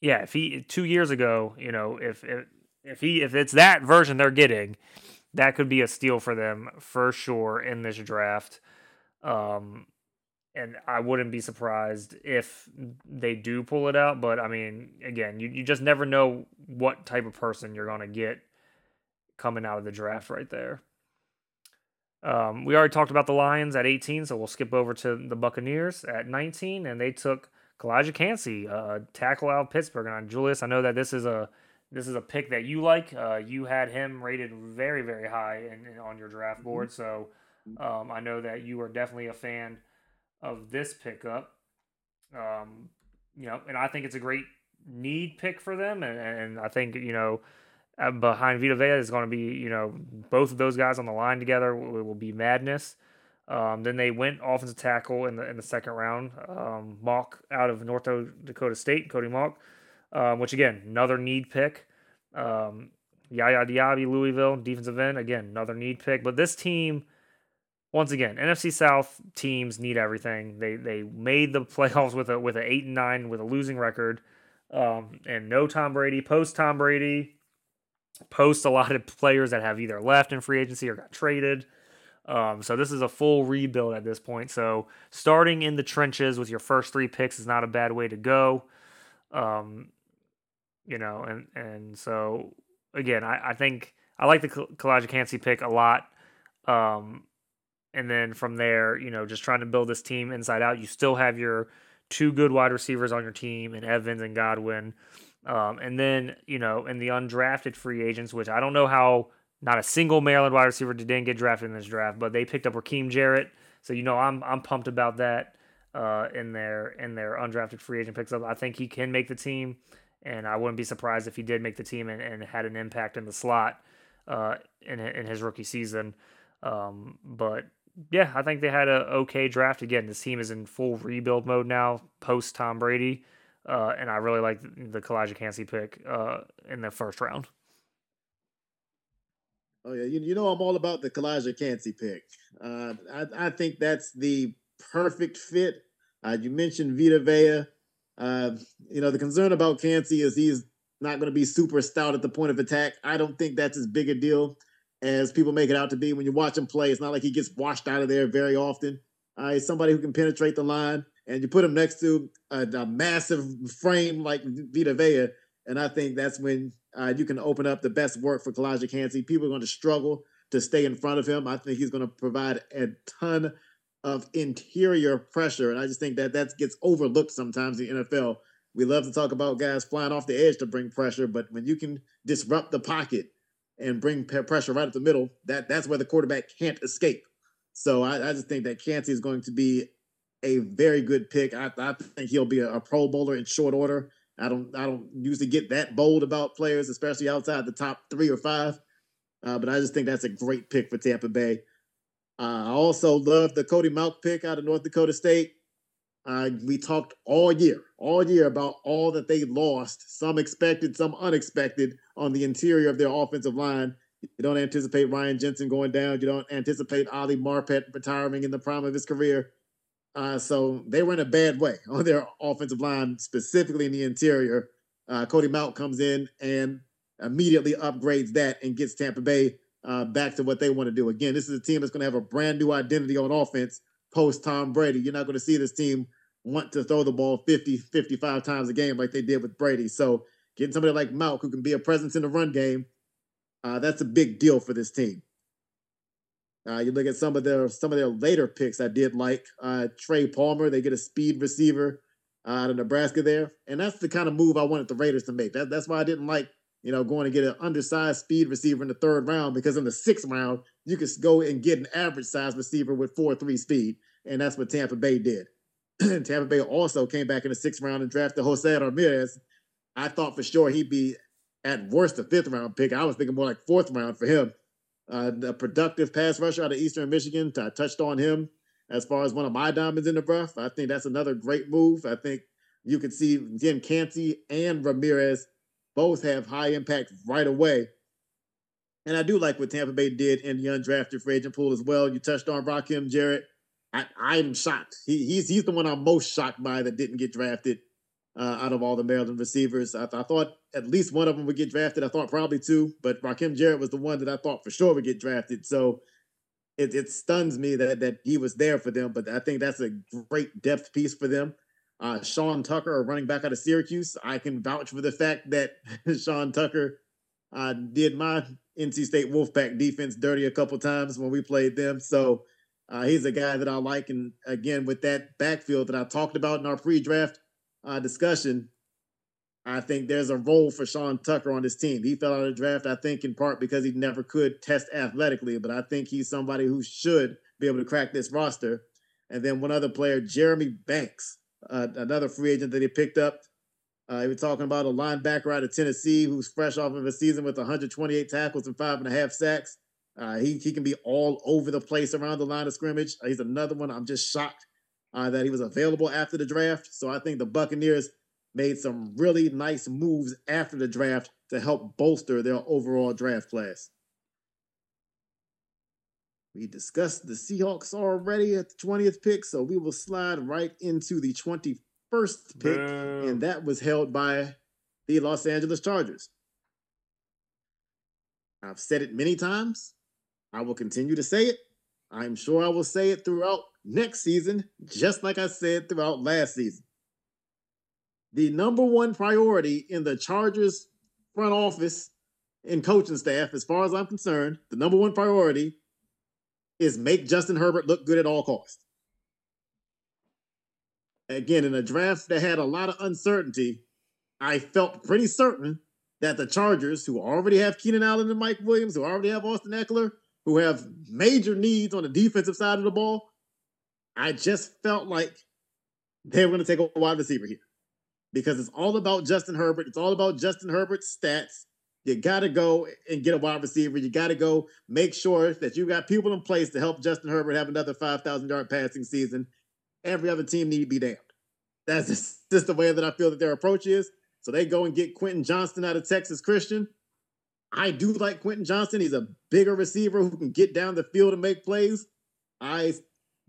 [SPEAKER 2] yeah, if he two years ago, you know, if if if he if it's that version they're getting, that could be a steal for them for sure in this draft. Um, and I wouldn't be surprised if they do pull it out. But I mean, again, you, you just never know what type of person you're going to get coming out of the draft right there. Um, we already talked about the Lions at 18, so we'll skip over to the Buccaneers at 19, and they took Calijah Kancey, uh, tackle out of Pittsburgh. And Julius, I know that this is a this is a pick that you like. Uh, you had him rated very, very high in, in on your draft mm-hmm. board, so um, I know that you are definitely a fan of this pickup. Um, you know, and I think it's a great need pick for them, and, and I think you know uh, behind Vita Vea is going to be you know both of those guys on the line together will, will be madness. Um, then they went offensive tackle in the in the second round. Um, Mauch out of North Dakota State, Cody Mauch, um, which again another need pick. Um, Yaya Diaby, Louisville defensive end, again another need pick. But this team once again, NFC South teams need everything. They they made the playoffs with a with an eight and nine with a losing record, um, and no Tom Brady. Post Tom Brady, post a lot of players that have either left in free agency or got traded. Um, so this is a full rebuild at this point. So starting in the trenches with your first three picks is not a bad way to go. Um, you know, and and so again, I, I think I like the Kancey pick a lot. Um, and then from there, you know, just trying to build this team inside out. You still have your two good wide receivers on your team, and Evans and Godwin. Um, and then, you know, in the undrafted free agents, which I don't know how not a single Maryland wide receiver didn't get drafted in this draft, but they picked up Rakim Jarrett. So you know, I'm I'm pumped about that uh, in their in their undrafted free agent picks up. I think he can make the team, and I wouldn't be surprised if he did make the team and, and had an impact in the slot uh, in in his rookie season. Um, but yeah, I think they had a okay draft. Again, this team is in full rebuild mode now, post Tom Brady, uh, and I really like the, Calijah Kancey pick uh, in the first round.
[SPEAKER 3] Oh yeah, you, you know I'm all about the Calijah Kancey pick. Uh, I, I think that's the perfect fit. Uh, you mentioned Vita Vea. Uh, you know the concern about Kancey is he's not going to be super stout at the point of attack. I don't think that's as big a deal as people make it out to be. When you watch him play, it's not like he gets washed out of there very often. Uh, he's somebody who can penetrate the line, and you put him next to a, a massive frame like Vita Vea, and I think that's when uh, you can open up the best work for Calijah Kancey. People are going to struggle to stay in front of him. I think he's going to provide a ton of interior pressure, and I just think that that gets overlooked sometimes in the NFL. We love to talk about guys flying off the edge to bring pressure, but when you can disrupt the pocket and bring pressure right up the middle, that that's where the quarterback can't escape. So I, I just think that Kancey is going to be a very good pick. I, I think he'll be a, a, Pro Bowler in short order. I don't I don't usually get that bold about players, especially outside the top three or five. Uh, but I just think that's a great pick for Tampa Bay. Uh, I also love the Cody Mauch pick out of North Dakota State. We talked all year, all year about all that they lost, some expected, some unexpected, on the interior of their offensive line. You don't anticipate Ryan Jensen going down. You don't anticipate Ali Marpet retiring in the prime of his career. Uh, so they were in a bad way on their offensive line, specifically in the interior. Uh, Cody Mauch comes in and immediately upgrades that and gets Tampa Bay uh, back to what they want to do. Again, this is a team that's going to have a brand new identity on offense post Tom Brady. You're not going to see this team want to throw the ball 50, 55 times a game like they did with Brady. So getting somebody like Mauch who can be a presence in the run game, uh, that's a big deal for this team. Uh, you look at some of their some of their later picks. I did like uh, Trey Palmer. They get a speed receiver out of Nebraska there, and that's the kind of move I wanted the Raiders to make. That, that's why I didn't like you know going to get an undersized speed receiver in the third round because in the sixth round you could go and get an average size receiver with four three speed, and that's what Tampa Bay did. Tampa Bay also came back in the sixth round and drafted Jose Ramirez. I thought for sure he'd be at worst a fifth round pick. I was thinking more like fourth round for him. Uh, productive pass rusher out of Eastern Michigan. I touched on him as far as one of my diamonds in the rough. I think that's another great move. I think you can see Jim Kancey and Ramirez both have high impact right away. And I do like what Tampa Bay did in the undrafted free agent pool as well. You touched on Rakim Jarrett. I, am shocked. He, he's he's the one I'm most shocked by that didn't get drafted uh, out of all the Maryland receivers. I, I, thought at least one of them would get drafted. I thought probably two, but Rakim Jarrett was the one that I thought for sure would get drafted. So it, it stuns me that that he was there for them. But I think that's a great depth piece for them. Uh, Sean Tucker, a running back out of Syracuse, I can vouch for the fact that Sean Tucker uh, did my NC State Wolfpack defense dirty a couple times when we played them. So uh, he's a guy that I like. And again, with that backfield that I talked about in our pre draft uh, discussion, I think there's a role for Sean Tucker on this team. He fell out of the draft, I think, in part because he never could test athletically, but I think he's somebody who should be able to crack this roster. And then one other player, Jeremy Banks, uh, another free agent that he picked up. Uh, he was talking about a linebacker out of Tennessee who's fresh off of a season with 128 tackles and five and a half sacks. Uh, he he can be all over the place around the line of scrimmage. Uh, he's another one. I'm just shocked uh, that he was available after the draft. So I think the Buccaneers made some really nice moves after the draft to help bolster their overall draft class. We discussed the Seahawks already at the 20th pick, so we will slide right into the 21st pick, and that was held by the Los Angeles Chargers. I've said it many times. I will continue to say it. I'm sure I will say it throughout next season, just like I said throughout last season. The number one priority in the Chargers front office and coaching staff, as far as I'm concerned, the number one priority is make Justin Herbert look good at all costs. Again, in a draft that had a lot of uncertainty, I felt pretty certain that the Chargers, who already have Keenan Allen and Mike Williams, who already have Austin Ekeler, who have major needs on the defensive side of the ball, I just felt like they were going to take a wide receiver here because it's all about Justin Herbert. It's all about Justin Herbert's stats. You got to go and get a wide receiver. You got to go make sure that you got people in place to help Justin Herbert have another 5,000 yard passing season. Every other team need to be damned. That's just, just the way that I feel that their approach is. So they go and get Quentin Johnston out of Texas Christian. I do like Quentin Johnston. He's a bigger receiver who can get down the field and make plays. I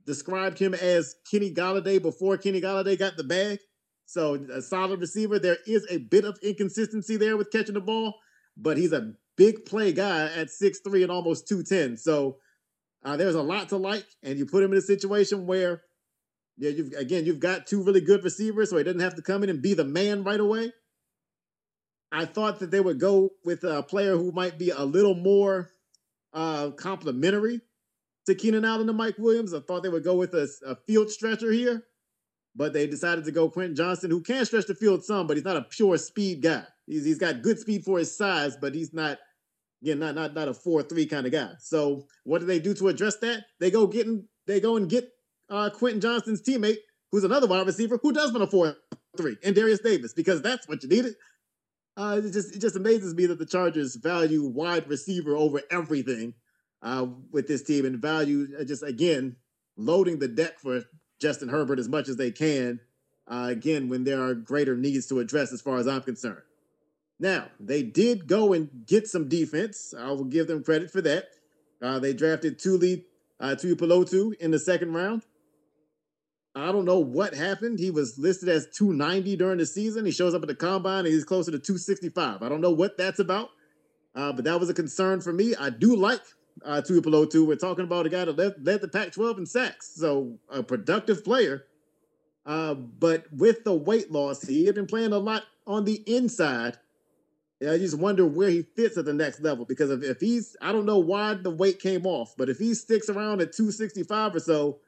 [SPEAKER 3] described him as Kenny Golladay before Kenny Golladay got the bag. So a solid receiver. There is a bit of inconsistency there with catching the ball, but he's a big play guy at 6'3 and almost 210. So uh, there's a lot to like, and you put him in a situation where, yeah, you've again you've got two really good receivers, so he doesn't have to come in and be the man right away. I thought that they would go with a player who might be a little more uh, complimentary to Keenan Allen and Mike Williams. I thought they would go with a, a, field stretcher here, but they decided to go Quentin Johnston, who can stretch the field some, but he's not a pure speed guy. He's, he's got good speed for his size, but he's not Again, not not not a four three kind of guy. So what do they do to address that? They go getting they go and get uh, Quentin Johnston's teammate, who's another wide receiver who does run a four three, and Derius Davis, because that's what you needed. Uh, it just it just amazes me that the Chargers value wide receiver over everything uh, with this team, and value uh, just again loading the deck for Justin Herbert as much as they can. Uh, again, when there are greater needs to address, as far as I'm concerned. Now, they did go and get some defense. I will give them credit for that. Uh, they drafted Tuli uh, Tuipulotu in the second round. I don't know what happened. He was listed as 290 during the season. He shows up at the combine and he's closer to 265. I don't know what that's about, uh, but that was a concern for me. I do like uh, Tuipulotu. We're talking about a guy that led, led the Pac 12 in sacks, so a productive player. Uh, but with the weight loss, he had been playing a lot on the inside I just wonder where he fits at the next level because if, if he's, I don't know why the weight came off, but if he sticks around at 265 or so,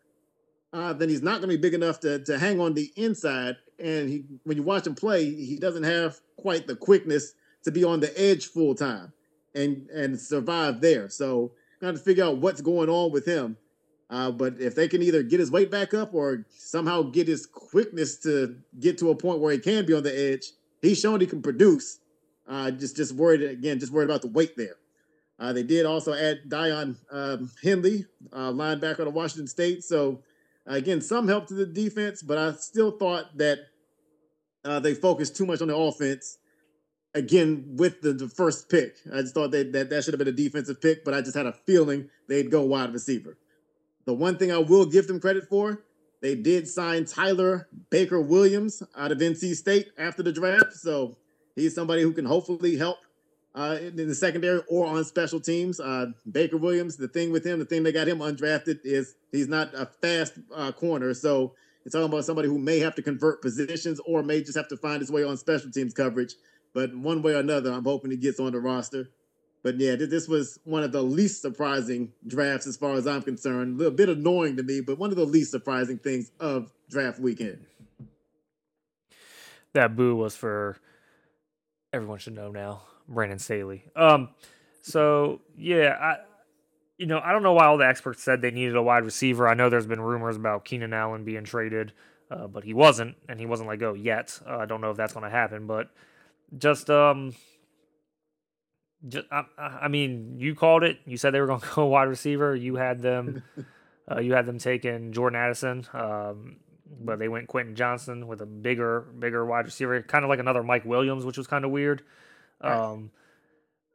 [SPEAKER 3] uh, then he's not going to be big enough to, to hang on the inside. And he, when you watch him play, he doesn't have quite the quickness to be on the edge full time and and survive there. So, got to figure out what's going on with him. Uh, but if they can either get his weight back up or somehow get his quickness to get to a point where he can be on the edge, he's shown he can produce. Uh, just just worried again, just worried about the weight there. Uh, they did also add Daiyan um, Henley, uh, linebacker to Washington State. So again, some help to the defense, but I still thought that uh, they focused too much on the offense. Again, with the, the first pick, I just thought that, that that should have been a defensive pick, but I just had a feeling they'd go wide receiver. The one thing I will give them credit for, they did sign Tyler Baker Williams out of NC State after the draft. So He's somebody who can hopefully help uh, in, the secondary or on special teams. Uh, Baker Williams, the thing with him, the thing that got him undrafted is he's not a fast uh, corner. So it's talking about somebody who may have to convert positions or may just have to find his way on special teams coverage. But one way or another, I'm hoping he gets on the roster. But yeah, this was one of the least surprising drafts as far as I'm concerned. A little bit annoying to me, but one of the least surprising things of draft weekend.
[SPEAKER 2] That boo was for everyone should know now, Brandon Staley. Um, so yeah, I, you know, I don't know why all the experts said they needed a wide receiver. I know there's been rumors about Keenan Allen being traded, uh, but he wasn't, and he wasn't let go yet. Uh, I don't know if that's going to happen, but just um. Just, I, I mean, you called it. You said they were going to go wide receiver. You had them. uh, you had them taking Jordan Addison. Um, but they went Quentin Johnston with a bigger, bigger wide receiver, kind of like another Mike Williams, which was kind of weird. Um,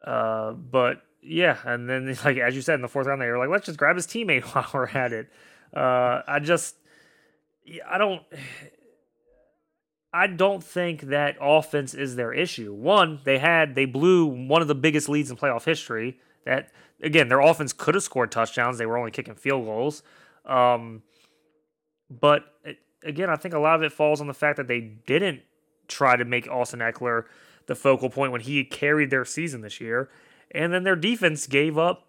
[SPEAKER 2] uh, but yeah, and then like as you said in the fourth round, they were like, let's just grab his teammate while we're at it. Uh, I just, I don't. I don't think that offense is their issue. One, they had they blew one of the biggest leads in playoff history. That again, their offense could have scored touchdowns. They were only kicking field goals. Um, but again, I think a lot of it falls on the fact that they didn't try to make Austin Ekeler the focal point when he carried their season this year. And then their defense gave up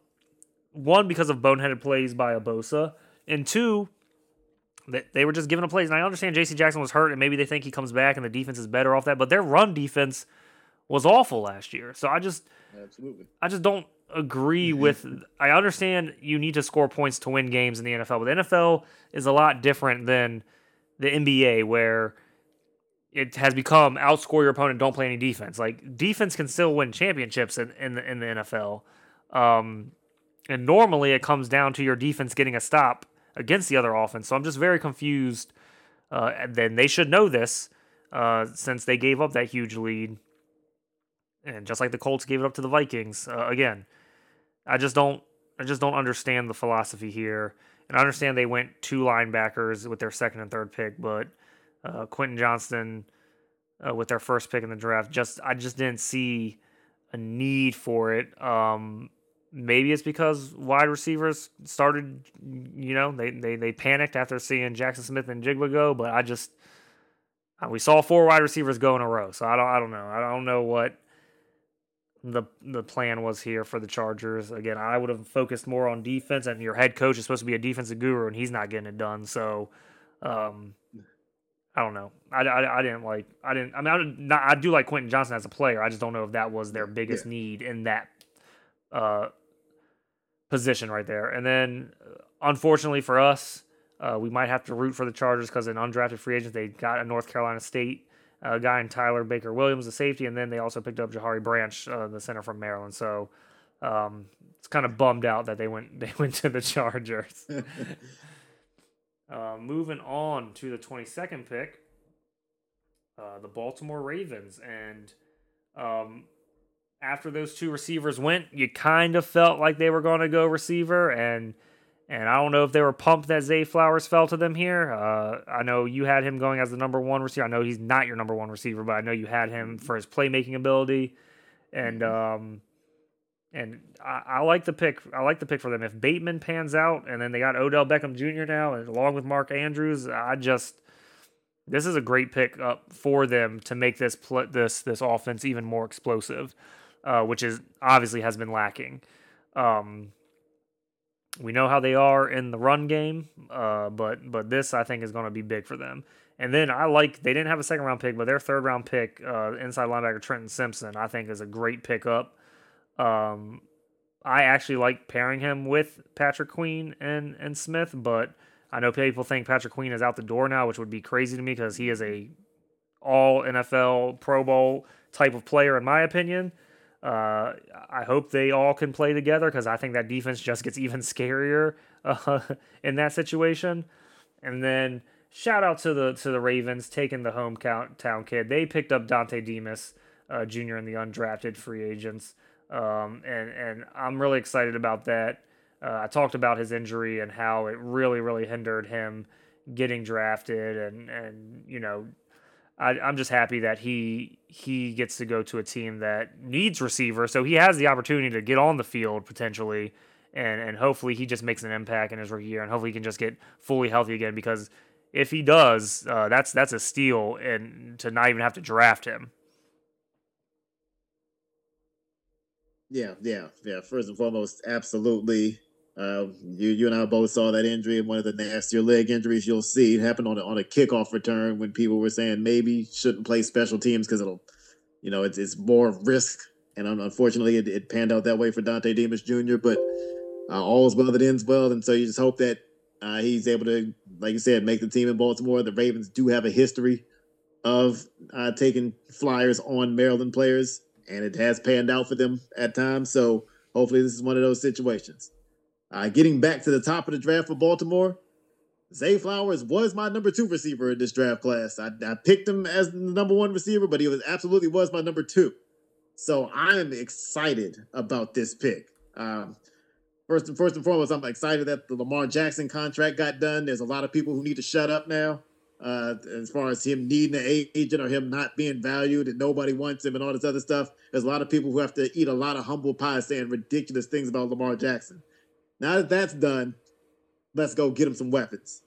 [SPEAKER 2] one because of boneheaded plays by Abosa, and two, that they were just giving up plays. And I understand J.C. Jackson was hurt, and maybe they think he comes back and the defense is better off that. But their run defense was awful last year, so I just absolutely I just don't agree mm-hmm. with. I understand you need to score points to win games in the NFL, but the NFL is a lot different than the NBA where it has become outscore your opponent, don't play any defense. Like defense can still win championships in, in the in the NFL. Um, and normally it comes down to your defense getting a stop against the other offense. So I'm just very confused. Uh, and then they should know this uh, since they gave up that huge lead. And just like the Colts gave it up to the Vikings, uh, again, I just don't I just don't understand the philosophy here. And I understand they went two linebackers with their second and third pick, but uh, Quentin Johnston uh, with their first pick in the draft, just I just didn't see a need for it. Um, maybe it's because wide receivers started, you know, they they they panicked after seeing Jaxon Smith-Njigba go, but I just uh, we saw four wide receivers go in a row, so I don't I don't know I don't know what the the plan was here for the Chargers. Again, I would have focused more on defense, and your head coach is supposed to be a defensive guru, and he's not getting it done. So, um, I don't know. I, I, I, didn't like. I didn't. I mean, I, not, I do like Quentin Johnston as a player. I just don't know if that was their biggest yeah. need in that uh, position right there. And then, uh, unfortunately for us, uh, we might have to root for the Chargers because in undrafted free agents they got a North Carolina State uh, guy in Tyler Baker Williams, the safety, and then they also picked up Jahari Branch, uh, the center from Maryland. So um, it's kind of bummed out that they went they went to the Chargers. uh, moving on to the 22nd pick, uh, the Baltimore Ravens, and um, after those two receivers went, you kind of felt like they were going to go receiver, and and I don't know if they were pumped that Zay Flowers fell to them here. Uh, I know you had him going as the number one receiver. I know he's not your number one receiver, but I know you had him for his playmaking ability, and mm-hmm. um, and I, I, like the pick. I like the pick for them. If Bateman pans out, and then they got Odell Beckham Jr. now, and along with Mark Andrews, I just this is a great pick up for them to make this pl- this this offense even more explosive, uh, which is obviously has been lacking. Um, we know how they are in the run game, uh, but but this I think is going to be big for them. And then I like they didn't have a second round pick, but their third round pick, uh, inside linebacker Trenton Simpson, I think is a great pickup. Um, I actually like pairing him with Patrick Queen and and Smith, but I know people think Patrick Queen is out the door now, which would be crazy to me because he is a all NFL Pro Bowl type of player in my opinion. Uh, I hope they all can play together because I think that defense just gets even scarier uh, in that situation. And then shout out to the to the Ravens taking the hometown kid. They picked up Dontay Demus uh, Jr. in the undrafted free agents, um, and and I'm really excited about that. Uh, I talked about his injury and how it really really hindered him getting drafted, and and you know I, I'm just happy that he he gets to go to a team that needs receiver, so he has the opportunity to get on the field potentially, and and hopefully he just makes an impact in his rookie year, and hopefully he can just get fully healthy again. Because if he does, uh, that's that's a steal, and to not even have to draft him.
[SPEAKER 3] Yeah, yeah, yeah. First and foremost, absolutely. Uh, you you and I both saw that injury and one of the nastier leg injuries you'll see. It happened on a, on a kickoff return when people were saying maybe shouldn't play special teams because it'll, you know, it's it's more risk. And unfortunately, it, it panned out that way for Dontay Demus Jr. But uh, all's well that ends well, and so you just hope that uh, he's able to, like you said, make the team in Baltimore. The Ravens do have a history of uh, taking flyers on Maryland players, and it has panned out for them at times. So hopefully, this is one of those situations. Uh, getting back to the top of the draft for Baltimore, Zay Flowers was my number two receiver in this draft class. I, I picked him as the number one receiver, but he was absolutely was my number two. So I'm excited about this pick. Um, first and first and foremost, I'm excited that the Lamar Jackson contract got done. There's a lot of people who need to shut up now. Uh, as far as him needing an agent or him not being valued and nobody wants him and all this other stuff, there's a lot of people who have to eat a lot of humble pie saying ridiculous things about Lamar Jackson. Now that that's done, let's go get him some weapons.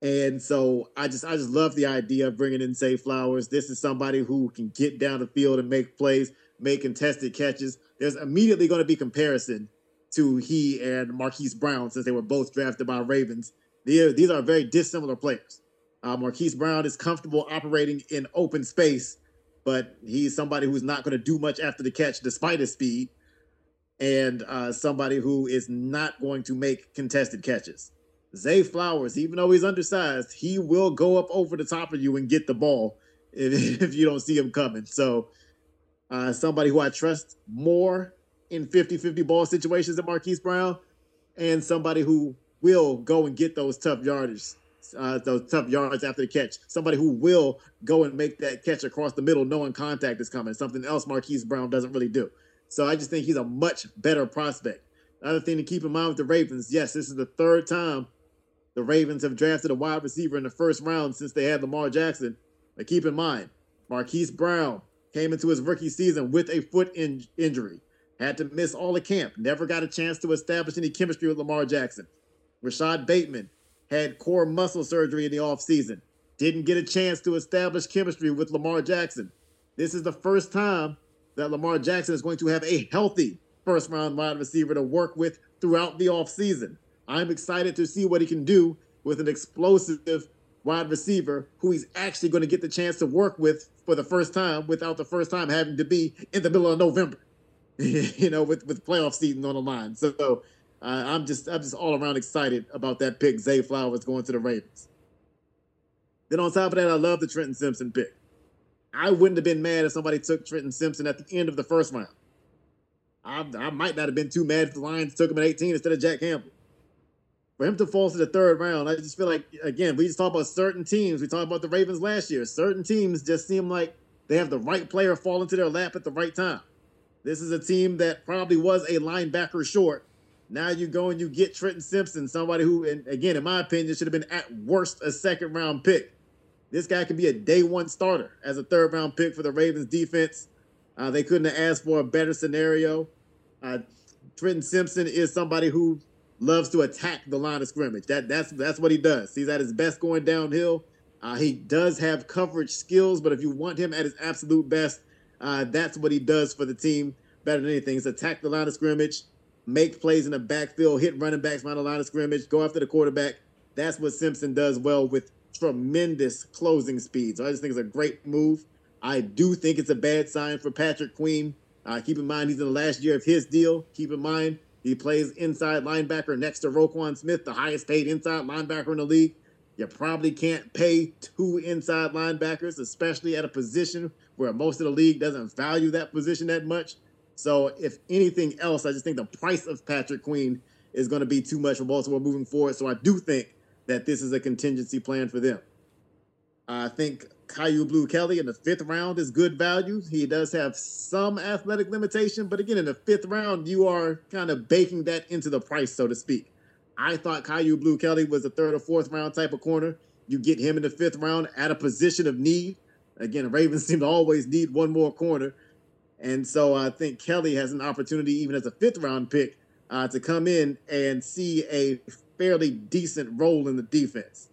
[SPEAKER 3] And so I just I just love the idea of bringing in Zay Flowers. This is somebody who can get down the field and make plays, make contested catches. There's immediately going to be comparison to he and Marquise Brown since they were both drafted by Ravens. These, these are very dissimilar players. Uh, Marquise Brown is comfortable operating in open space, but he's somebody who's not going to do much after the catch despite his speed and uh, somebody who is not going to make contested catches. Zay Flowers, even though he's undersized, he will go up over the top of you and get the ball if, if you don't see him coming. So, uh, somebody who I trust more in 50 50 ball situations than Marquise Brown, and somebody who will go and get those tough yardage, uh, those tough yards after the catch. Somebody who will go and make that catch across the middle, knowing contact is coming. Something else Marquise Brown doesn't really do. So I just think he's a much better prospect. Another thing to keep in mind with the Ravens, yes, this is the third time the Ravens have drafted a wide receiver in the first round since they had Lamar Jackson. But keep in mind, Marquise Brown came into his rookie season with a foot in- injury, had to miss all the camp, never got a chance to establish any chemistry with Lamar Jackson. Rashod Bateman had core muscle surgery in the offseason, didn't get a chance to establish chemistry with Lamar Jackson. This is the first time that Lamar Jackson is going to have a healthy first round wide receiver to work with throughout the offseason. I'm excited to see what he can do with an explosive wide receiver who he's actually going to get the chance to work with for the first time without the first time having to be in the middle of November. you know, with with playoff season on the line. So I'm just I'm just all around excited about that pick. Zay Flowers going to the Ravens. Then on top of that, I love the Trenton Simpson pick. I wouldn't have been mad if somebody took Trenton Simpson at the end of the first round. I, I might not have been too mad if the Lions took him at 18 instead of Jack Campbell. For him to fall to the third round, I just feel like again we just talk about certain teams. We talked about the Ravens last year. Certain teams just seem like they have the right player fall into their lap at the right time. This is a team that probably was a linebacker short. Now you go and you get Trenton Simpson, somebody who, and again, in my opinion, should have been at worst a second round pick. This guy could be a day one starter as a third round pick for the Ravens defense. Uh, they couldn't have asked for a better scenario. Uh, Trenton Simpson is somebody who loves to attack the line of scrimmage. That that's that's what he does. He's at his best going downhill. Uh, he does have coverage skills, but if you want him at his absolute best, uh, that's what he does for the team better than anything. Is attack the line of scrimmage, make plays in the backfield, hit running backs around the line of scrimmage, go after the quarterback. That's what Simpson does well with tremendous closing speed. So I just think it's a great move. I do think it's a bad sign for Patrick Queen. Uh, keep in mind he's in the last year of his deal. Keep in mind he plays inside linebacker next to Roquan Smith, the highest paid inside linebacker in the league. You probably can't pay two inside linebackers, especially at a position where most of the league doesn't value that position that much. So, if anything else, I just think the price of Patrick Queen is going to be too much for Baltimore moving forward. So, I do think that this is a contingency plan for them. I think Kyu Blu Kelly in the fifth round is good value. He does have some athletic limitation, but again, in the fifth round, you are kind of baking that into the price, so to speak. I thought Kyu Blu Kelly was a third or fourth round type of corner. You get him in the fifth round at a position of need. Again, Ravens seem to always need one more corner. And so I think Kelly has an opportunity, even as a fifth round pick, uh, to come in and see a fairly decent role in the defense.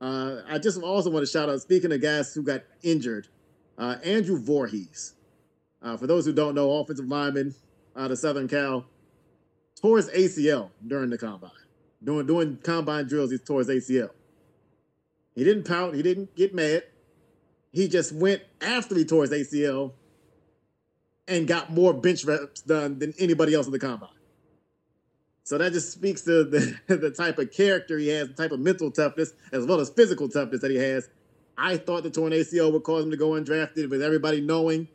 [SPEAKER 3] Uh, I just also want to shout out, speaking of guys who got injured, uh, Andrew Vorhees. Uh, for those who don't know, offensive lineman out of Southern Cal, tore his ACL during the combine. Doing doing combine drills, he tore his ACL. He didn't pout, he didn't get mad. He just went after he tore his ACL and got more bench reps done than anybody else in the combine. So that just speaks to the, the type of character he has, the type of mental toughness, as well as physical toughness that he has. I thought the torn ACL would cause him to go undrafted, with everybody knowing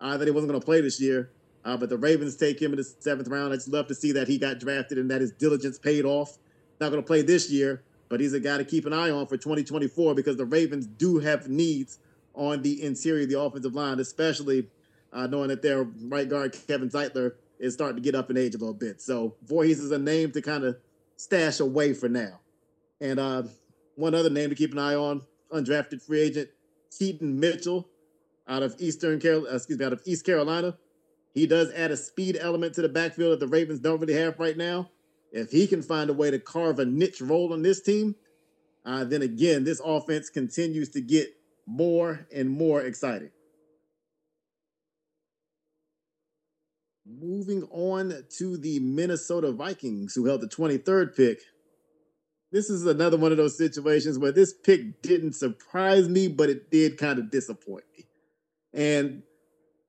[SPEAKER 3] uh, that he wasn't going to play this year. Uh, but the Ravens take him in the seventh round. I just love to see that he got drafted and that his diligence paid off. Not going to play this year, but he's a guy to keep an eye on for 2024 because the Ravens do have needs on the interior of the offensive line, especially uh, knowing that their right guard Kevin Zeitler is starting to get up in age a little bit. So Vorhees is a name to kind of stash away for now. And uh, one other name to keep an eye on, undrafted free agent Keaton Mitchell out of Eastern Carolina, uh, excuse me, out of East Carolina. He does add a speed element to the backfield that the Ravens don't really have right now. If he can find a way to carve a niche role on this team, uh, then again, this offense continues to get more and more exciting. Moving on to the Minnesota Vikings, who held the 23rd pick. This is another one of those situations where this pick didn't surprise me, but it did kind of disappoint me. And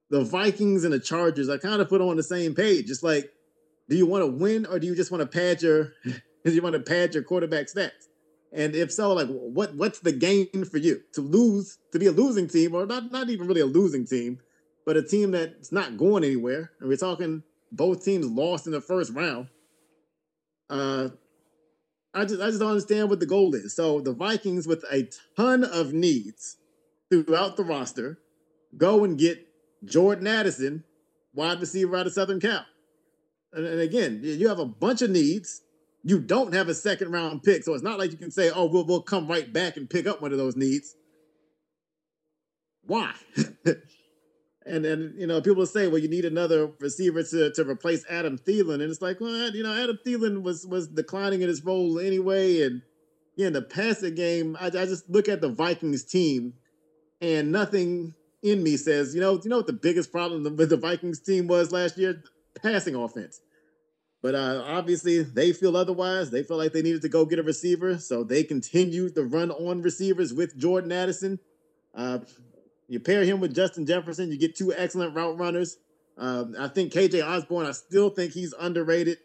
[SPEAKER 3] the Vikings and the Chargers are kind of put on the same page. It's like, do you want to win or do you just want to pad your do you want to pad your quarterback stats? And if so, like what what's the gain for you? To lose, to be a losing team, or not not even really a losing team, but a team that's not going anywhere. And we're talking both teams lost in the first round. Uh, I just I just don't understand what the goal is. So the Vikings, with a ton of needs throughout the roster, go and get Jordan Addison, wide receiver out of Southern Cal. And, and again, you have a bunch of needs. You don't have a second round pick, so it's not like you can say, "Oh, we'll we'll come right back and pick up one of those needs." Why? And then, you know, people say, well, you need another receiver to, to replace Adam Thielen. And it's like, well, you know, Adam Thielen was was declining in his role anyway. And yeah, in the passing game, I, I just look at the Vikings team and nothing in me says, you know, you know what the biggest problem with the Vikings team was last year? Passing offense. But uh, obviously, they feel otherwise. They feel like they needed to go get a receiver, so they continued to run on receivers with Jordan Addison. Uh, you pair him with Justin Jefferson, you get two excellent route runners. Um, I think KJ Osborn, I still think he's underrated.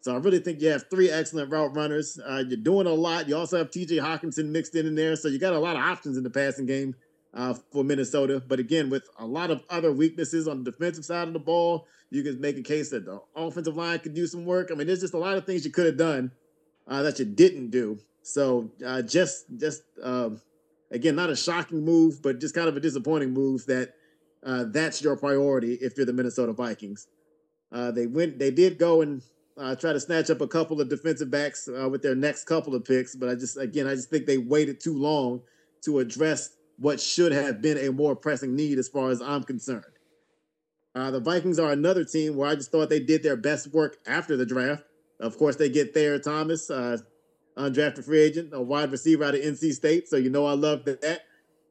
[SPEAKER 3] So I really think you have three excellent route runners. Uh, you're doing a lot. You also have TJ Hockenson mixed in in there. So you got a lot of options in the passing game uh, for Minnesota. But again, with a lot of other weaknesses on the defensive side of the ball, you can make a case that the offensive line could do some work. I mean, there's just a lot of things you could have done uh, that you didn't do. So uh, just, just um, again, not a shocking move, but just kind of a disappointing move that uh, that's your priority if you're the Minnesota Vikings. Uh, they went, they did go and uh, try to snatch up a couple of defensive backs uh, with their next couple of picks, but I just again I just think they waited too long to address what should have been a more pressing need as far as I'm concerned. Uh, the Vikings are another team where I just thought they did their best work after the draft. Of course, they get Thayer Thomas, uh, undrafted free agent, a wide receiver out of NC State. So you know I love that.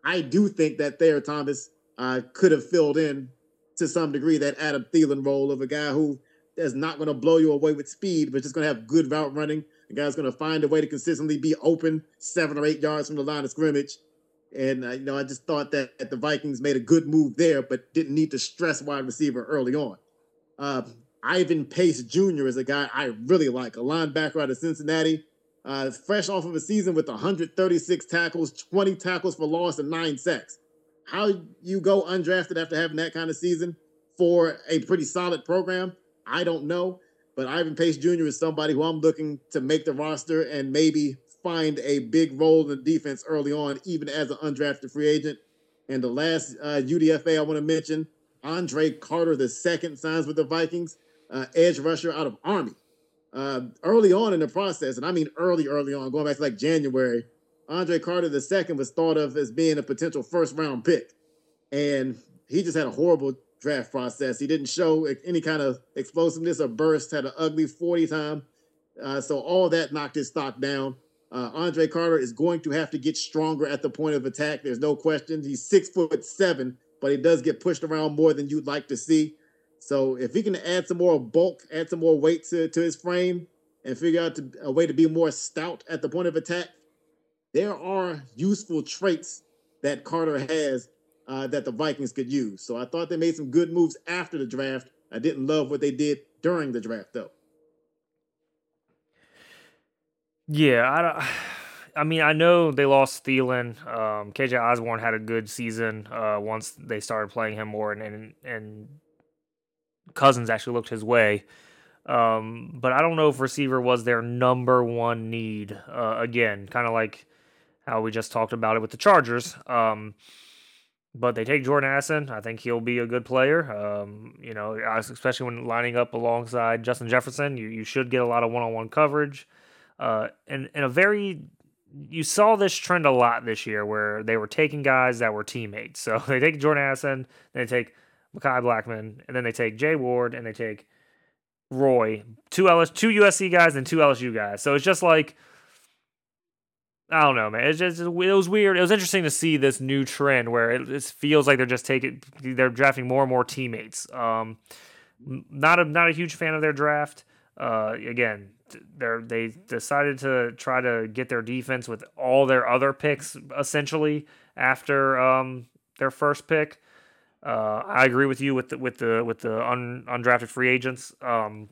[SPEAKER 3] I do think that Thayer Thomas uh, could have filled in to some degree that Adam Thielen role of a guy who is not going to blow you away with speed, but just going to have good route running. The guy's going to find a way to consistently be open seven or eight yards from the line of scrimmage. And uh, you know, I just thought that, that, the Vikings made a good move there, but didn't need to stress wide receiver early on. Uh, Ivan Pace Jr. is a guy I really like, a linebacker out of Cincinnati, uh, fresh off of a season with 136 tackles, 20 tackles for loss, and nine sacks. How you go undrafted after having that kind of season for a pretty solid program? I don't know. But Ivan Pace Jr. is somebody who I'm looking to make the roster and maybe find a big role in the defense early on, even as an undrafted free agent. And the last uh, UDFA I want to mention, Andre Carter the second signs with the Vikings, uh, edge rusher out of Army. Uh, early on in the process, and I mean early, early on, going back to like January, Andre Carter II was thought of as being a potential first round pick, and he just had a horrible draft process. He didn't show any kind of explosiveness or burst, had an ugly 40 time. Uh, so all that knocked his stock down. Uh, Andre Carter is going to have to get stronger at the point of attack. There's no question. He's six foot seven, but he does get pushed around more than you'd like to see. So if he can add some more bulk, add some more weight to, to his frame, and figure out to, a way to be more stout at the point of attack, there are useful traits that Carter has uh, that the Vikings could use. So I thought they made some good moves after the draft. I didn't love what they did during the draft, though.
[SPEAKER 2] Yeah, I don't. I mean, I know they lost Thielen. Um, KJ Osborn had a good season uh, once they started playing him more, and, and, and Cousins actually looked his way. Um, but I don't know if receiver was their number one need. Uh, again, kind of like how we just talked about it with the Chargers. Um, but they take Jordan Addison. I think he'll be a good player. Um, you know, especially when lining up alongside Justin Jefferson, you, you should get a lot of one on one coverage. Uh, and, and a very, you saw this trend a lot this year where they were taking guys that were teammates. So they take Jordan Addison, they take Mekhi Blackman, and then they take Jay Ward, and they take Roy, two LS, two USC guys and two LSU guys. So it's just like I don't know, man. It's just it was weird. It was interesting to see this new trend where it, it feels like they're just taking they're drafting more and more teammates. Um, not a not a huge fan of their draft. Uh, again, they they decided to try to get their defense with all their other picks essentially after um, their first pick. Uh, I agree with you with the with the with the un, undrafted free agents. Um,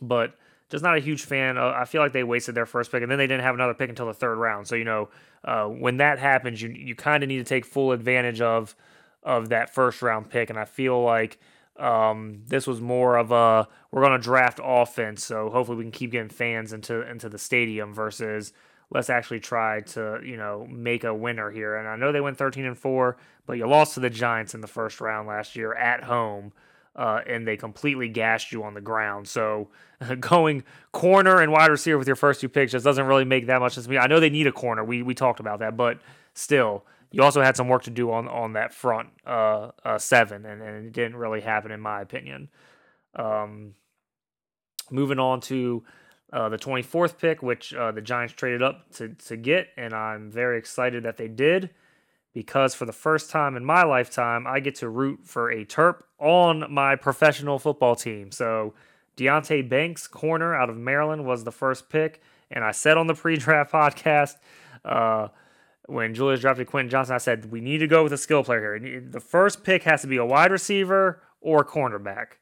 [SPEAKER 2] but just not a huge fan. Uh, I feel like they wasted their first pick, and then they didn't have another pick until the third round. So you know, uh, when that happens, you you kind of need to take full advantage of of that first round pick. And I feel like um, this was more of a we're to draft offense, so hopefully we can keep getting fans into into the stadium versus let's actually try to you know make a winner here. And I know they went 13 and four, but you lost to the Giants in the first round last year at home uh, and they completely gashed you on the ground. So going corner and wide receiver with your first two picks just doesn't really make that much sense to me. I know they need a corner. We we talked about that, but still, you also had some work to do on on that front uh, uh, seven, and, and it didn't really happen in my opinion. Um, moving on to uh, the 24th pick, which uh, the Giants traded up to, to get, and I'm very excited that they did because for the first time in my lifetime, I get to root for a Terp on my professional football team. So Deonte Banks, corner out of Maryland, was the first pick. And I said on the pre draft podcast, uh, when Julius drafted Quentin Johnston, I said, we need to go with a skill player here. The first pick has to be a wide receiver or a cornerback.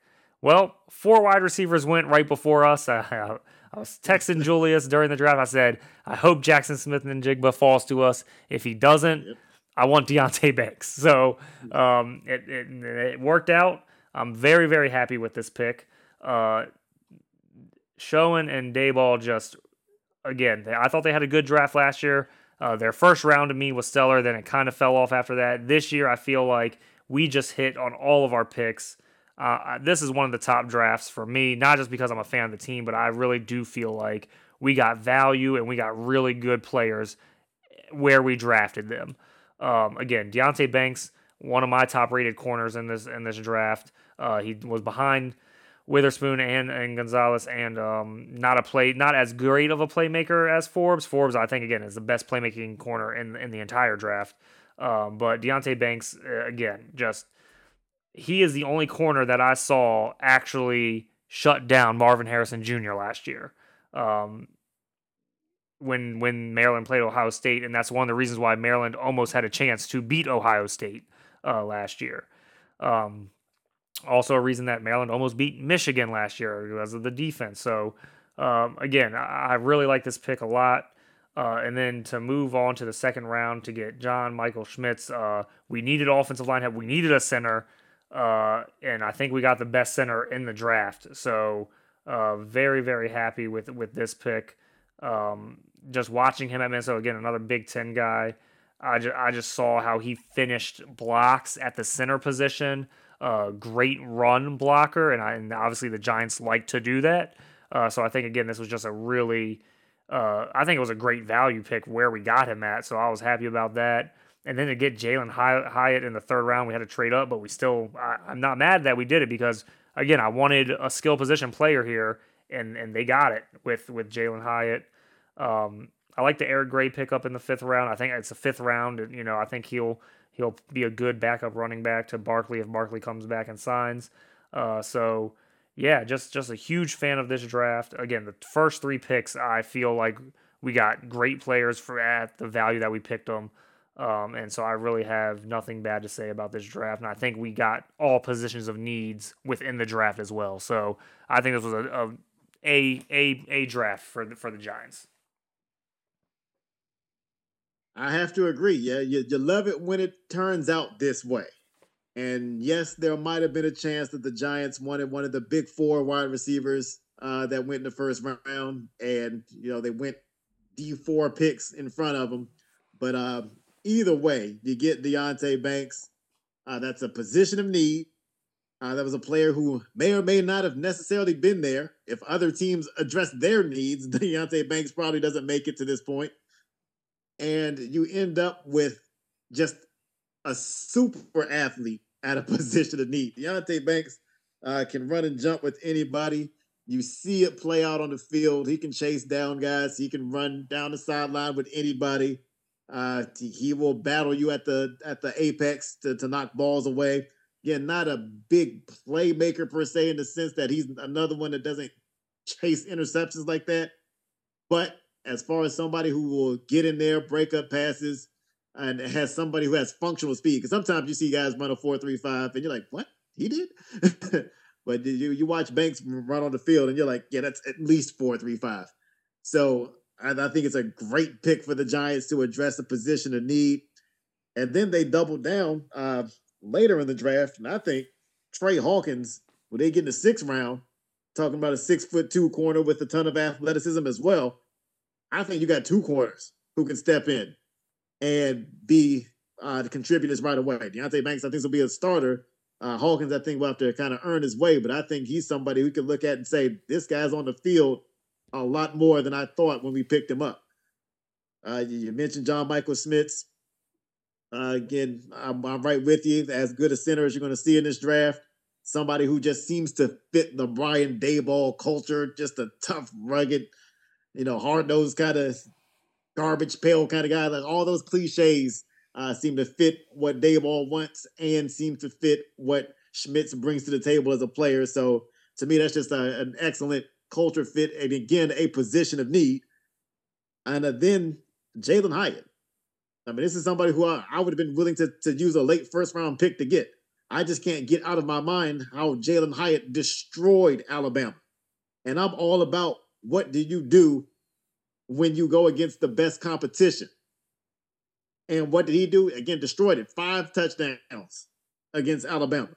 [SPEAKER 2] Well, four wide receivers went right before us. I, I was texting Julius during the draft. I said, I hope Jaxon Smith-Njigba falls to us. If he doesn't, yep. I want Deonte Banks. So um, it, it, it, worked out. I'm very, very happy with this pick. Uh, Schoen and Daboll just, again, I thought they had a good draft last year. Uh, their first round to me was stellar. Then it kind of fell off after that. This year, I feel like we just hit on all of our picks. Uh, this is one of the top drafts for me, not just because I'm a fan of the team, but I really do feel like we got value and we got really good players where we drafted them. Um, again, Deonte Banks, one of my top rated corners in this in this draft. Uh, he was behind Witherspoon and, and Gonzalez, and um, not a play, not as great of a playmaker as Forbes. Forbes, I think, again, is the best playmaking corner in in the entire draft. Um, but Deonte Banks, uh, again, just he is the only corner that I saw actually shut down Marvin Harrison Jr. last year. Um, when when Maryland played Ohio State, and that's one of the reasons why Maryland almost had a chance to beat Ohio State uh, last year. Um, also, a reason that Maryland almost beat Michigan last year because of the defense. So, um, again, I, really like this pick a lot. Uh, and then to move on to the second round to get John Michael Schmitz, uh, we needed offensive line help. We needed a center, uh, and I think we got the best center in the draft. So, uh, very very happy with with this pick. Um, just watching him at Minnesota again, another Big Ten guy. I just, I just saw how he finished blocks at the center position. Uh, great run blocker, and, I, and obviously the Giants like to do that. Uh, so I think again this was just a really, uh, I think it was a great value pick where we got him at. So I was happy about that. And then to get Jalin Hyatt in the third round, we had to trade up, but we still, I, I'm not mad that we did it because again I wanted a skill position player here, and and they got it with with Jalin Hyatt. Um, I like the Eric Gray pickup in the fifth round. I think it's a fifth round. You know, I think he'll he'll be a good backup running back to Barkley if Barkley comes back and signs. Uh, so yeah, just just a huge fan of this draft. Again, the first three picks, I feel like we got great players for at the value that we picked them. Um, and so I really have nothing bad to say about this draft. And I think we got all positions of needs within the draft as well. So I think this was a, a a a, draft for the, for the Giants.
[SPEAKER 3] I have to agree. Yeah, you, you love it when it turns out this way. And yes, there might have been a chance that the Giants wanted one of the big four wide receivers uh, that went in the first round, and you know they went D four picks in front of them. But uh, either way, you get Deonte Banks. Uh, that's a position of need. Uh, that was a player who may or may not have necessarily been there. If other teams address their needs, Deonte Banks probably doesn't make it to this point. and you end up with just a super athlete at a position of need. Deonte Banks uh, can run and jump with anybody. You see it play out on the field. He can chase down guys. He can run down the sideline with anybody. Uh, he will battle you at the at the apex to, to knock balls away. Again, not a big playmaker per se in the sense that he's another one that doesn't chase interceptions like that, but as far as somebody who will get in there, break up passes, and has somebody who has functional speed. Because sometimes you see guys run a four three five, and you're like, "What he did?" but you you watch Banks run on the field, and you're like, "Yeah, that's at least four three five. So I, I think it's a great pick for the Giants to address a position of need. And then they doubled down uh, later in the draft, and I think Trey Hawkins, when they get in the sixth round, talking about a six foot two corner with a ton of athleticism as well I think you got two corners who can step in and be uh, the contributors right away. Deonte Banks, I think, will be a starter. Uh, Hawkins, I think, will have to kind of earn his way, but I think he's somebody we could look at and say, this guy's on the field a lot more than I thought when we picked him up. Uh, you mentioned John Michael Schmitz. Uh, again, I'm, I'm, right with you. As good a center as you're going to see in this draft. Somebody who just seems to fit the Brian Daboll culture, just a tough, rugged, you know, hard nosed kind of garbage pail kind of guy. Like all those cliches uh, seem to fit what Daboll wants and seem to fit what Schmitz brings to the table as a player. So to me, that's just a, an excellent culture fit and again a position of need. And uh, then Jalin Hyatt. I mean, this is somebody who I, I would have been willing to, to use a late first round pick to get. I just can't get out of my mind how Jalin Hyatt destroyed Alabama. And I'm all about what do you do when you go against the best competition? And what did he do? Again, destroyed it. Five touchdowns against Alabama.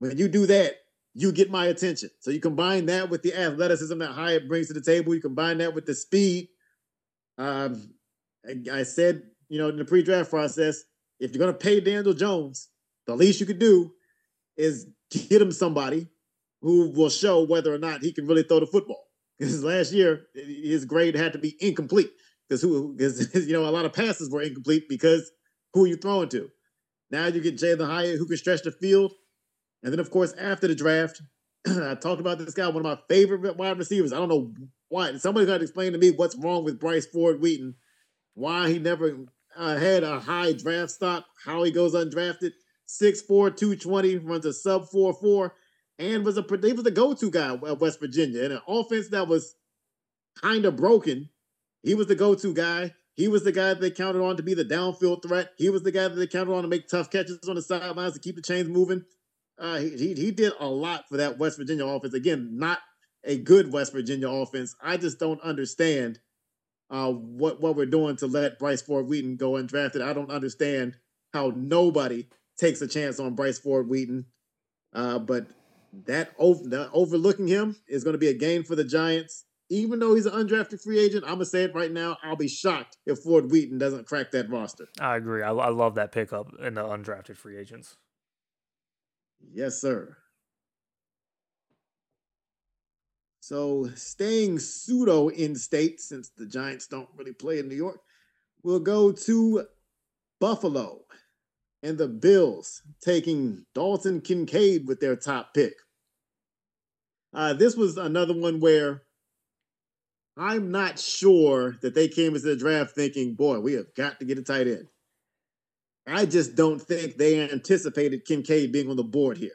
[SPEAKER 3] When you do that, you get my attention. So you combine that with the athleticism that Hyatt brings to the table. You combine that with the speed. Um, I said, you know, in the pre-draft process, if you're going to pay Daniel Jones, the least you could do is get him somebody who will show whether or not he can really throw the football. Because last year his grade had to be incomplete because who because you know a lot of passes were incomplete because who are you throwing to? Now you get Jalin Hyatt who can stretch the field, and then of course after the draft, I talked about this guy, one of my favorite wide receivers. I don't know why somebody's got to explain to me what's wrong with Bryce Ford Wheaton, why he never uh, had a high draft stock, how he goes undrafted. 6'4", 220, runs a sub 4'4", and was a he was the go-to guy at West Virginia. In an offense that was kind of broken, he was the go-to guy. He was the guy that they counted on to be the downfield threat. He was the guy that they counted on to make tough catches on the sidelines to keep the chains moving. Uh, he, he, did a lot for that West Virginia offense. Again, not a good West Virginia offense. I just don't understand uh, what what we're doing to let Bryce Ford Wheaton go undrafted. I don't understand how nobody takes a chance on Bryce Ford Wheaton. Uh, but that over, overlooking him is going to be a gain for the Giants. Even though he's an undrafted free agent, I'm gonna say it right now. I'll be shocked if Ford Wheaton doesn't crack that roster.
[SPEAKER 2] I agree. I, I love that pickup in the undrafted free agents.
[SPEAKER 3] Yes, sir. So, staying pseudo in state, since the Giants don't really play in New York, we'll go to Buffalo and the Bills taking Dalton Kincaid with their top pick. Uh, this was another one where I'm not sure that they came into the draft thinking, boy, we have got to get a tight end. I just don't think they anticipated Kincaid being on the board here.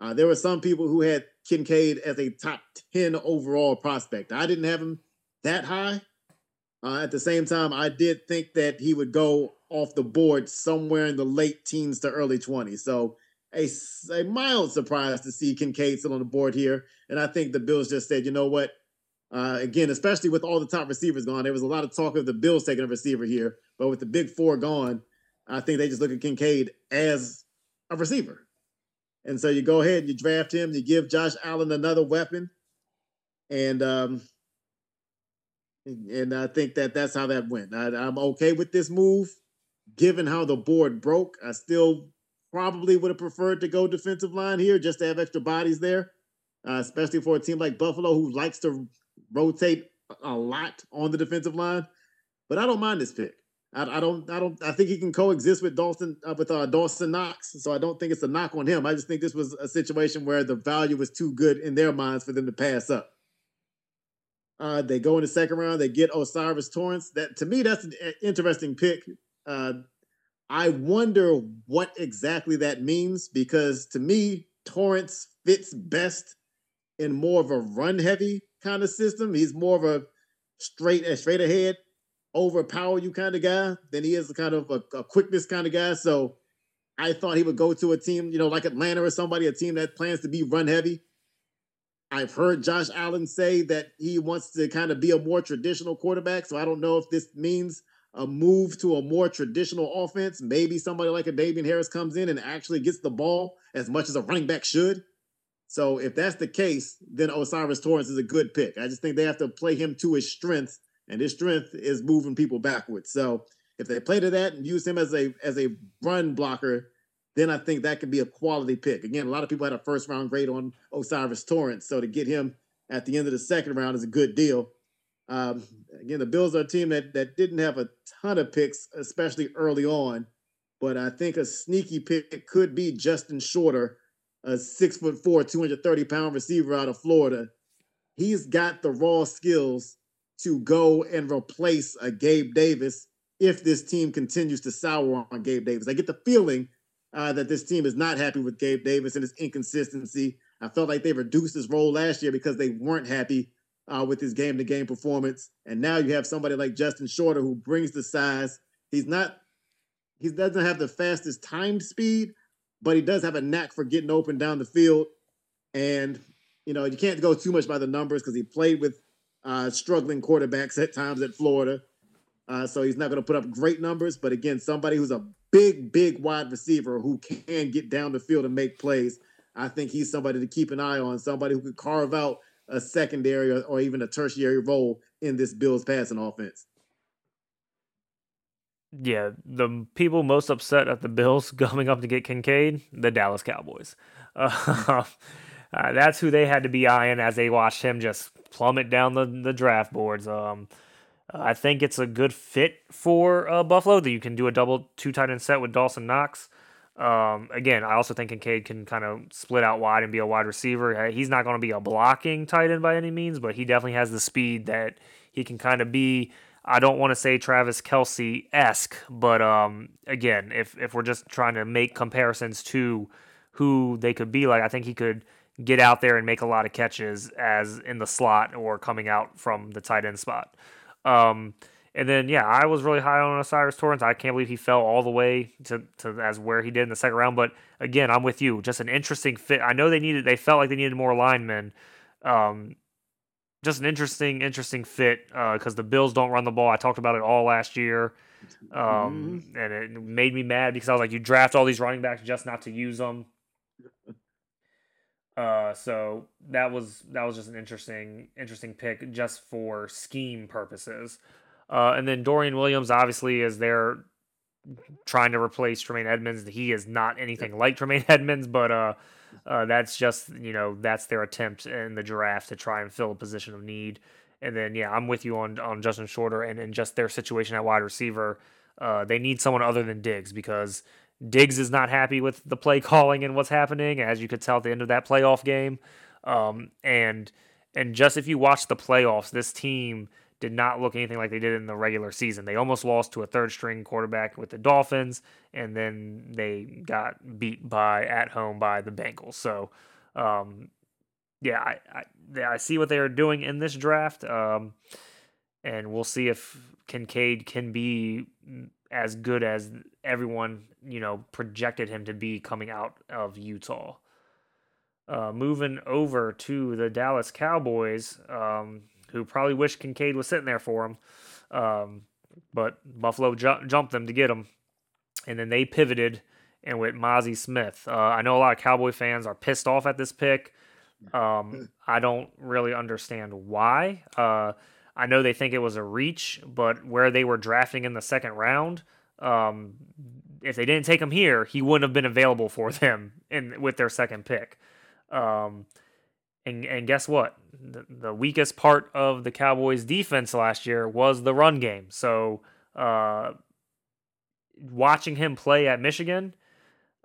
[SPEAKER 3] Uh, there were some people who had Kincaid as a top 10 overall prospect. I didn't have him that high. Uh, at the same time, I did think that he would go off the board somewhere in the late teens to early 20s. So a, a mild surprise to see Kincaid still on the board here. And I think the Bills just said, you know what? Uh, again, especially with all the top receivers gone, there was a lot of talk of the Bills taking a receiver here. But with the big four gone, I think they just look at Kincaid as a receiver. And so you go ahead, and you draft him, you give Josh Allen another weapon. And um, and I think that that's how that went. I, I'm okay with this move given how the board broke, I still probably would have preferred to go defensive line here just to have extra bodies there, uh, especially for a team like Buffalo who likes to rotate a lot on the defensive line. But I don't mind this pick. I, I don't. I don't. I think he can coexist with Dawson uh, with uh, Dawson Knox. So I don't think it's a knock on him. I just think this was a situation where the value was too good in their minds for them to pass up. Uh, they go in the second round. They get O'Cyrus Torrence. That to me, that's an interesting pick uh, I wonder what exactly that means because to me, Torrence fits best in more of a run heavy kind of system. He's more of a straight straight ahead, overpower you kind of guy than he is a kind of a, a quickness kind of guy. So I thought he would go to a team, you know, like Atlanta or somebody, a team that plans to be run heavy. I've heard Josh Allen say that he wants to kind of be a more traditional quarterback. So I don't know if this means a move to a more traditional offense. Maybe somebody like a Damien Harris comes in and actually gets the ball as much as a running back should. So if that's the case, then O'Cyrus Torrence is a good pick. I just think they have to play him to his strength, and his strength is moving people backwards. So if they play to that and use him as a as a run blocker, then I think that could be a quality pick. Again, a lot of people had a first round grade on O'Cyrus Torrence, so to get him at the end of the second round is a good deal. Um, again, the Bills are a team that that didn't have a ton of picks, especially early on. But I think a sneaky pick could be Justin Shorter, a six foot four, 230 pound receiver out of Florida. He's got the raw skills to go and replace a Gabe Davis if this team continues to sour on Gabe Davis. I get the feeling uh, that this team is not happy with Gabe Davis and his inconsistency. I felt like they reduced his role last year because they weren't happy uh, with his game to game performance. And now you have somebody like Justin Shorter who brings the size. He's not, he doesn't have the fastest time speed, but he does have a knack for getting open down the field. And you know, you can't go too much by the numbers because he played with uh, struggling quarterbacks at times at Florida. Uh, so he's not going to put up great numbers. But again, somebody who's a big, big wide receiver who can get down the field and make plays. I think he's somebody to keep an eye on, somebody who could carve out a secondary or, or even a tertiary role in this Bills passing offense.
[SPEAKER 2] Yeah, the people most upset at the Bills coming up to get Kincaid, the Dallas Cowboys. Uh, uh, that's who they had to be eyeing as they watched him just plummet down the, the draft boards. Um, I think it's a good fit for uh, Buffalo that you can do a double two tight end set with Dawson Knox. Um, again, I also think Kincaid can kind of split out wide and be a wide receiver. Uh, he's not going to be a blocking tight end by any means, but he definitely has the speed that he can kind of be. I don't want to say Travis Kelce esque, but um, again, if if we're just trying to make comparisons to who they could be like, I think he could get out there and make a lot of catches as in the slot or coming out from the tight end spot. Um, and then yeah, I was really high on O'Cyrus Torrence. I can't believe he fell all the way to, to as where he did in the second round. But again, I'm with you. Just an interesting fit. I know they needed they felt like they needed more linemen. Um, just an interesting, interesting fit because uh, the Bills don't run the ball. I talked about it all last year, um, mm-hmm. and it made me mad because I was like, you draft all these running backs just not to use them. Uh, so that was that was just an interesting interesting pick just for scheme purposes. Uh, and then Dorian Williams obviously is there trying to replace Tremaine Edmunds. He is not anything like Tremaine Edmunds, but uh, uh, that's just you know that's their attempt in the draft to try and fill a position of need. And then yeah, I'm with you on on Justin Shorter and, and just their situation at wide receiver. Uh, they need someone other than Diggs because Diggs is not happy with the play calling and what's happening, as you could tell at the end of that playoff game. Um, and and just if you watch the playoffs, this team did not look anything like they did in the regular season. They almost lost to a third string quarterback with the Dolphins, and then they got beat by at home by the Bengals. So, um, yeah, I, I, I see what they are doing in this draft, um, and we'll see if Kincaid can be as good as everyone you know projected him to be coming out of Utah. Uh, moving over to the Dallas Cowboys, um, who probably wish Kincaid was sitting there for him, um, but Buffalo ju- jumped them to get him, and then they pivoted and went Mazi Smith. Uh, I know a lot of Cowboy fans are pissed off at this pick. Um, I don't really understand why. Uh, I know they think it was a reach, but where they were drafting in the second round, um, if they didn't take him here, he wouldn't have been available for them in with their second pick. Um, and and guess what? The, the, weakest part of the Cowboys' defense last year was the run game. So, uh, watching him play at Michigan,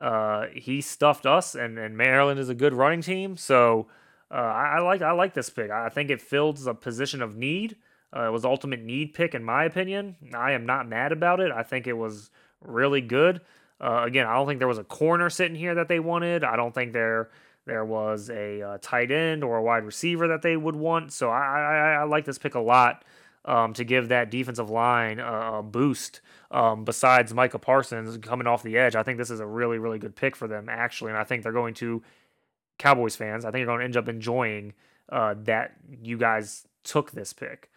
[SPEAKER 2] uh, he stuffed us, and, and Maryland is a good running team. So, uh, I, I, like I like this pick. I think it fills a position of need. Uh, it was ultimate need pick in my opinion. I am not mad about it. I think it was really good. Uh, again, I don't think there was a corner sitting here that they wanted. I don't think there there was a uh, tight end or a wide receiver that they would want. So I I, I like this pick a lot um, to give that defensive line a, a boost. Um, besides Micah Parsons coming off the edge, I think this is a really really good pick for them actually, and I think they're going to Cowboys fans. I think you're going to end up enjoying uh, that you guys took this pick.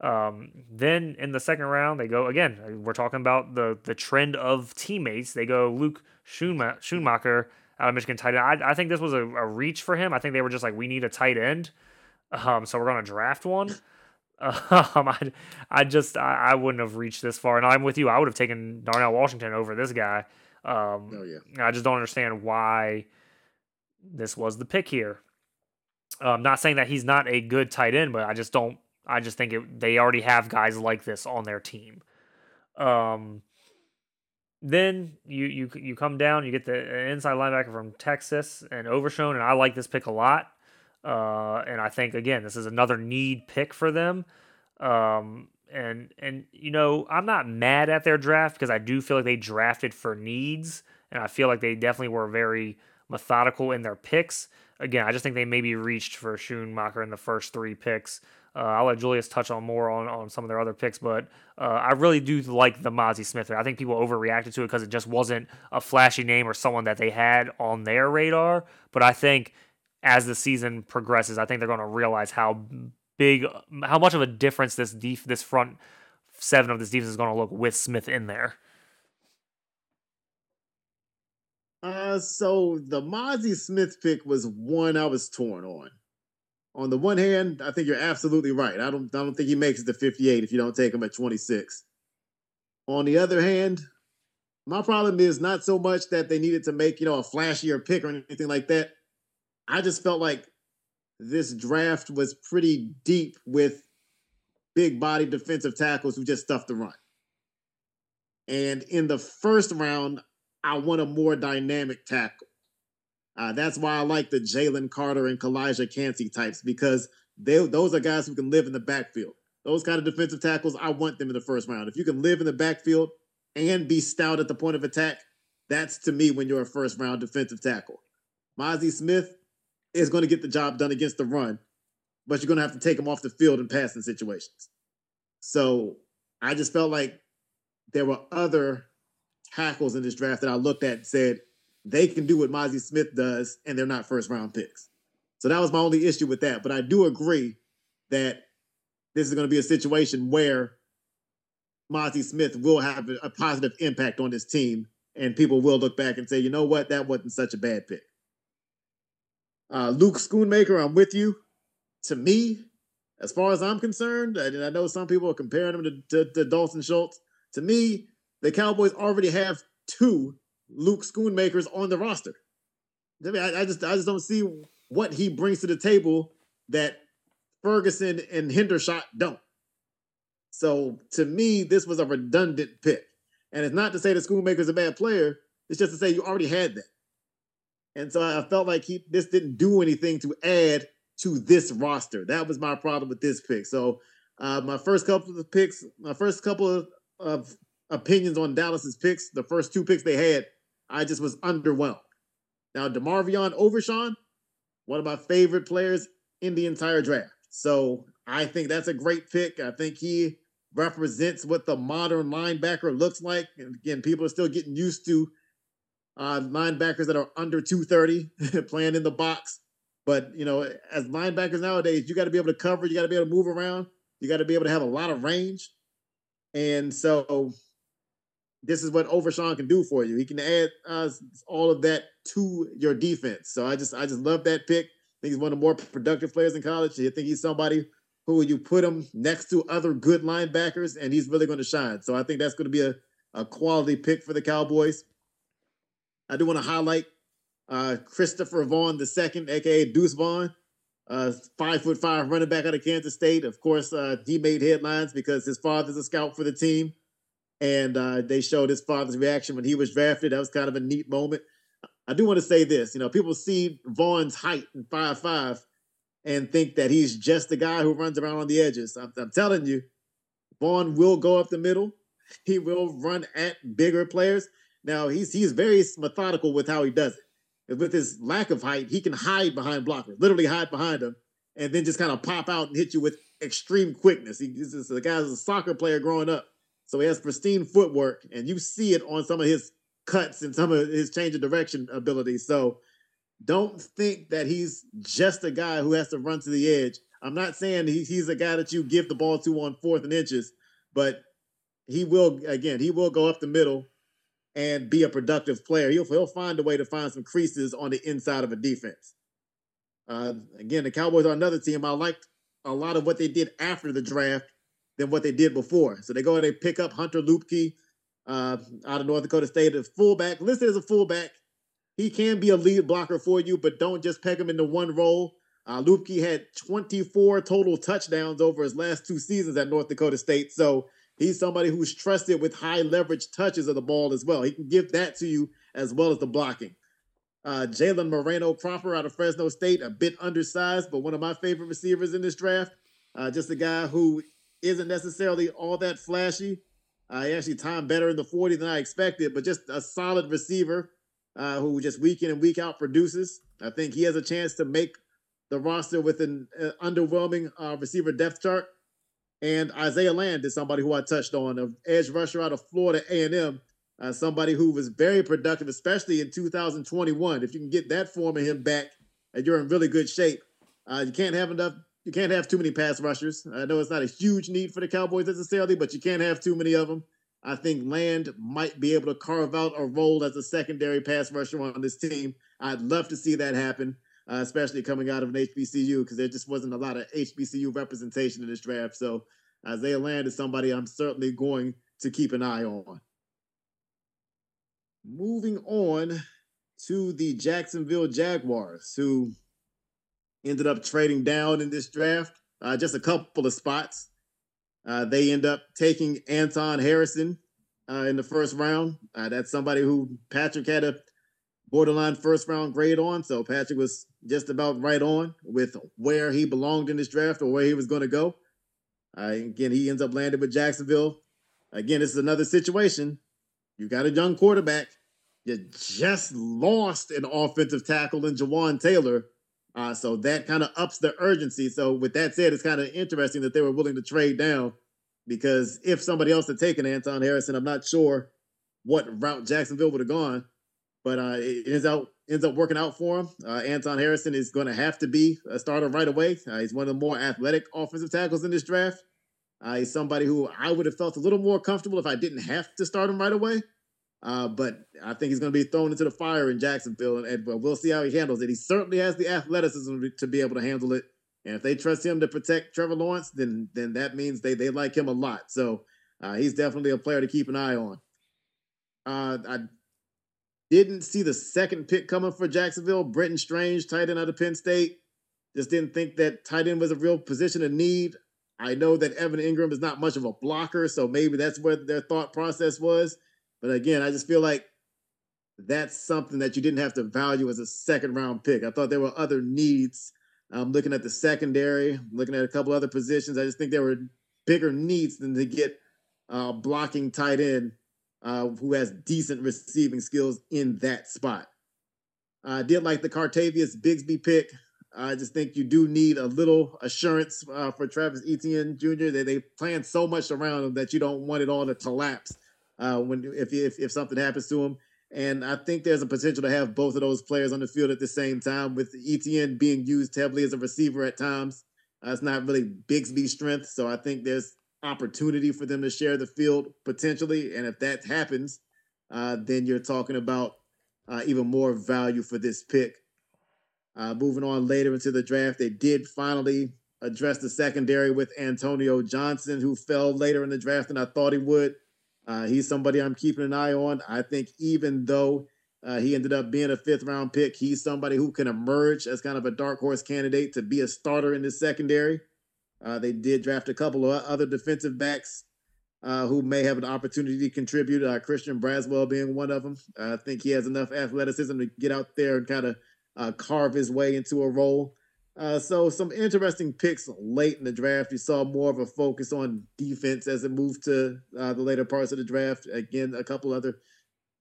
[SPEAKER 2] Um, then in the second round, they go again. We're talking about the the trend of teammates. They go Luke Schoonmaker out of Michigan tight end. I, I think this was a, a, reach for him. I think they were just like, we need a tight end, um, so we're gonna draft one. Um, I, I just I, I, wouldn't have reached this far, and I'm with you. I would have taken Darnell Washington over this guy. Um, oh yeah. I just don't understand why this was the pick here. I'm um, not saying that he's not a good tight end, but I just don't I just think it, they already have guys like this on their team. Um, then you you you come down, you get the inside linebacker from Texas and Overshown, and I like this pick a lot. Uh, and I think again, this is another need pick for them. Um, and and you know, I'm not mad at their draft because I do feel like they drafted for needs, and I feel like they definitely were very methodical in their picks. again, I just think they maybe reached for Schoonmaker in the first three picks. Uh, I'll let Julius touch on more on, on some of their other picks, but uh, I really do like the Mazi Smith. I think people overreacted to it because it just wasn't a flashy name or someone that they had on their radar. But I think as the season progresses, I think they're going to realize how big, how much of a difference this def- this front seven of this defense is going to look with Smith in there.
[SPEAKER 3] Uh, so the Mazi Smith pick was one I was torn on. On the one hand, I think you're absolutely right. I don't, I don't think he makes it to 58 if you don't take him at 26. On the other hand, my problem is not so much that they needed to make you know a flashier pick or anything like that. I just felt like this draft was pretty deep with big body defensive tackles who just stuffed the run. And in the first round, I want a more dynamic tackle. Uh, that's why I like the Jalen Carter and Calijah Kancey types because they those are guys who can live in the backfield. Those kind of defensive tackles, I want them in the first round. If you can live in the backfield and be stout at the point of attack, that's to me when you're a first round defensive tackle. Mazi Smith is going to get the job done against the run, but you're going to have to take him off the field in passing situations. So I just felt like there were other tackles in this draft that I looked at and said they can do what Mazi Smith does, and they're not first round picks. So that was my only issue with that. But I do agree that this is going to be a situation where Mazi Smith will have a positive impact on this team, and people will look back and say, you know what, that wasn't such a bad pick. Uh, Luke Schoonmaker, I'm with you. To me, as far as I'm concerned, and I know some people are comparing him to, to, to Dalton Schultz. To me, the Cowboys already have two Luke Schoonmakers on the roster. I, mean, I, I, just I just don't see what he brings to the table that Ferguson and Hendershot don't. So to me, this was a redundant pick. And it's not to say that Schoonmaker's a bad player. It's just to say you already had that. And so I felt like he this didn't do anything to add to this roster. That was my problem with this pick. So uh, my first couple of picks, my first couple of, of opinions on Dallas's picks, the first two picks they had, I just was underwhelmed. Now, DeMarvion Overshown, one of my favorite players in the entire draft. So I think that's a great pick. I think he represents what the modern linebacker looks like. And again, people are still getting used to uh, linebackers that are under 230 playing in the box. But, you know, as linebackers nowadays, you got to be able to cover, you got to be able to move around, you got to be able to have a lot of range. And so this is what Overshown can do for you. He can add uh, all of that to your defense. So I just I just love that pick. I think he's one of the more productive players in college. I think he's somebody who you put him next to other good linebackers, and he's really going to shine. So I think that's going to be a, a quality pick for the Cowboys. I do want to highlight uh, Christopher Vaughn II, aka Deuce Vaughn, uh, five foot five running back out of Kansas State. Of course, uh, he made headlines because his father's a scout for the team and uh, they showed his father's reaction when he was drafted. That was kind of a neat moment. I do want to say this: you know, people see Vaughn's height in five five and think that he's just the guy who runs around on the edges. I'm, I'm telling you, Vaughn will go up the middle. He will run at bigger players. Now he's he's very methodical with how he does it. With his lack of height, he can hide behind blockers, literally hide behind them, and then just kind of pop out and hit you with extreme quickness. He's just a guy who's a soccer player growing up so he has pristine footwork, and you see it on some of his cuts and some of his change of direction abilities. So don't think that he's just a guy who has to run to the edge. I'm not saying he, he's a guy that you give the ball to on fourth and inches, but he will again he will go up the middle and be a productive player. He'll he'll find a way to find some creases on the inside of a defense. Uh, again, the Cowboys are another team. I liked a lot of what they did after the draft than what they did before. So they go and they pick up Hunter Luepke uh, out of North Dakota State as fullback, listed as a fullback. He can be a lead blocker for you, but don't just peg him into one role. Uh, Luepke had 24 total touchdowns over his last two seasons at North Dakota State. So he's somebody who's trusted with high leverage touches of the ball as well. He can give that to you as well as the blocking. Uh, Jalen Moreno Cropper out of Fresno State, a bit undersized, but one of my favorite receivers in this draft. Uh, just a guy who isn't necessarily all that flashy. Uh, he actually timed better in the 40 than I expected, but just a solid receiver. uh, who just week in and week out produces. I think he has a chance to make the roster with an uh, underwhelming uh, receiver depth chart. And Isaiah Land is somebody who I touched on, an edge rusher out of Florida A&M, uh, somebody who was very productive, especially in 2021. If you can get that form of him back, and you're in really good shape. Uh, you can't have enough. You can't have too many pass rushers. I know it's not a huge need for the Cowboys necessarily, but you can't have too many of them. I think Land might be able to carve out a role as a secondary pass rusher on this team. I'd love to see that happen, uh, especially coming out of an HBCU because there just wasn't a lot of HBCU representation in this draft. So Isaiah Land is somebody I'm certainly going to keep an eye on. Moving on to the Jacksonville Jaguars, who ended up trading down in this draft, uh, just a couple of spots. Uh, they end up taking Anton Harrison uh, in the first round. Uh, that's somebody who Patrick had a borderline first round grade on. So Patrick was just about right on with where he belonged in this draft or where he was going to go. Uh, again, he ends up landing with Jacksonville. Again, this is another situation. You got a young quarterback. You just lost an offensive tackle in Jawaan Taylor. Uh, so that kind of ups the urgency. So with that said, it's kind of interesting that they were willing to trade down because if somebody else had taken Anton Harrison, I'm not sure what route Jacksonville would have gone. But uh, it ends out ends up working out for him. Uh, Anton Harrison is going to have to be a starter right away. Uh, he's one of the more athletic offensive tackles in this draft. Uh, he's somebody who I would have felt a little more comfortable if I didn't have to start him right away. Uh, but I think he's going to be thrown into the fire in Jacksonville, and, and we'll see how he handles it. He certainly has the athleticism to be able to handle it. And if they trust him to protect Trevor Lawrence, then then that means they they like him a lot. So uh, he's definitely a player to keep an eye on. Uh, I didn't see the second pick coming for Jacksonville. Brenton Strange, tight end out of Penn State. Just didn't think that tight end was a real position of need. I know that Evan Engram is not much of a blocker, so maybe that's where their thought process was. But again, I just feel like that's something that you didn't have to value as a second round pick. I thought there were other needs. I'm looking at the secondary, looking at a couple other positions. I just think there were bigger needs than to get uh, blocking tight end uh, who has decent receiving skills in that spot. I did like the Cartavious Bigsby pick. I just think you do need a little assurance uh, for Travis Etienne Jr. that they plan so much around him that you don't want it all to collapse uh, when if, if if something happens to him. And I think there's a potential to have both of those players on the field at the same time, with Etienne being used heavily as a receiver at times. Uh, it's not really Bigsby's strength, so I think there's opportunity for them to share the field potentially. And if that happens, uh, then you're talking about uh, even more value for this pick. Uh, moving on later into the draft, they did finally address the secondary with Antonio Johnson, who fell later in the draft than I thought he would. Uh, he's somebody I'm keeping an eye on. I think even though uh, he ended up being a fifth round pick, he's somebody who can emerge as kind of a dark horse candidate to be a starter in the secondary. Uh, they did draft a couple of other defensive backs uh, who may have an opportunity to contribute. Uh, Christian Braswell being one of them. I think he has enough athleticism to get out there and kind of uh, carve his way into a role. Uh, so some interesting picks late in the draft. You saw more of a focus on defense as it moved to uh, the later parts of the draft. Again, a couple other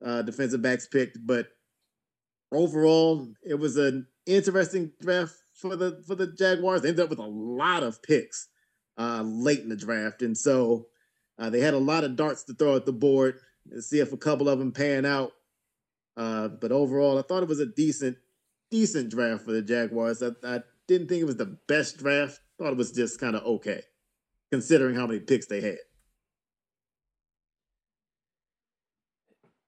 [SPEAKER 3] uh, defensive backs picked, but overall, it was an interesting draft for the for the Jaguars. They ended up with a lot of picks uh, late in the draft, and so uh, they had a lot of darts to throw at the board and see if a couple of them pan out. Uh, but overall, I thought it was a decent decent draft for the Jaguars. I, I didn't think it was the best draft. Thought it was just kind of okay, considering how many picks they had.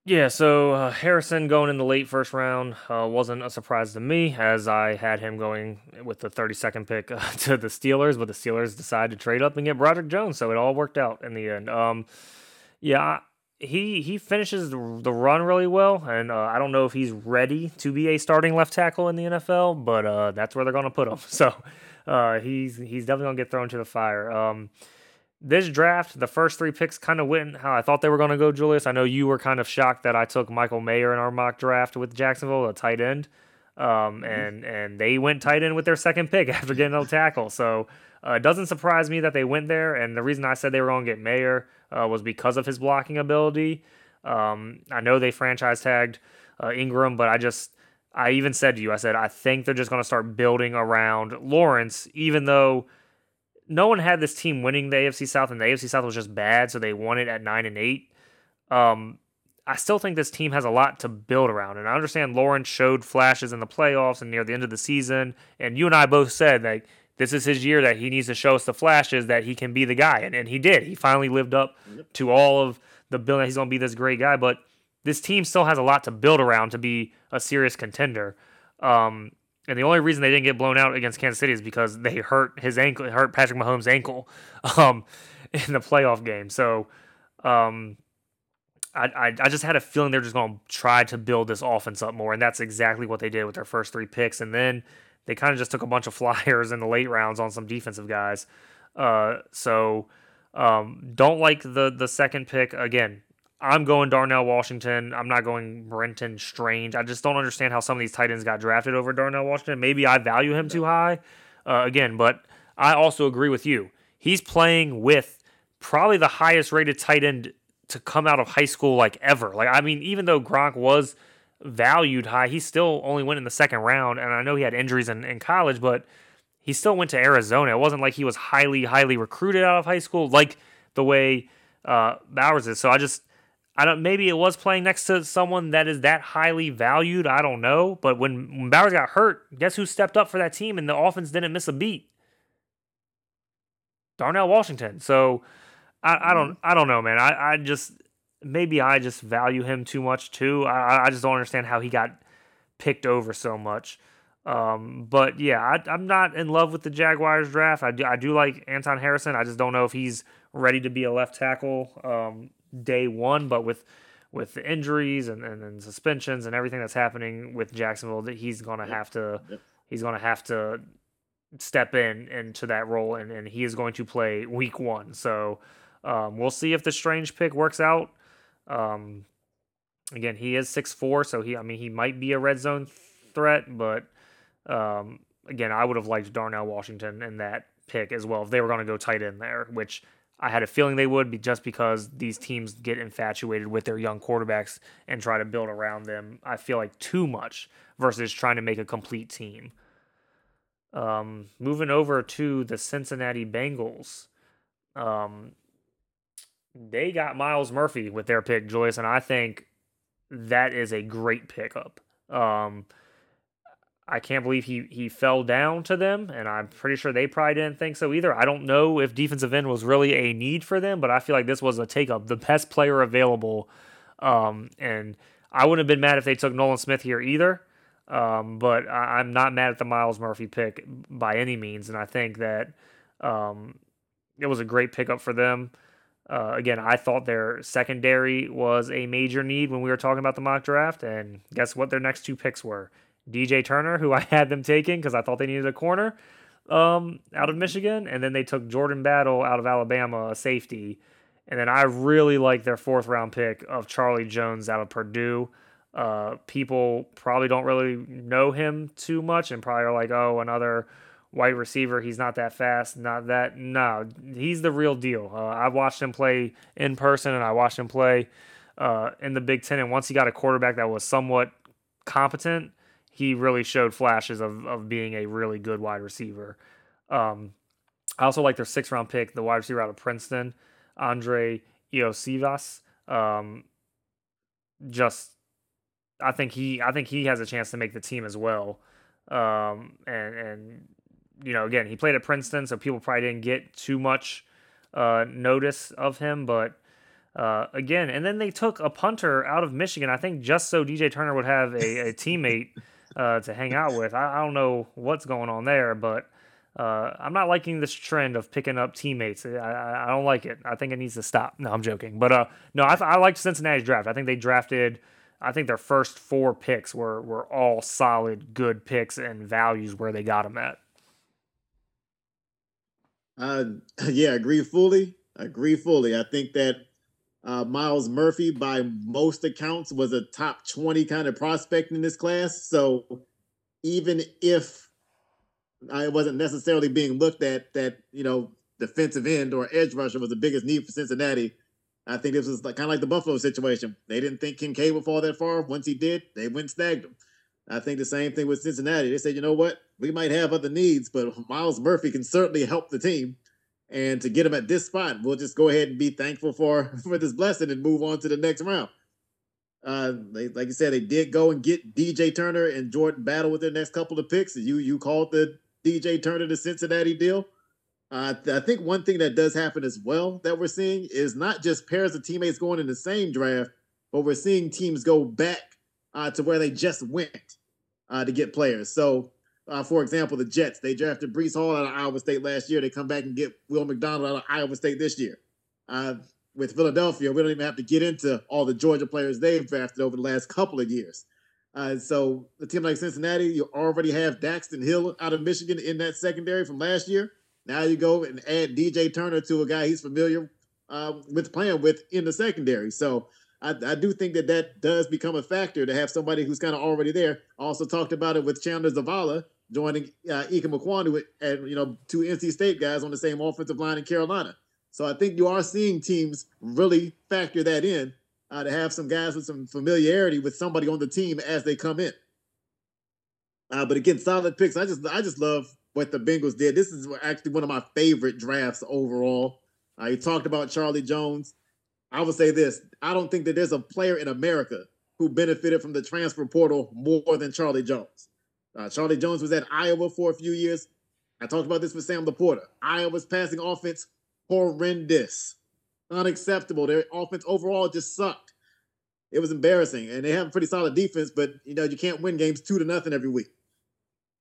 [SPEAKER 2] Yeah, so uh, Harrison going in the late first round uh, wasn't a surprise to me, as I had him going with the 32nd pick uh, to the Steelers, but the Steelers decided to trade up and get Broderick Jones, so it all worked out in the end. Um, yeah, he he finishes the, run really well, and uh, I don't know if he's ready to be a starting left tackle in the NFL, but uh, that's where they're going to put him. So uh, he's he's definitely going to get thrown to the fire. Um, this draft, the first three picks kind of went how I thought they were going to go, Julius. I know you were kind of shocked that I took Michael Mayer in our mock draft with Jacksonville, a tight end, um, mm-hmm. and and they went tight end with their second pick after getting a tackle. So uh, it doesn't surprise me that they went there. And the reason I said they were going to get Mayer uh, was because of his blocking ability. Um, I know they franchise tagged uh, Engram, but I just I even said to you, I said I think they're just going to start building around Lawrence, even though no one had this team winning the AFC South, and the AFC South was just bad, so they won it at nine and eight. Um, I still think this team has a lot to build around, and I understand Lawrence showed flashes in the playoffs and near the end of the season, and you and I both said that this is his year that he needs to show us the flashes that he can be the guy, and, and he did. He finally lived up to all of the building. That he's going to be this great guy, but this team still has a lot to build around to be a serious contender. Um, and the only reason they didn't get blown out against Kansas City is because they hurt his ankle, hurt Patrick Mahomes' ankle um, in the playoff game. So um, I, I, I just had a feeling they're just going to try to build this offense up more, and that's exactly what they did with their first three picks. And then they kind of just took a bunch of flyers in the late rounds on some defensive guys. Uh, so um, don't like the the second pick again. I'm going Darnell Washington. I'm not going Brenton Strange. I just don't understand how some of these tight ends got drafted over Darnell Washington. Maybe I value him too high uh, again, but I also agree with you. He's playing with probably the highest rated tight end to come out of high school like ever. Like I mean, even though Gronk was valued high, he still only went in the second round. And I know he had injuries in, in college, but he still went to Arizona. It wasn't like he was highly, highly recruited out of high school like the way uh, Bowers is. So I just I don't. Maybe it was playing next to someone that is that highly valued. I don't know. But when, when Bowers got hurt, guess who stepped up for that team and the offense didn't miss a beat? Darnell Washington. So I, I don't. Mm-hmm. I don't know, man. I, I just maybe I just value him too much too. I, I just don't understand how he got picked over so much. Um, but yeah, I, am not in love with the Jaguars draft. I do, I do like Anton Harrison. I just don't know if he's ready to be a left tackle. Um, day one, but with with the injuries and, and, and suspensions and everything that's happening with Jacksonville, that he's gonna have to he's gonna have to step in into that role and, and he is going to play week one. So um, we'll see if the strange pick works out. Um, again, he is six four, so he I mean he might be a red zone threat, but um, again, I would have liked Darnell Washington in that pick as well if they were going to go tight end there, which I had a feeling they would be just because these teams get infatuated with their young quarterbacks and try to build around them. I feel like too much versus trying to make a complete team. Um, moving over to the Cincinnati Bengals. Um, they got Myles Murphy with their pick, Julius, and I think that is a great pickup. Um, I can't believe he he fell down to them, and I'm pretty sure they probably didn't think so either. I don't know if defensive end was really a need for them, but I feel like this was a take up, the best player available. Um, and I wouldn't have been mad if they took Nolan Smith here either. Um, but I, am not mad at the Myles Murphy pick by any means, and I think that um, it was a great pickup for them. Uh, again, I thought their secondary was a major need when we were talking about the mock draft, and guess what? Their next two picks were DJ Turner, who I had them taking because I thought they needed a corner um, out of Michigan, and then they took Jordan Battle out of Alabama, a safety. And then I really like their fourth round pick of Charlie Jones out of Purdue. Uh, people probably don't really know him too much and probably are like, oh, another white receiver. He's not that fast. Not that. No, he's the real deal. Uh, I watched him play in person and I watched him play uh, in the Big Ten. And once he got a quarterback that was somewhat competent, he really showed flashes of, of being a really good wide receiver. Um, I also like their six round pick, the wide receiver out of Princeton, Andrei Iosivas. Um, just, I think he, I think he has a chance to make the team as well. Um, and and you know, again, he played at Princeton, so people probably didn't get too much uh, notice of him, but. Uh, again, and then they took a punter out of Michigan. I think just so DJ Turner would have a, a teammate uh, to hang out with. I, I, don't know what's going on there, but uh, I'm not liking this trend of picking up teammates. I, I, don't like it. I think it needs to stop. No, I'm joking. But uh, no, I, I liked Cincinnati's draft. I think they drafted. I think their first four picks were were all solid, good picks and values where they got them at.
[SPEAKER 3] Uh, yeah, agree fully. Agree fully. I think that uh, Myles Murphy, by most accounts, was a top 20 kind of prospect in this class. So even if I wasn't necessarily being looked at that, you know, defensive end or edge rusher was the biggest need for Cincinnati, I think this was like, kind of like the Buffalo situation. They didn't think Kincaid would fall that far. Once he did, they went and snagged him. I think the same thing with Cincinnati. They said, you know what? We might have other needs, but Myles Murphy can certainly help the team. And to get him at this spot, we'll just go ahead and be thankful for for this blessing and move on to the next round. Uh, they, like you said, they did go and get DJ Turner and Jordan Battle with their next couple of picks. You you called the DJ Turner the Cincinnati deal. Uh, I think one thing that does happen as well that we're seeing is not just pairs of teammates going in the same draft, but we're seeing teams go back uh, to where they just went uh, to get players. So, uh, for example, the Jets they drafted Breece Hall out of Iowa State last year. They come back and get Will McDonald out of Iowa State this year. Uh, with Philadelphia, we don't even have to get into all the Georgia players they've drafted over the last couple of years. Uh, so, a team like Cincinnati, you already have Daxton Hill out of Michigan in that secondary from last year. Now you go and add DJ Turner to a guy he's familiar uh, with playing with in the secondary. So I, I, do think that that does become a factor to have somebody who's kind of already there. Also talked about it with Chandler Zavala joining uh, Ikem Ekwonu and you know two NC State guys on the same offensive line in Carolina. So I think you are seeing teams really factor that in uh, to have some guys with some familiarity with somebody on the team as they come in. Uh, but again, solid picks. I just I just love what the Bengals did. This is actually one of my favorite drafts overall. Uh, you talked about Charlie Jones. I would say this I don't think that there's a player in America who benefited from the transfer portal more than Charlie Jones. Uh, Charlie Jones was at Iowa for a few years. I talked about this with Sam LaPorta. Iowa's passing offense horrendous, unacceptable. Their offense overall just sucked. It was embarrassing, and they have a pretty solid defense, but you know you can't win games two to nothing every week.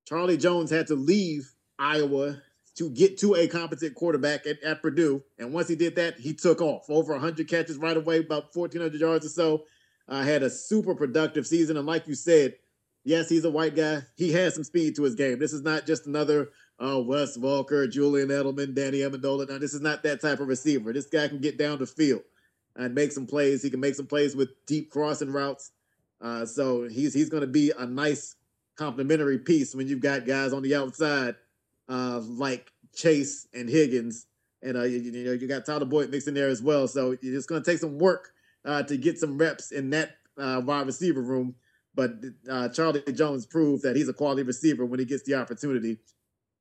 [SPEAKER 3] Charlie Jones had to leave Iowa to get to a competent quarterback at, at Purdue. And once he did that, he took off over 100 catches right away, about 1,400 yards or so. Uh, had a super productive season. And like you said, yes, he's a white guy. He has some speed to his game. This is not just another uh, Wes Welker, Julian Edelman, Danny Amendola. Now, this is not that type of receiver. This guy can get down the field and make some plays. He can make some plays with deep crossing routes. Uh, so he's he's going to be a nice complementary piece when you've got guys on the outside uh, like Chase and Higgins, and uh, you, you, know you got Tyler Boyd mixed in there as well. So it's going to take some work uh, to get some reps in that uh, wide receiver room. But uh, Charlie Jones proved that he's a quality receiver when he gets the opportunity.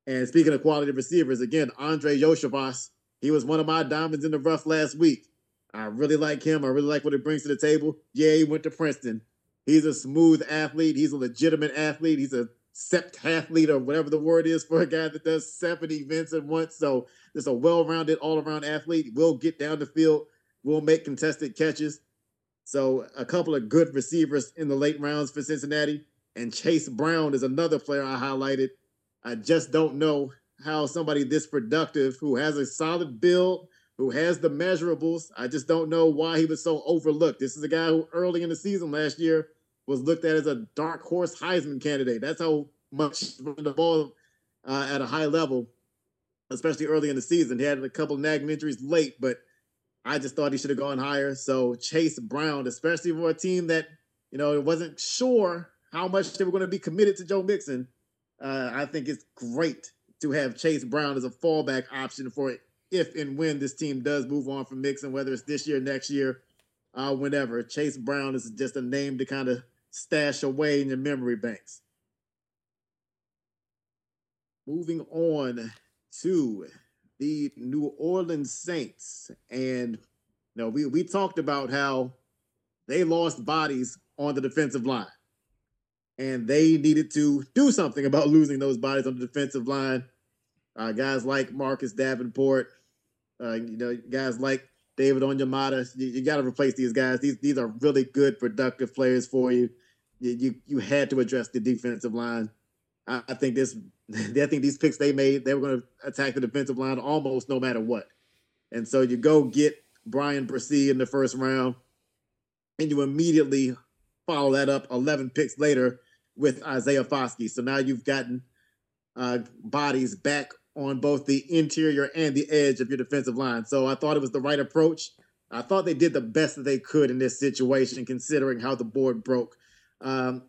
[SPEAKER 3] And speaking of quality receivers, again, Andrei Iosivas, he was one of my diamonds in the rough last week. I really like him. I really like what he brings to the table. Yeah, he went to Princeton. He's a smooth athlete. He's a legitimate athlete. He's a sept athlete or whatever the word is for a guy that does seven events at once. So just a well-rounded, all-around athlete. Will get down the field. Will make contested catches. So a couple of good receivers in the late rounds for Cincinnati. And Chase Brown is another player I highlighted. I just don't know how somebody this productive, who has a solid build, who has the measurables, I just don't know why he was so overlooked. This is a guy who early in the season last year was looked at as a dark horse Heisman candidate. That's how much the ball uh, at a high level, especially early in the season. He had a couple nagging injuries late, but I just thought he should have gone higher. So Chase Brown, especially for a team that you know it wasn't sure how much they were going to be committed to Joe Mixon, uh, I think it's great to have Chase Brown as a fallback option for if and when this team does move on from Mixon, whether it's this year, next year, uh, whenever. Chase Brown is just a name to kind of stash away in your memory banks. Moving on to the New Orleans Saints. And you we, we talked about how they lost bodies on the defensive line. And they needed to do something about losing those bodies on the defensive line. Uh, guys like Marcus Davenport, uh, you know, guys like David Onyemata, you, you got to replace these guys. These these are really good, productive players for you. You you, you had to address the defensive line. I, I think this, I think these picks they made, they were going to attack the defensive line almost no matter what. And so you go get Bryan Bresee in the first round, and you immediately follow that up 11 picks later with Isaiah Foskey. So now you've gotten uh, bodies back on both the interior and the edge of your defensive line. So I thought it was the right approach. I thought they did the best that they could in this situation, considering how the board broke. Um,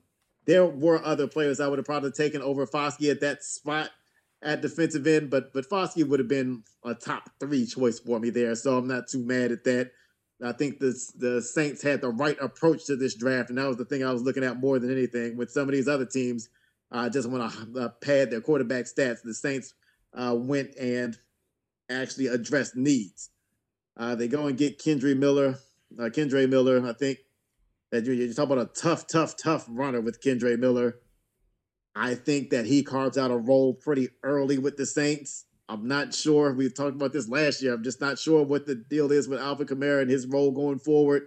[SPEAKER 3] there were other players I would have probably taken over Foskey at that spot at defensive end, but but Foskey would have been a top three choice for me there. So I'm not too mad at that. I think this, the Saints had the right approach to this draft, and that was the thing I was looking at more than anything. With some of these other teams, uh, just want to uh, pad their quarterback stats. The Saints uh, went and actually addressed needs. Uh, they go and get Kendre Miller. Uh, Kendre Miller, I think that you're, you're talking about a tough, tough, tough runner with Kendre Miller. I think that he carves out a role pretty early with the Saints. I'm not sure. We talked about this last year. I'm just not sure what the deal is with Alvin Kamara and his role going forward.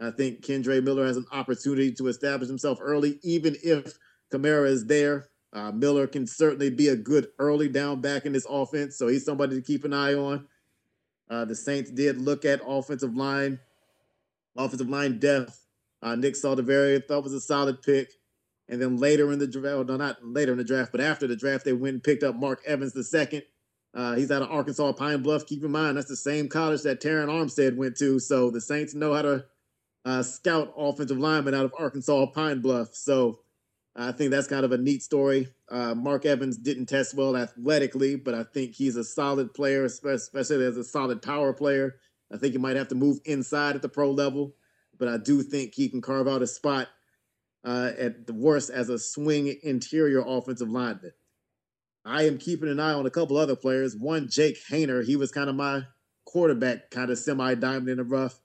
[SPEAKER 3] I think Kendre Miller has an opportunity to establish himself early, even if Kamara is there. Uh, Miller can certainly be a good early down back in this offense, so he's somebody to keep an eye on. Uh, the Saints did look at offensive line, offensive line depth. Uh, Nick Saldiveri thought was a solid pick. And then later in the draft, no, not later in the draft, but after the draft, they went and picked up Mark Evans the second. Uh, he's out of Arkansas Pine Bluff. Keep in mind, that's the same college that Terron Armstead went to. So the Saints know how to uh, scout offensive linemen out of Arkansas Pine Bluff. So I think that's kind of a neat story. Uh, Mark Evans didn't test well athletically, but I think he's a solid player, especially as a solid power player. I think he might have to move inside at the pro level, but I do think he can carve out a spot uh, at the worst as a swing interior offensive lineman. I am keeping an eye on a couple other players. One, Jake Haener. He was kind of my quarterback, kind of semi diamond in the rough.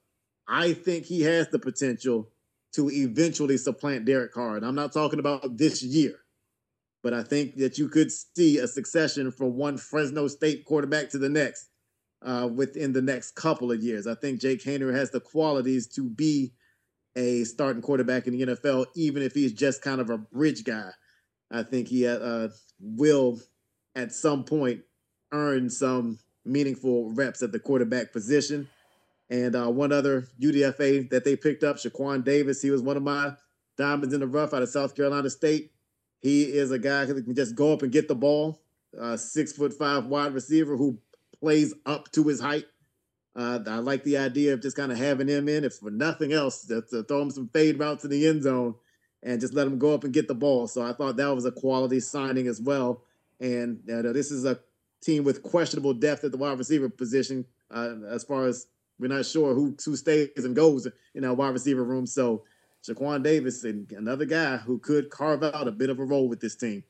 [SPEAKER 3] I think he has the potential to eventually supplant Derek Carr. And I'm not talking about this year, but I think that you could see a succession from one Fresno State quarterback to the next uh, within the next couple of years. I think Jake Haener has the qualities to be a starting quarterback in the NFL, even if he's just kind of a bridge guy. I think he uh, will at some point earn some meaningful reps at the quarterback position. And uh, one other UDFA that they picked up, Shaquan Davis. He was one of my diamonds in the rough out of South Carolina State. He is a guy who can just go up and get the ball. Uh, six foot five wide receiver who plays up to his height. Uh, I like the idea of just kind of having him in, if for nothing else, to, to throw him some fade routes in the end zone and just let him go up and get the ball. So I thought that was a quality signing as well. And uh, this is a team with questionable depth at the wide receiver position, uh, as far as we're not sure who who stays and goes in our wide receiver room. So Shaquan Davis and another guy who could carve out a bit of a role with this team.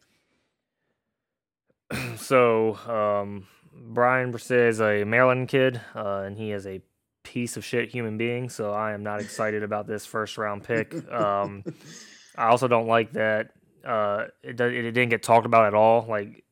[SPEAKER 2] So um, Bryan Bresee is a Maryland kid, uh, and he is a piece of shit human being. So I am not excited about this first round pick. Um, I also don't like that uh, it, it didn't get talked about at all. Like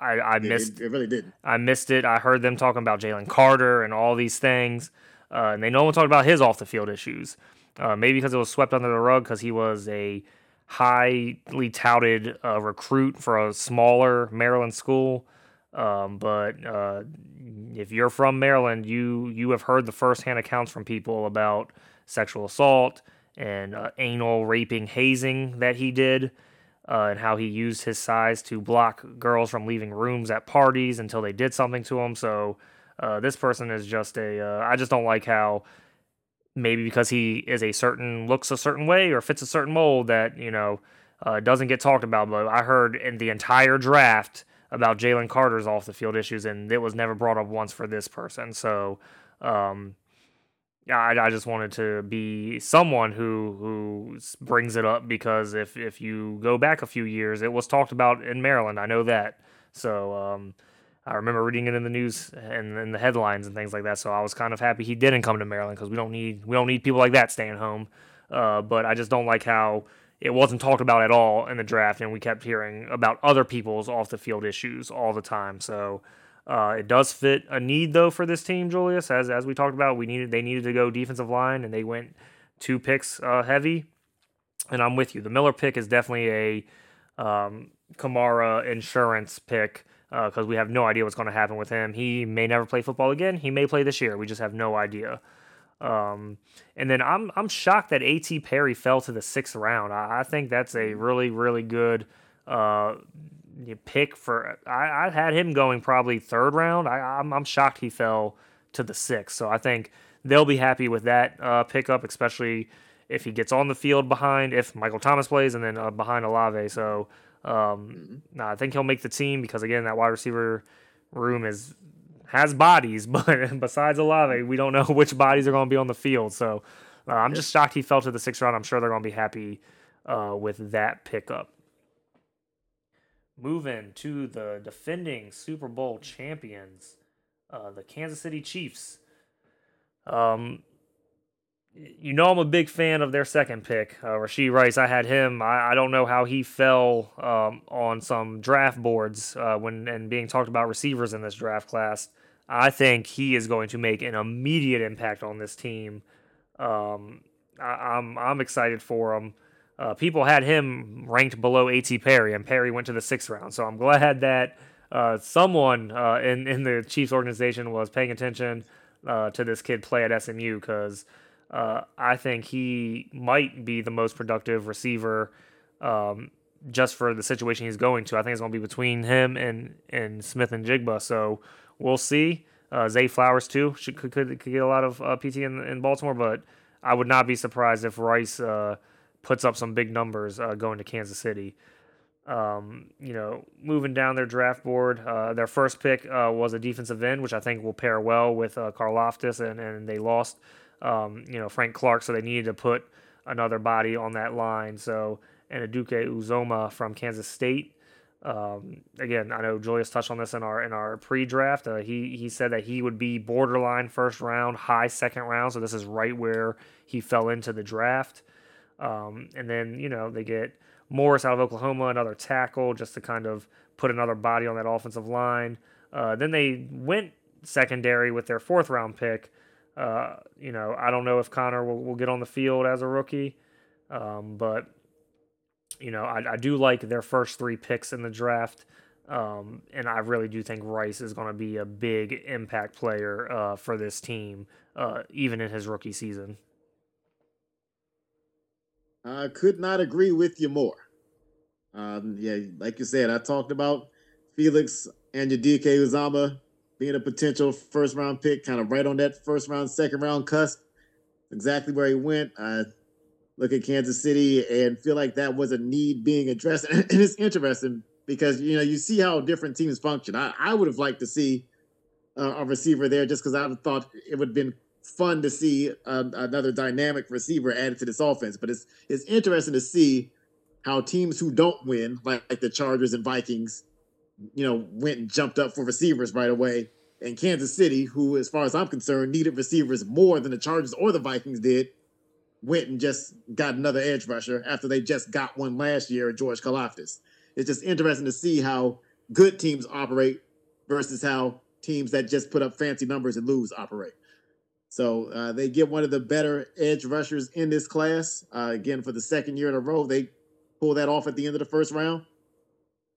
[SPEAKER 2] I, I missed
[SPEAKER 3] it, it really didn't.
[SPEAKER 2] I missed it. I heard them talking about Jalen Carter and all these things, uh, and they no one talked about his off the field issues. Uh, maybe because it was swept under the rug because he was a highly touted uh, recruit for a smaller Maryland school. Um, but uh, if you're from Maryland, you you have heard the firsthand accounts from people about sexual assault and uh, anal raping, hazing that he did uh, and how he used his size to block girls from leaving rooms at parties until they did something to him. So uh, this person is just a. Uh, I just don't like how maybe because he is a certain looks a certain way or fits a certain mold that you know uh, doesn't get talked about. But I heard in the entire draft about Jalen Carter's off the field issues, and it was never brought up once for this person. So. Um, I, I just wanted to be someone who who brings it up because if if you go back a few years, it was talked about in Maryland. I know that. So um, I remember reading it in the news and in the headlines and things like that. So I was kind of happy he didn't come to Maryland because we don't need we don't need people like that staying home. Uh, but I just don't like how it wasn't talked about at all in the draft, and we kept hearing about other people's off the field issues all the time. So uh, it does fit a need though for this team, Julius. As as we talked about, we needed they needed to go defensive line, and they went two picks uh, heavy. And I'm with you. The Miller pick is definitely a um, Kamara insurance pick because uh, we have no idea what's going to happen with him. He may never play football again. He may play this year. We just have no idea. Um, and then I'm I'm shocked that A.T. Perry fell to the sixth round. I, I think that's a really really good uh, pick for I, I had him going probably third round. I, I'm, I'm shocked he fell to the sixth. So I think they'll be happy with that uh, pickup, especially if he gets on the field behind if Michael Thomas plays and then uh, behind Olave. So um. I think he'll make the team because again that wide receiver room is has bodies, but besides Olave, we don't know which bodies are going to be on the field. So uh, I'm just shocked he fell to the sixth round. I'm sure they're going to be happy uh, with that pickup. Moving to the defending Super Bowl champions, uh, the Kansas City Chiefs. Um, you know I'm a big fan of their second pick, uh, Rashee Rice. I had him. I, I don't know how he fell um, on some draft boards uh, when and being talked about receivers in this draft class. I think he is going to make an immediate impact on this team. Um, I, I'm, I'm excited for him. Uh, people had him ranked below A.T. Perry, and Perry went to the sixth round. So I'm glad that uh, someone uh, in in the Chiefs organization was paying attention uh, to this kid play at SMU because uh, I think he might be the most productive receiver um, just for the situation he's going to. I think it's going to be between him and, and Smith-Njigba. So we'll see. Uh, Zay Flowers, too, should, could, could, could get a lot of PT in, in Baltimore, but I would not be surprised if Rice puts up some big numbers uh, going to Kansas City. Um, you know, moving down their draft board, uh, their first pick uh, was a defensive end, which I think will pair well with uh, Karlaftis, and, and they lost um, you know, Frank Clark, so they needed to put another body on that line. So, and Anudike-Uzomah from Kansas State. Um, again, I know Julius touched on this in our in our pre-draft. Uh, he he said that he would be borderline first round, high second round. So this is right where he fell into the draft. Um, and then you know they get Morris out of Oklahoma, another tackle, just to kind of put another body on that offensive line. Uh, then they went secondary with their fourth round pick uh, you know, I don't know if Connor will, will get on the field as a rookie, um, but you know, I, I, do like their first three picks in the draft, um, and I really do think Rice is going to be a big impact player uh, for this team, uh, even in his rookie season.
[SPEAKER 3] I could not agree with you more. Um, yeah, like you said, I talked about Felix and Anudike-Uwazurike being a potential first round pick, kind of right on that first round, second round cusp. Exactly where he went. I look at Kansas City and feel like that was a need being addressed. And it's interesting because you know you see how different teams function. I, I would have liked to see uh, a receiver there just because I thought it would have been fun to see uh, another dynamic receiver added to this offense. But it's it's interesting to see how teams who don't win, like, like the Chargers and Vikings, you know, went and jumped up for receivers right away. And Kansas City, who, as far as I'm concerned, needed receivers more than the Chargers or the Vikings did, went and just got another edge rusher after they just got one last year, George Karlaftis. It's just interesting to see how good teams operate versus how teams that just put up fancy numbers and lose operate. So uh, they get one of the better edge rushers in this class. Uh, again, for the second year in a row, they pull that off at the end of the first round.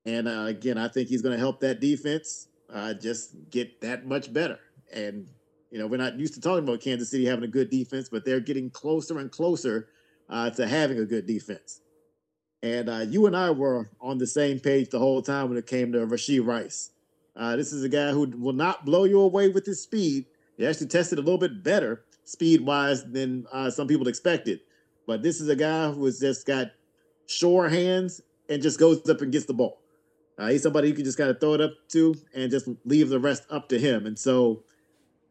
[SPEAKER 3] And uh, again, I think he's going to help that defense uh, just get that much better. And you know, we're not used to talking about Kansas City having a good defense, but they're getting closer and closer uh, to having a good defense. And uh, you and I were on the same page the whole time when it came to Rashee Rice. This is a guy who will not blow you away with his speed. He actually tested a little bit better speed wise than uh, some people expected. But this is a guy who has just got sure hands and just goes up and gets the ball. Uh, he's somebody you can just kind of throw it up to and just leave the rest up to him. And so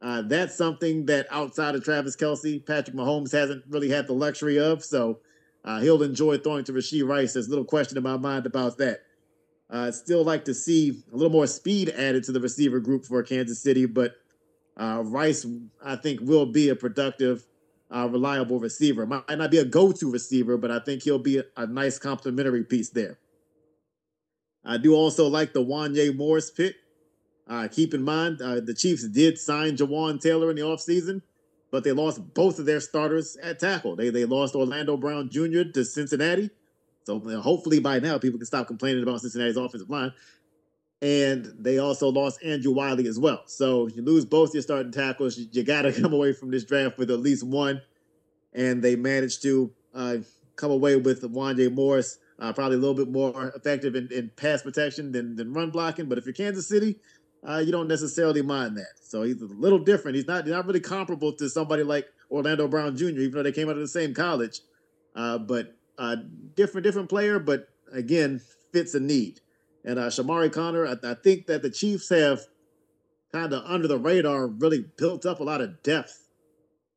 [SPEAKER 3] uh, that's something that outside of Travis Kelce, Patrick Mahomes hasn't really had the luxury of. So uh, he'll enjoy throwing to Rashee Rice. There's little question in my mind about that. Uh, I'd still like to see a little more speed added to the receiver group for Kansas City, but uh, Rice, I think, will be a productive, uh, reliable receiver. Might not be a go-to receiver, but I think he'll be a, a nice complementary piece there. I do also like the Wanya Morris pick. Uh, keep in mind, uh, the Chiefs did sign Jawaan Taylor in the offseason, but they lost both of their starters at tackle. They they lost Orlando Brown Jr. to Cincinnati. So hopefully by now people can stop complaining about Cincinnati's offensive line. And they also lost Andrew Wylie as well. So you lose both your starting tackles. You, you got to come away from this draft with at least one. And they managed to uh, come away with Wanya Morris uh, probably a little bit more effective in, in, pass protection than, than run blocking. But if you're Kansas City, uh, you don't necessarily mind that. So he's a little different. He's not, not really comparable to somebody like Orlando Brown Jr., even though they came out of the same college. Uh, but uh, different, different player, but again, fits a need. And uh, Chamarri Conner, I, I think that the Chiefs have kind of under the radar, really built up a lot of depth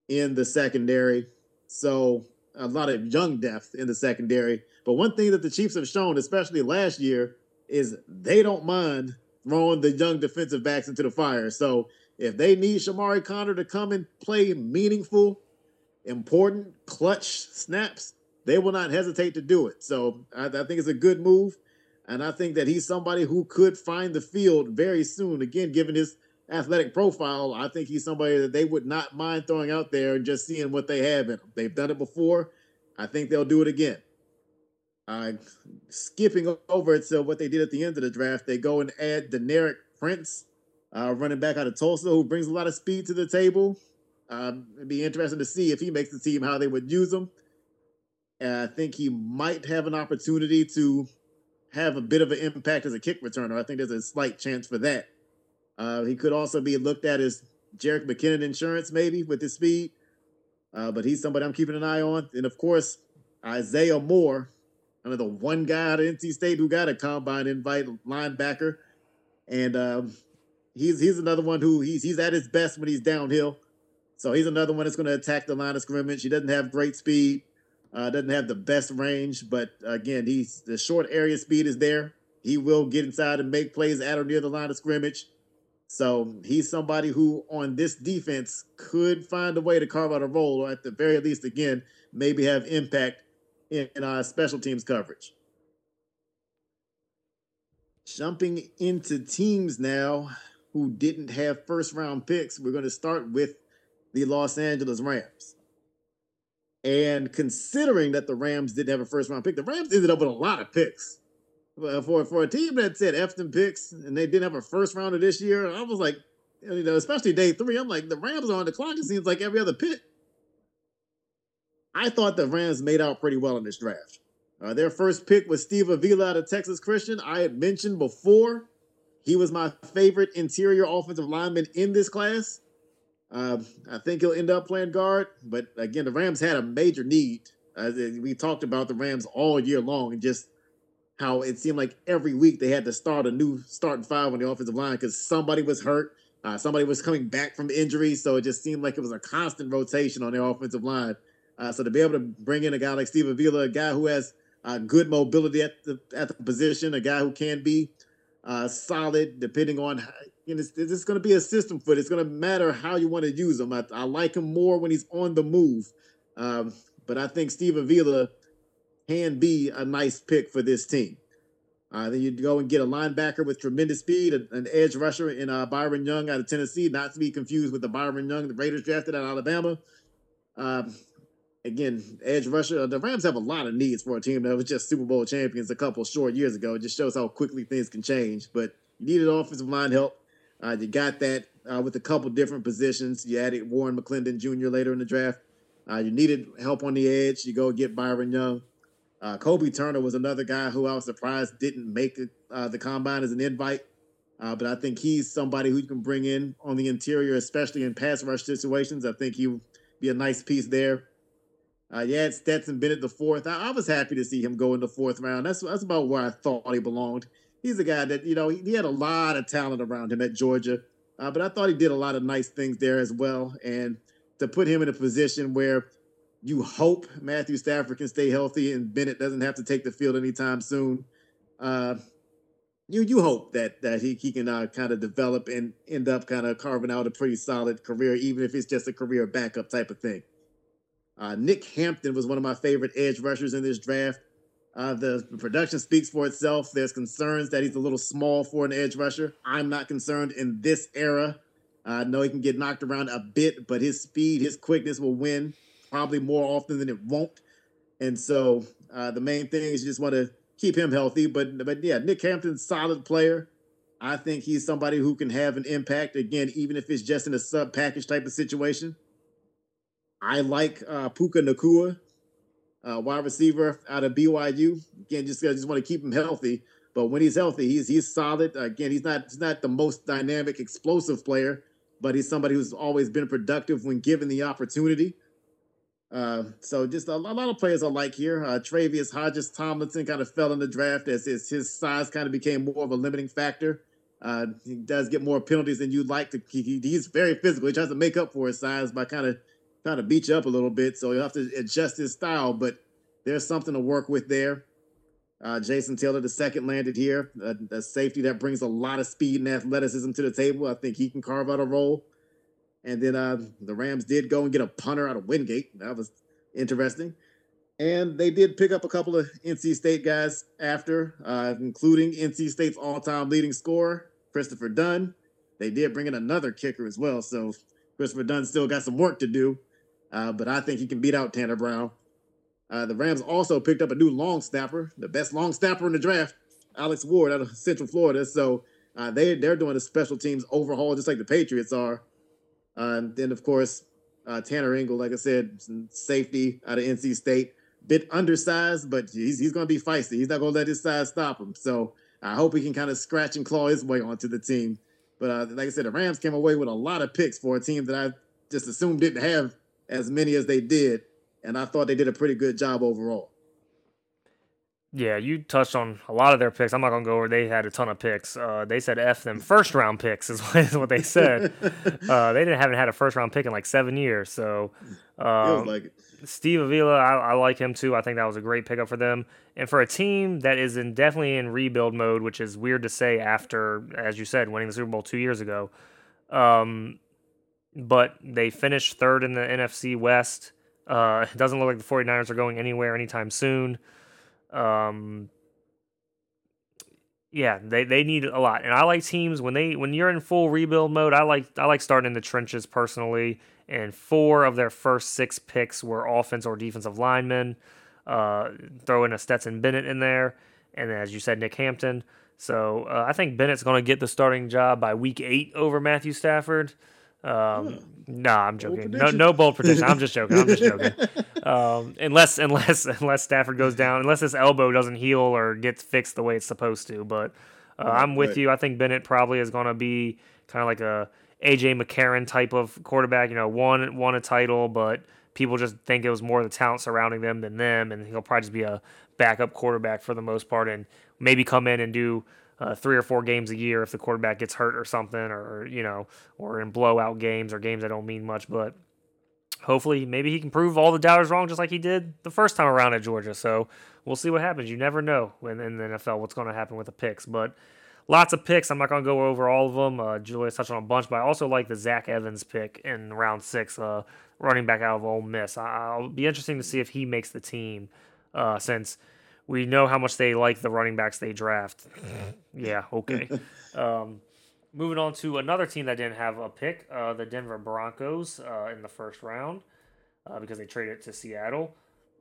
[SPEAKER 3] in the secondary. So a lot of young depth in the secondary. But one thing that the Chiefs have shown, especially last year, is they don't mind throwing the young defensive backs into the fire. So if they need Chamarri Conner to come and play meaningful, important, clutch snaps, they will not hesitate to do it. So I, I think it's a good move. And I think that he's somebody who could find the field very soon. Again, given his athletic profile, I think he's somebody that they would not mind throwing out there and just seeing what they have in him. They've done it before. I think they'll do it again. Uh, skipping over it to what they did at the end of the draft, they go and add Deneric Prince, uh, running back out of Tulsa, who brings a lot of speed to the table. Um, it'd be interesting to see if he makes the team how they would use him. And I think he might have an opportunity to have a bit of an impact as a kick returner. I think there's a slight chance for that. Uh, he could also be looked at as Jerick McKinnon insurance, maybe with his speed. Uh, but he's somebody I'm keeping an eye on. And of course, Isaiah Moore, another one guy out of NC State who got a combine invite, linebacker, and um, he's he's another one who he's he's at his best when he's downhill. So he's another one that's going to attack the line of scrimmage. He doesn't have great speed, uh, doesn't have the best range, but again, he's the short area speed is there. He will get inside and make plays at or near the line of scrimmage. So he's somebody who, on this defense, could find a way to carve out a role, or at the very least, again, maybe have impact in, in uh, special teams coverage. Jumping into teams now who didn't have first round picks, we're going to start with the Los Angeles Rams. And considering that the Rams didn't have a first round pick, the Rams ended up with a lot of picks. For, for a team that said them picks and they didn't have a first rounder this year, I was like, you know, especially day three, I'm like, the Rams are on the clock. It seems like every other pick. I thought the Rams made out pretty well in this draft. Uh, their first pick was Steve Avila out of Texas Christian. I had mentioned before he was my favorite interior offensive lineman in this class. Uh, I think he'll end up playing guard, but again, the Rams had a major need. Uh, we talked about the Rams all year long and just how it seemed like every week they had to start a new starting five on the offensive line because somebody was hurt, uh, somebody was coming back from injury, so it just seemed like it was a constant rotation on the offensive line. Uh, so to be able to bring in a guy like Steve Avila, a guy who has uh, good mobility at the at the position, a guy who can be uh, solid depending on it's, it's going to be a system for it. It's going to matter how you want to use him. I, I, like him more when he's on the move, um, but I think Steve Avila can be a nice pick for this team. Uh, then you go and get a linebacker with tremendous speed, an edge rusher in uh, Byron Young out of Tennessee, not to be confused with the Byron Young the Raiders drafted out of Alabama. Um, again, edge rusher. The Rams have a lot of needs for a team that was just Super Bowl champions a couple short years ago. It just shows how quickly things can change. But you needed offensive line help. Uh, you got that uh, with a couple different positions. You added Warren McClendon Jr. later in the draft. Uh, you needed help on the edge. You go get Byron Young. Uh, Kobie Turner was another guy who I was surprised didn't make it, uh, the combine as an invite. Uh, but I think he's somebody who you can bring in on the interior, especially in pass rush situations. I think he would be a nice piece there. Uh, yeah, it's Stetson Bennett the fourth. I, I, was happy to see him go in the fourth round. That's that's about where I thought he belonged. He's a guy that you know he, he had a lot of talent around him at Georgia, uh, but I thought he did a lot of nice things there as well. And to put him in a position where you hope Matthew Stafford can stay healthy and Bennett doesn't have to take the field anytime soon. Uh, you you hope that that he he can uh, kind of develop and end up kind of carving out a pretty solid career, even if it's just a career backup type of thing. Uh, Nick Hampton was one of my favorite edge rushers in this draft. Uh, the, production speaks for itself. There's concerns that he's a little small for an edge rusher. I'm not concerned in this era. I know he can get knocked around a bit, but his speed, his quickness will win probably more often than it won't. And so uh, the main thing is you just want to keep him healthy. But but yeah, Nick Hampton's solid player. I think he's somebody who can have an impact again, even if it's just in a sub package type of situation. I like uh, Puka Nacua, uh, wide receiver out of BYU. Again, just I just want to keep him healthy. But when he's healthy, he's he's solid. Again, he's not he's not the most dynamic, explosive player, but he's somebody who's always been productive when given the opportunity. Uh, so just a, a, lot of players I like here. Uh, Tre'Vius Hodges Tomlinson kind of fell in the draft as his, his size kind of became more of a limiting factor. Uh, he does get more penalties than you'd like to. He, he's very physical. He tries to make up for his size by kind of trying to beat you up a little bit. So you'll have to adjust his style, but there's something to work with there. Uh, Jason Taylor, the second, landed here. Uh, a safety that brings a lot of speed and athleticism to the table. I think he can carve out a role. And then uh, the Rams did go and get a punter out of Wingate. That was interesting. And they did pick up a couple of NC State guys after, uh, including NC State's all time leading scorer, Christopher Dunn. They did bring in another kicker as well. So Christopher Dunn still got some work to do, uh, but I think he can beat out Tanner Brown. Uh, the Rams also picked up a new long snapper, the best long snapper in the draft, Alex Ward out of Central Florida. So uh, they they're doing a special teams overhaul just like the Patriots are. Uh, and then of course uh, Tanner Ingle, like I said, safety out of NC State, bit undersized, but he's he's going to be feisty. He's not going to let his size stop him. So I hope he can kind of scratch and claw his way onto the team. But uh, like I said, the Rams came away with a lot of picks for a team that I just assumed didn't have as many as they did and I thought they did a pretty good job overall.
[SPEAKER 2] Yeah, you touched on a lot of their picks. I'm not gonna go over. They had a ton of picks. Uh, they said "f them" first round picks is what, is what they said. uh, they didn't haven't had a first round pick in like seven years. So, um, like Steve Avila, I, I, like him too. I think that was a great pickup for them, and for a team that is in definitely in rebuild mode, which is weird to say after, as you said, winning the Super Bowl two years ago. Um, but they finished third in the NFC West. Uh, it doesn't look like the 49ers are going anywhere anytime soon. Um, yeah, they, they need a lot. And I like teams when they when you're in full rebuild mode, I like I like starting in the trenches personally. And four of their first six picks were offense or defensive linemen. Uh, throw in a Stetson Bennett in there, and as you said, Nick Hampton. So uh, I think Bennett's going to get the starting job by week eight over Matthew Stafford. Um, no, nah, I'm joking. No, no bold prediction. I'm just joking. I'm just joking. Um, unless, unless, unless Stafford goes down, unless his elbow doesn't heal or gets fixed the way it's supposed to. But uh, I'm with right. you. I think Bennett probably is going to be kind of like a AJ McCarron type of quarterback. You know, won won a title, but people just think it was more the talent surrounding them than them, and he'll probably just be a backup quarterback for the most part, and maybe come in and do uh, three or four games a year if the quarterback gets hurt or something, or you know, or in blowout games or games that don't mean much. But hopefully, maybe he can prove all the doubters wrong, just like he did the first time around at Georgia. So we'll see what happens. You never know when in the NFL what's going to happen with the picks, but. Lots of picks. I'm not going to go over all of them. Uh, Julius touched on a bunch, but I also like the Zach Evans pick in round six, uh, running back out of Ole Miss. I- will be interesting to see if he makes the team, uh, since we know how much they like the running backs they draft. yeah, okay. um, moving on to another team that didn't have a pick, uh, the Denver Broncos uh, in the first round uh, because they traded to Seattle.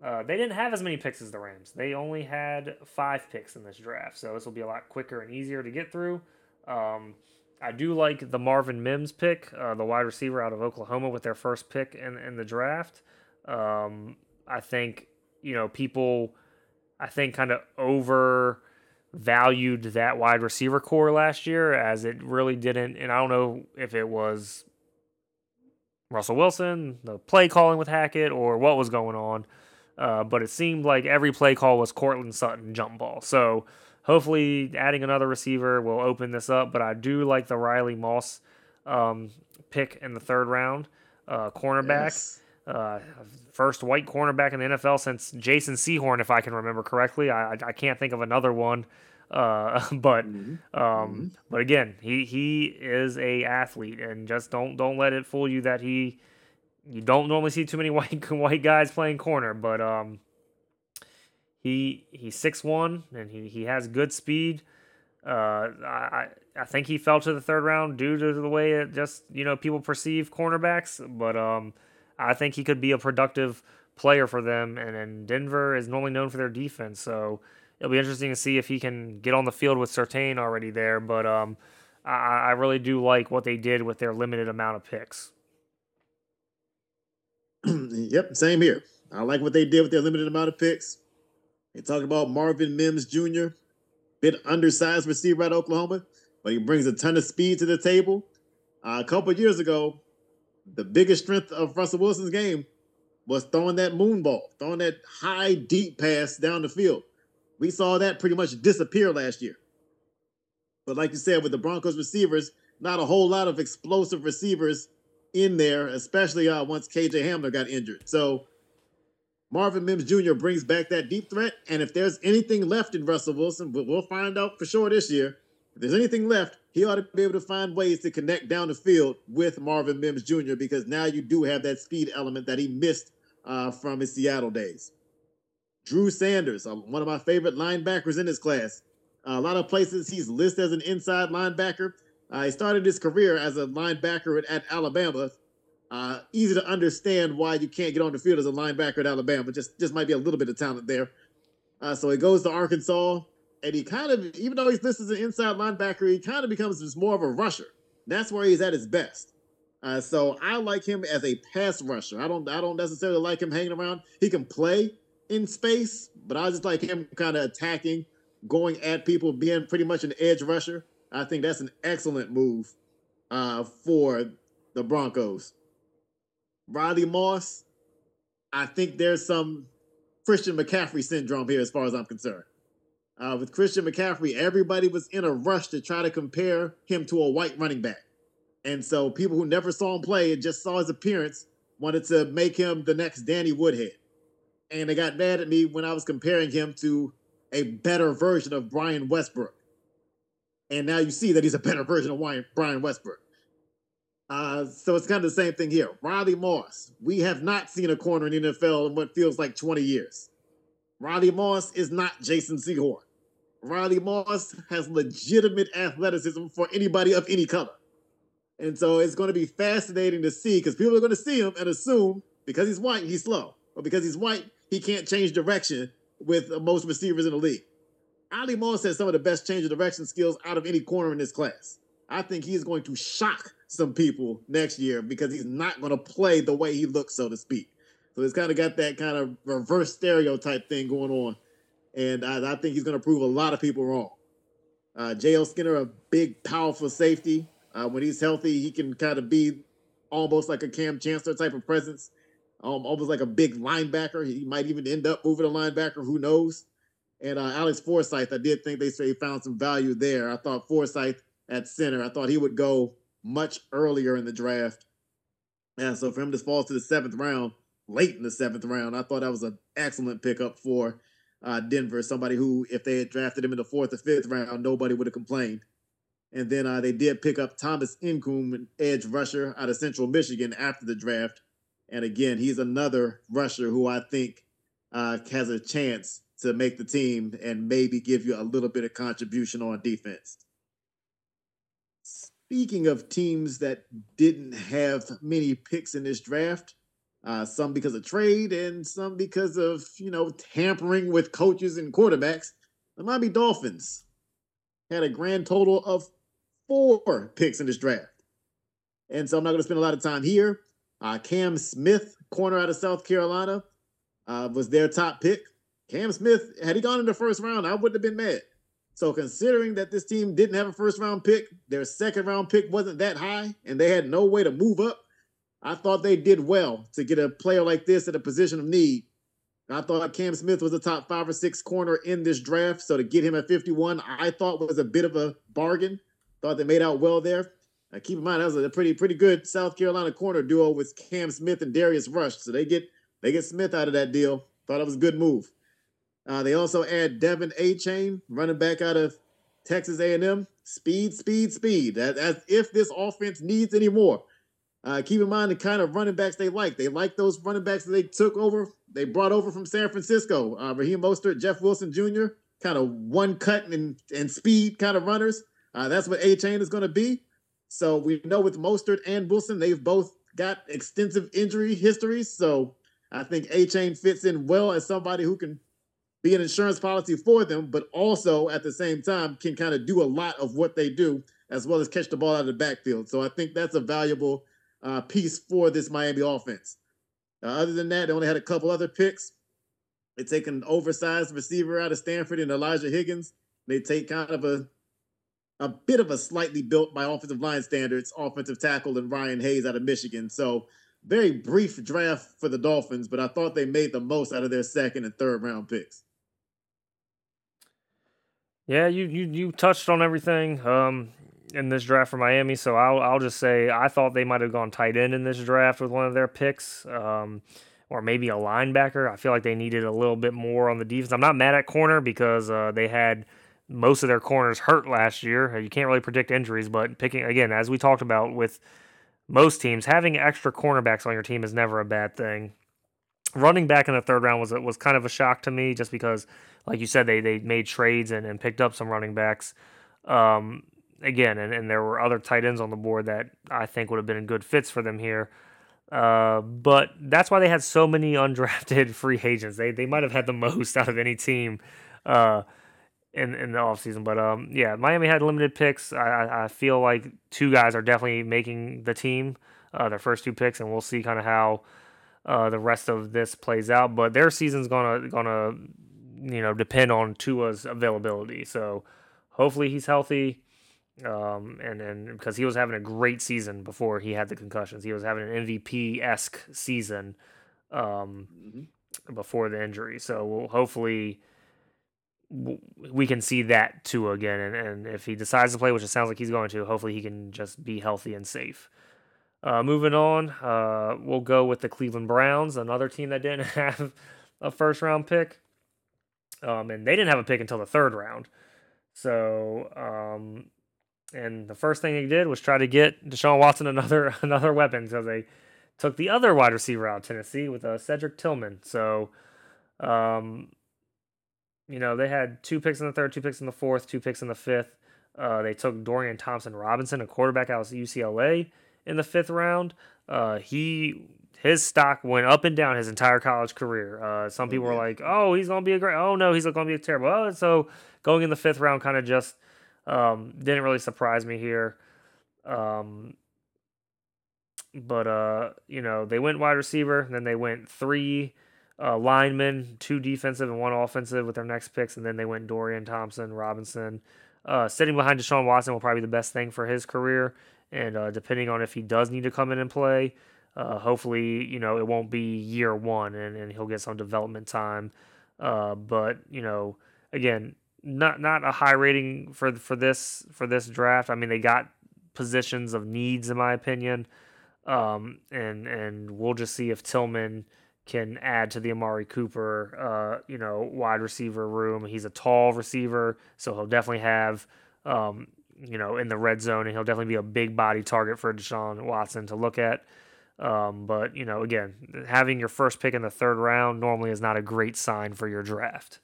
[SPEAKER 2] Uh, they didn't have as many picks as the Rams. They only had five picks in this draft, so this will be a lot quicker and easier to get through. Um, I do like the Marvin Mims pick, uh, the wide receiver out of Oklahoma, with their first pick in in the draft. Um, I think you know people I think, kind of overvalued that wide receiver corps last year as it really didn't. And I don't know if it was Russell Wilson, the play calling with Hackett, or what was going on. Uh, but it seemed like every play call was Courtland Sutton jump ball. So hopefully, adding another receiver will open this up. But I do like the Riley Moss um, pick in the third round, uh, cornerback. Yes. Uh, first white cornerback in the NFL since Jason Sehorn, if I can remember correctly. I, I can't think of another one. Uh, but mm-hmm. Um, mm-hmm. but again, he he is a athlete, and just don't don't let it fool you that he. You don't normally see too many white white guys playing corner, but um, he he's six one and he, he has good speed. Uh, I I think he fell to the third round due to the way it just you know people perceive cornerbacks, but um, I think he could be a productive player for them. And, and Denver is normally known for their defense, so it'll be interesting to see if he can get on the field with Surtain already there. But um, I, I really do like what they did with their limited amount of picks.
[SPEAKER 3] yep, same here. I like what they did with their limited amount of picks. They talked about Marvin Mims Jr., bit undersized receiver at Oklahoma, but he brings a ton of speed to the table. Uh, a couple years ago, the biggest strength of Russell Wilson's game was throwing that moon ball, throwing that high, deep pass down the field. We saw that pretty much disappear last year. But like you said, with the Broncos receivers, not a whole lot of explosive receivers in there, especially uh, once KJ Hamler got injured. So Marvin Mims Jr. brings back that deep threat. And if there's anything left in Russell Wilson, we'll find out for sure this year. If there's anything left, he ought to be able to find ways to connect down the field with Marvin Mims Jr. because now you do have that speed element that he missed uh, from his Seattle days. Drew Sanders, uh, one of my favorite linebackers in this class. Uh, a lot of places he's listed as an inside linebacker. Uh, he started his career as a linebacker at, at Alabama. Uh, easy to understand why you can't get on the field as a linebacker at Alabama. Just just might be a little bit of talent there. Uh, so he goes to Arkansas, and he kind of, even though he's listed as an inside linebacker, he kind of becomes just more of a rusher. That's where he's at his best. Uh, so I like him as a pass rusher. I don't I don't necessarily like him hanging around. He can play in space, but I just like him kind of attacking, going at people, being pretty much an edge rusher. I think that's an excellent move uh, for the Broncos. Riley Moss, I think there's some Christian McCaffrey syndrome here as far as I'm concerned. Uh, with Christian McCaffrey, everybody was in a rush to try to compare him to a white running back. And so people who never saw him play and just saw his appearance wanted to make him the next Danny Woodhead. And they got mad at me when I was comparing him to a better version of Brian Westbrook. And now you see that he's a better version of Brian Westbrook. Uh, so it's kind of the same thing here. Riley Moss. We have not seen a corner in the NFL in what feels like 20 years. Riley Moss is not Jason Sehorn. Riley Moss has legitimate athleticism for anybody of any color. And so it's going to be fascinating to see because people are going to see him and assume because he's white, he's slow. Or because he's white, he can't change direction with most receivers in the league. Riley Moss has some of the best change of direction skills out of any corner in this class. I think he is going to shock some people next year because he's not going to play the way he looks, so to speak. So it's kind of got that kind of reverse stereotype thing going on. And I, I think he's going to prove a lot of people wrong. Uh, J.L. Skinner, a big, powerful safety. Uh, when he's healthy, he can kind of be almost like a Kam Chancellor type of presence, um, almost like a big linebacker. He might even end up moving a linebacker. Who knows? And uh, Alex Forsyth, I did think they say found some value there. I thought Forsyth at center, I thought he would go much earlier in the draft. And so for him to fall to the seventh round, late in the seventh round, I thought that was an excellent pickup for uh, Denver. Somebody who, if they had drafted him in the fourth or fifth round, nobody would have complained. And then uh, they did pick up Thomas Incoom, edge rusher out of Central Michigan after the draft. And again, he's another rusher who I think uh, has a chance to make the team and maybe give you a little bit of contribution on defense. Speaking of teams that didn't have many picks in this draft, uh, some because of trade and some because of you know tampering with coaches and quarterbacks, the Miami Dolphins had a grand total of four picks in this draft. And so I'm not going to spend a lot of time here. Uh, Cam Smith, corner out of South Carolina, uh, was their top pick. Cam Smith, had he gone in the first round, I wouldn't have been mad. So considering that this team didn't have a first round pick, their second round pick wasn't that high, and they had no way to move up, I thought they did well to get a player like this at a position of need. I thought Cam Smith was a top five or six corner in this draft. So to get him at 51, I thought was a bit of a bargain. Thought they made out well there. Keep in mind that was a pretty pretty good South Carolina corner duo with Cam Smith and Darius Rush. So they get they get Smith out of that deal. Thought it was a good move. Uh, they also add De'Von Achane, running back out of Texas A&M. Speed, speed, speed. As if this offense needs any more. Uh, keep in mind the kind of running backs they like. They like those running backs that they took over, they brought over from San Francisco. Uh, Raheem Mostert, Jeff Wilson Jr., kind of one cut and, and speed kind of runners. Uh, that's what Achane is going to be. So we know with Mostert and Wilson, they've both got extensive injury histories. So I think Achane fits in well as somebody who can be an insurance policy for them, but also at the same time can kind of do a lot of what they do as well as catch the ball out of the backfield. So I think that's a valuable uh, piece for this Miami offense. Uh, other than that, they only had a couple other picks. They take an oversized receiver out of Stanford and Elijah Higgins. They take kind of a a bit of a slightly built by offensive line standards offensive tackle and Ryan Hayes out of Michigan. So very brief draft for the Dolphins, but I thought they made the most out of their second and third round picks.
[SPEAKER 2] Yeah, you you you touched on everything um, in this draft for Miami, so I'll I'll just say I thought they might have gone tight end in this draft with one of their picks, um, or maybe a linebacker. I feel like they needed a little bit more on the defense. I'm not mad at corner because uh, they had most of their corners hurt last year. You can't really predict injuries, but picking again, as we talked about with most teams, having extra cornerbacks on your team is never a bad thing. Running back in the third round was was kind of a shock to me, just because like you said, they they made trades and, and picked up some running backs. Um, again, and, and there were other tight ends on the board that I think would have been good fits for them here. Uh, but that's why they had so many undrafted free agents. They they might have had the most out of any team uh, in in the offseason. But um, yeah, Miami had limited picks. I, I feel like two guys are definitely making the team, uh, their first two picks, and we'll see kind of how uh, the rest of this plays out. But their season's gonna gonna you know depend on Tua's availability. So hopefully he's healthy. Um, and and because he was having a great season before he had the concussions, he was having an MVP esque season um, mm-hmm. before the injury. So we'll hopefully we can see that too again. And, and if he decides to play, which it sounds like he's going to, hopefully he can just be healthy and safe. Uh, moving on, uh, we'll go with the Cleveland Browns, another team that didn't have a first round pick. Um, and they didn't have a pick until the third round. So, um, and the first thing they did was try to get Deshaun Watson another another weapon. So they took the other wide receiver out of Tennessee with uh, Cedric Tillman. So, um, you know, they had two picks in the third, two picks in the fourth, two picks in the fifth. Uh, they took Dorian Thompson Robinson, a quarterback out of UCLA, in the fifth round. Uh, he his stock went up and down his entire college career. Uh, some people were like, "Oh, he's gonna be a great." Oh no, he's gonna be a terrible. Oh, so going in the fifth round kind of just um, didn't really surprise me here. Um, but uh, you know, they went wide receiver, then they went three uh, linemen, two defensive and one offensive with their next picks, and then they went Dorian Thompson, Robinson. Uh, sitting behind Deshaun Watson will probably be the best thing for his career, and uh, depending on if he does need to come in and play, uh, hopefully, you know, it won't be year one and, and he'll get some development time. Uh, but, you know, again, not not a high rating for for this for this draft. I mean, they got positions of needs in my opinion. Um, and and we'll just see if Tillman can add to the Amari Cooper, uh, you know, wide receiver room. He's a tall receiver, so he'll definitely have, um, you know, in the red zone, and he'll definitely be a big body target for Deshaun Watson to look at. Um, but you know, again, having your first pick in the third round normally is not a great sign for your draft.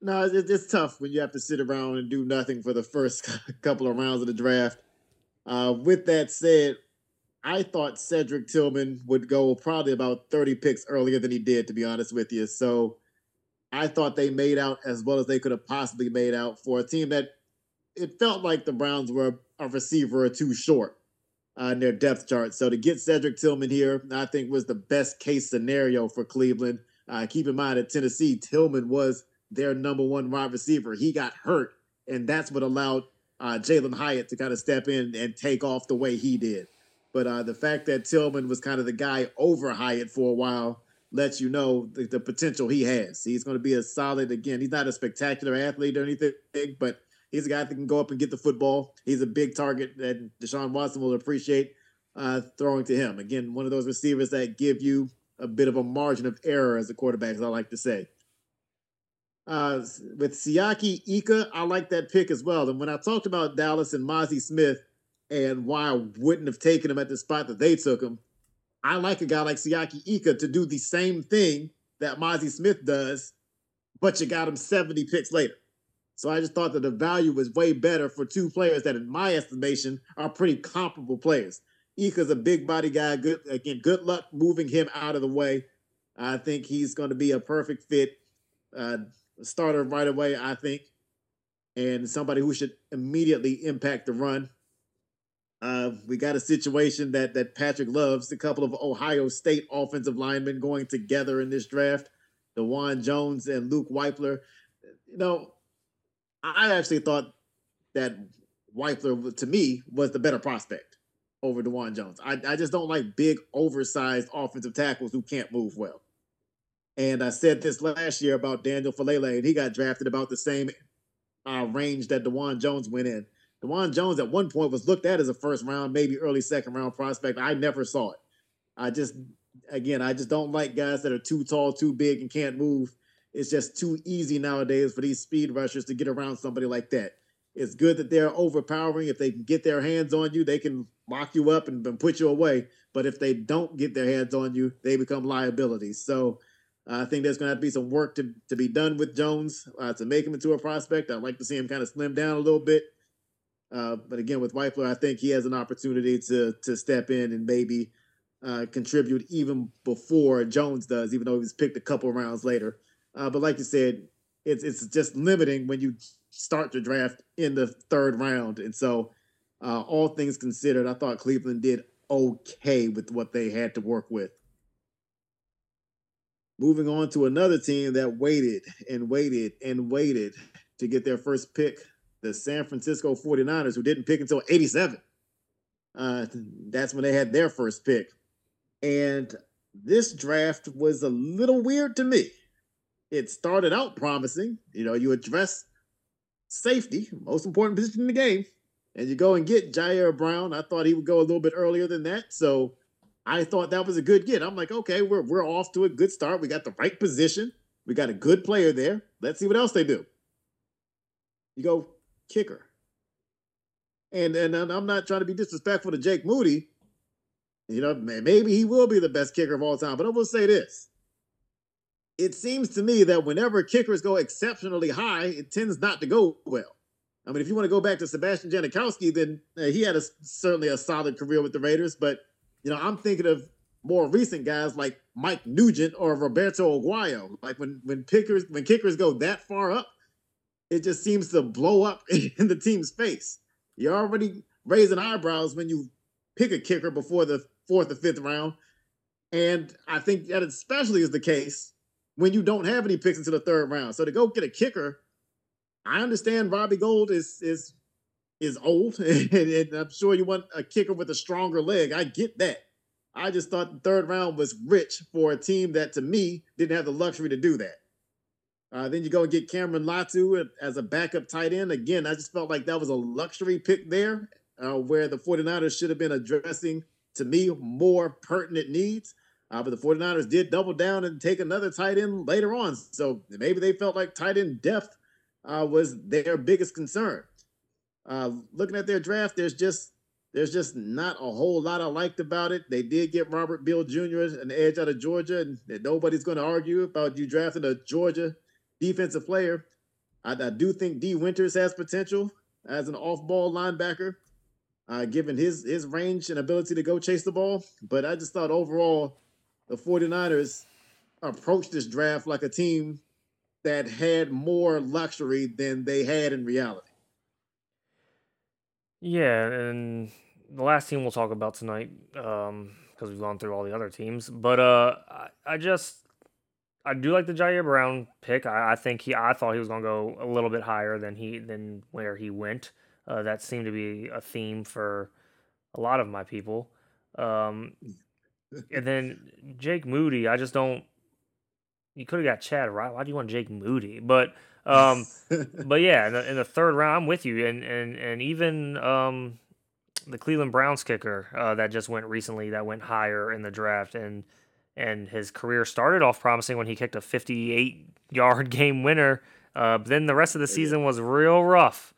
[SPEAKER 3] No, it's, it's tough when you have to sit around and do nothing for the first couple of rounds of the draft. Uh, with that said, I thought Cedric Tillman would go probably about 30 picks earlier than he did, to be honest with you. So I thought they made out as well as they could have possibly made out for a team that it felt like the Browns were a receiver or two short uh, in their depth chart. So to get Cedric Tillman here, I think was the best case scenario for Cleveland. Uh, keep in mind at Tennessee, Tillman was their number one wide receiver. He got hurt, and that's what allowed uh, Jalin Hyatt to kind of step in and take off the way he did. But uh, the fact that Tillman was kind of the guy over Hyatt for a while lets you know the, the potential he has. He's going to be a solid, again, he's not a spectacular athlete or anything, but He's a guy that can go up and get the football. He's a big target that Deshaun Watson will appreciate uh, throwing to him. Again, one of those receivers that give you a bit of a margin of error as a quarterback, as I like to say. Uh, with Siaki Ika, I like that pick as well. And when I talked about Dallas and Mazi Smith and why I wouldn't have taken him at the spot that they took him, I like a guy like Siaki Ika to do the same thing that Mazi Smith does, but you got him 70 picks later. So I just thought that the value was way better for two players that, in my estimation, are pretty comparable players. Ika's a big body guy. Good again. Good luck moving him out of the way. I think he's going to be a perfect fit uh, starter right away. I think, and somebody who should immediately impact the run. Uh, we got a situation that that Patrick loves. A couple of Ohio State offensive linemen going together in this draft. Dawand Jones and Luke Wypler. You know, I actually thought that Wypler, to me, was the better prospect over Dawand Jones. I, I just don't like big, oversized offensive tackles who can't move well. And I said this last year about Daniel Faalele, and he got drafted about the same uh, range that Dawand Jones went in. Dawand Jones at one point was looked at as a first round, maybe early second round prospect. I never saw it. I just, again, I just don't like guys that are too tall, too big, and can't move. It's just too easy nowadays for these speed rushers to get around somebody like that. It's good that they're overpowering. If they can get their hands on you, they can lock you up and, and put you away. But if they don't get their hands on you, they become liabilities. So I think there's going to have to be some work to, to be done with Jones uh, to make him into a prospect. I'd like to see him kind of slim down a little bit. Uh, but again, with Wypler, I think he has an opportunity to to step in and maybe uh, contribute even before Jones does, even though he was picked a couple rounds later. Uh, but like you said, it's it's just limiting when you start the draft in the third round. And so, uh, all things considered, I thought Cleveland did okay with what they had to work with. Moving on to another team that waited and waited and waited to get their first pick, the San Francisco 49ers, who didn't pick until 87. Uh, that's when they had their first pick. And this draft was a little weird to me. It started out promising. You know, you address safety, most important position in the game, and you go and get Ji'Ayir Brown. I thought he would go a little bit earlier than that. So I thought that was a good get. I'm like, okay, we're, we're off to a good start. We got the right position. We got a good player there. Let's see what else they do. You go kicker. And, and I'm not trying to be disrespectful to Jake Moody, you know, maybe he will be the best kicker of all time. But I will say this. It seems to me that whenever kickers go exceptionally high, it tends not to go well. I mean, if you want to go back to Sebastian Janikowski, then uh, he had a, certainly a solid career with the Raiders. But, you know, I'm thinking of more recent guys like Mike Nugent or Roberto Aguayo. Like when when kickers when kickers go that far up, it just seems to blow up in the team's face. You're already raising eyebrows when you pick a kicker before the fourth or fifth round. And I think that especially is the case when you don't have any picks into the third round. So to go get a kicker, I understand Robbie Gould is is is old, and, and I'm sure you want a kicker with a stronger leg. I get that. I just thought the third round was rich for a team that, to me, didn't have the luxury to do that. Uh, then you go and get Cameron Latu as a backup tight end. Again, I just felt like that was a luxury pick there, uh, where the 49ers should have been addressing to me, more pertinent needs. Uh, but the 49ers did double down and take another tight end later on. So maybe they felt like tight end depth uh, was their biggest concern. Uh, looking at their draft, there's just there's just not a whole lot I liked about it. They did get Robert Beal Jr., an edge out of Georgia, and nobody's going to argue about you drafting a Georgia defensive player. I, I do think Dee Winters has potential as an off-ball linebacker uh, given his his range and ability to go chase the ball. But I just thought overall, the 49ers approached this draft like a team that had more luxury than they had in reality.
[SPEAKER 2] Yeah, and the last team we'll talk about tonight, because um, we've gone through all the other teams. But uh, I, I just I do like the Ji'Ayir Brown pick. I, I, think he I thought he was gonna go a little bit higher than he than where he went. Uh, that seemed to be a theme for a lot of my people. Um, and then Jake Moody, I just don't. You could have got Chad right. Why do you want Jake Moody? But um, but yeah, in the, in the, third round, I'm with you, and and and even um, the Cleveland Browns kicker uh, that just went recently, that went higher in the draft, and and his career started off promising when he kicked a 58 yard game winner. Uh, but then the rest of the season was real rough.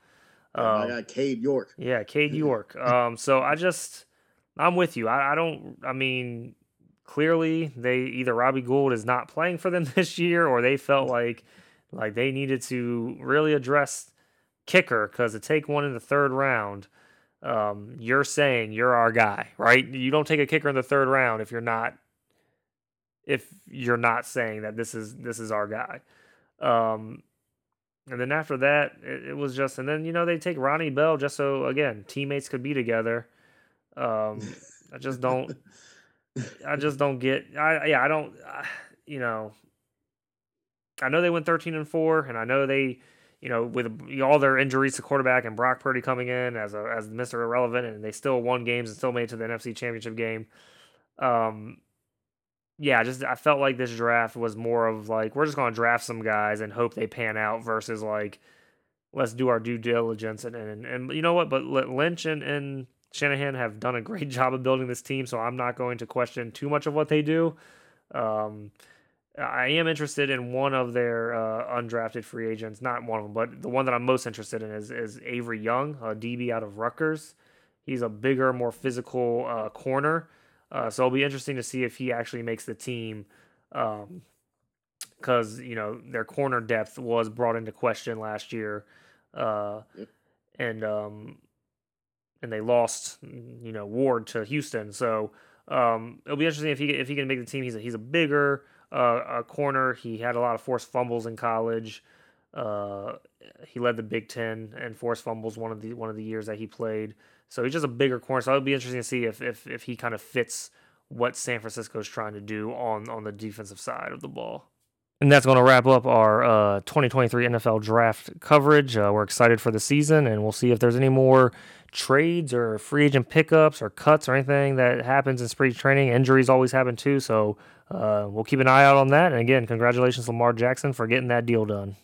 [SPEAKER 3] Um, I got Cade York.
[SPEAKER 2] Yeah, Cade York. um, so I just, I'm with you. I, I don't. I mean, clearly they either Robbie Gould is not playing for them this year, or they felt like like they needed to really address kicker because to take one in the third round. Um, you're saying you're our guy, right? You don't take a kicker in the third round if you're not if you're not saying that this is this is our guy. Um, and then after that, it, it, was just, and then you know they take Ronnie Bell just so again teammates could be together. Um, I just don't, I just don't get. I yeah, I don't. I, you know, I know they went thirteen and four, and I know they, you know, with all their injuries to quarterback and Brock Purdy coming in as a as the Mister Irrelevant, and they still won games and still made it to the NFC Championship game. Um, yeah, just I felt like this draft was more of like we're just going to draft some guys and hope they pan out versus like let's do our due diligence and and, and you know what? But Lynch and, and Shanahan have done a great job of building this team, so I'm not going to question too much of what they do. Um, I am interested in one of their uh, undrafted free agents, not one of them, but the one that I'm most interested in is, is Avery Young, a DB out of Rutgers. He's a bigger, more physical uh, corner. Uh, so it'll be interesting to see if he actually makes the team. Because, um, you know, their corner depth was brought into question last year. Uh. And, um, and they lost, you know, Ward to Houston. So um, it'll be interesting if he if he can make the team. He's a, he's a bigger uh, a corner. He had a lot of forced fumbles in college. Uh, he led the Big Ten and forced fumbles one of the one of the years that he played. So he's just a bigger corner. So it'll be interesting to see if if if he kind of fits what San Francisco is trying to do on on the defensive side of the ball. And that's going to wrap up our uh, 2023 NFL draft coverage. Uh, we're excited for the season, and we'll see if there's any more trades or free agent pickups or cuts or anything that happens in spring training. Injuries always happen too, so uh, we'll keep an eye out on that. And again, congratulations, Lamar Jackson, for getting that deal done.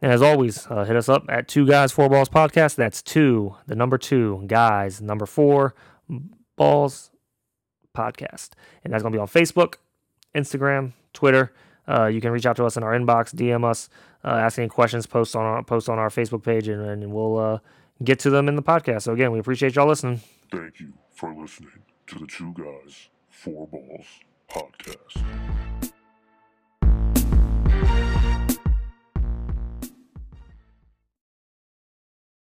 [SPEAKER 2] And as always, uh, hit us up at Two Guys Four Balls Podcast. That's two, the number two, guys, number four, balls podcast. And that's going to be on Facebook, Instagram, Twitter. Uh, you can reach out to us in our inbox, DM us, uh, ask any questions, post on our post on our Facebook page, and, and we'll uh, get to them in the podcast. So again, we appreciate y'all listening.
[SPEAKER 1] Thank you for listening to the Two Guys Four Balls podcast.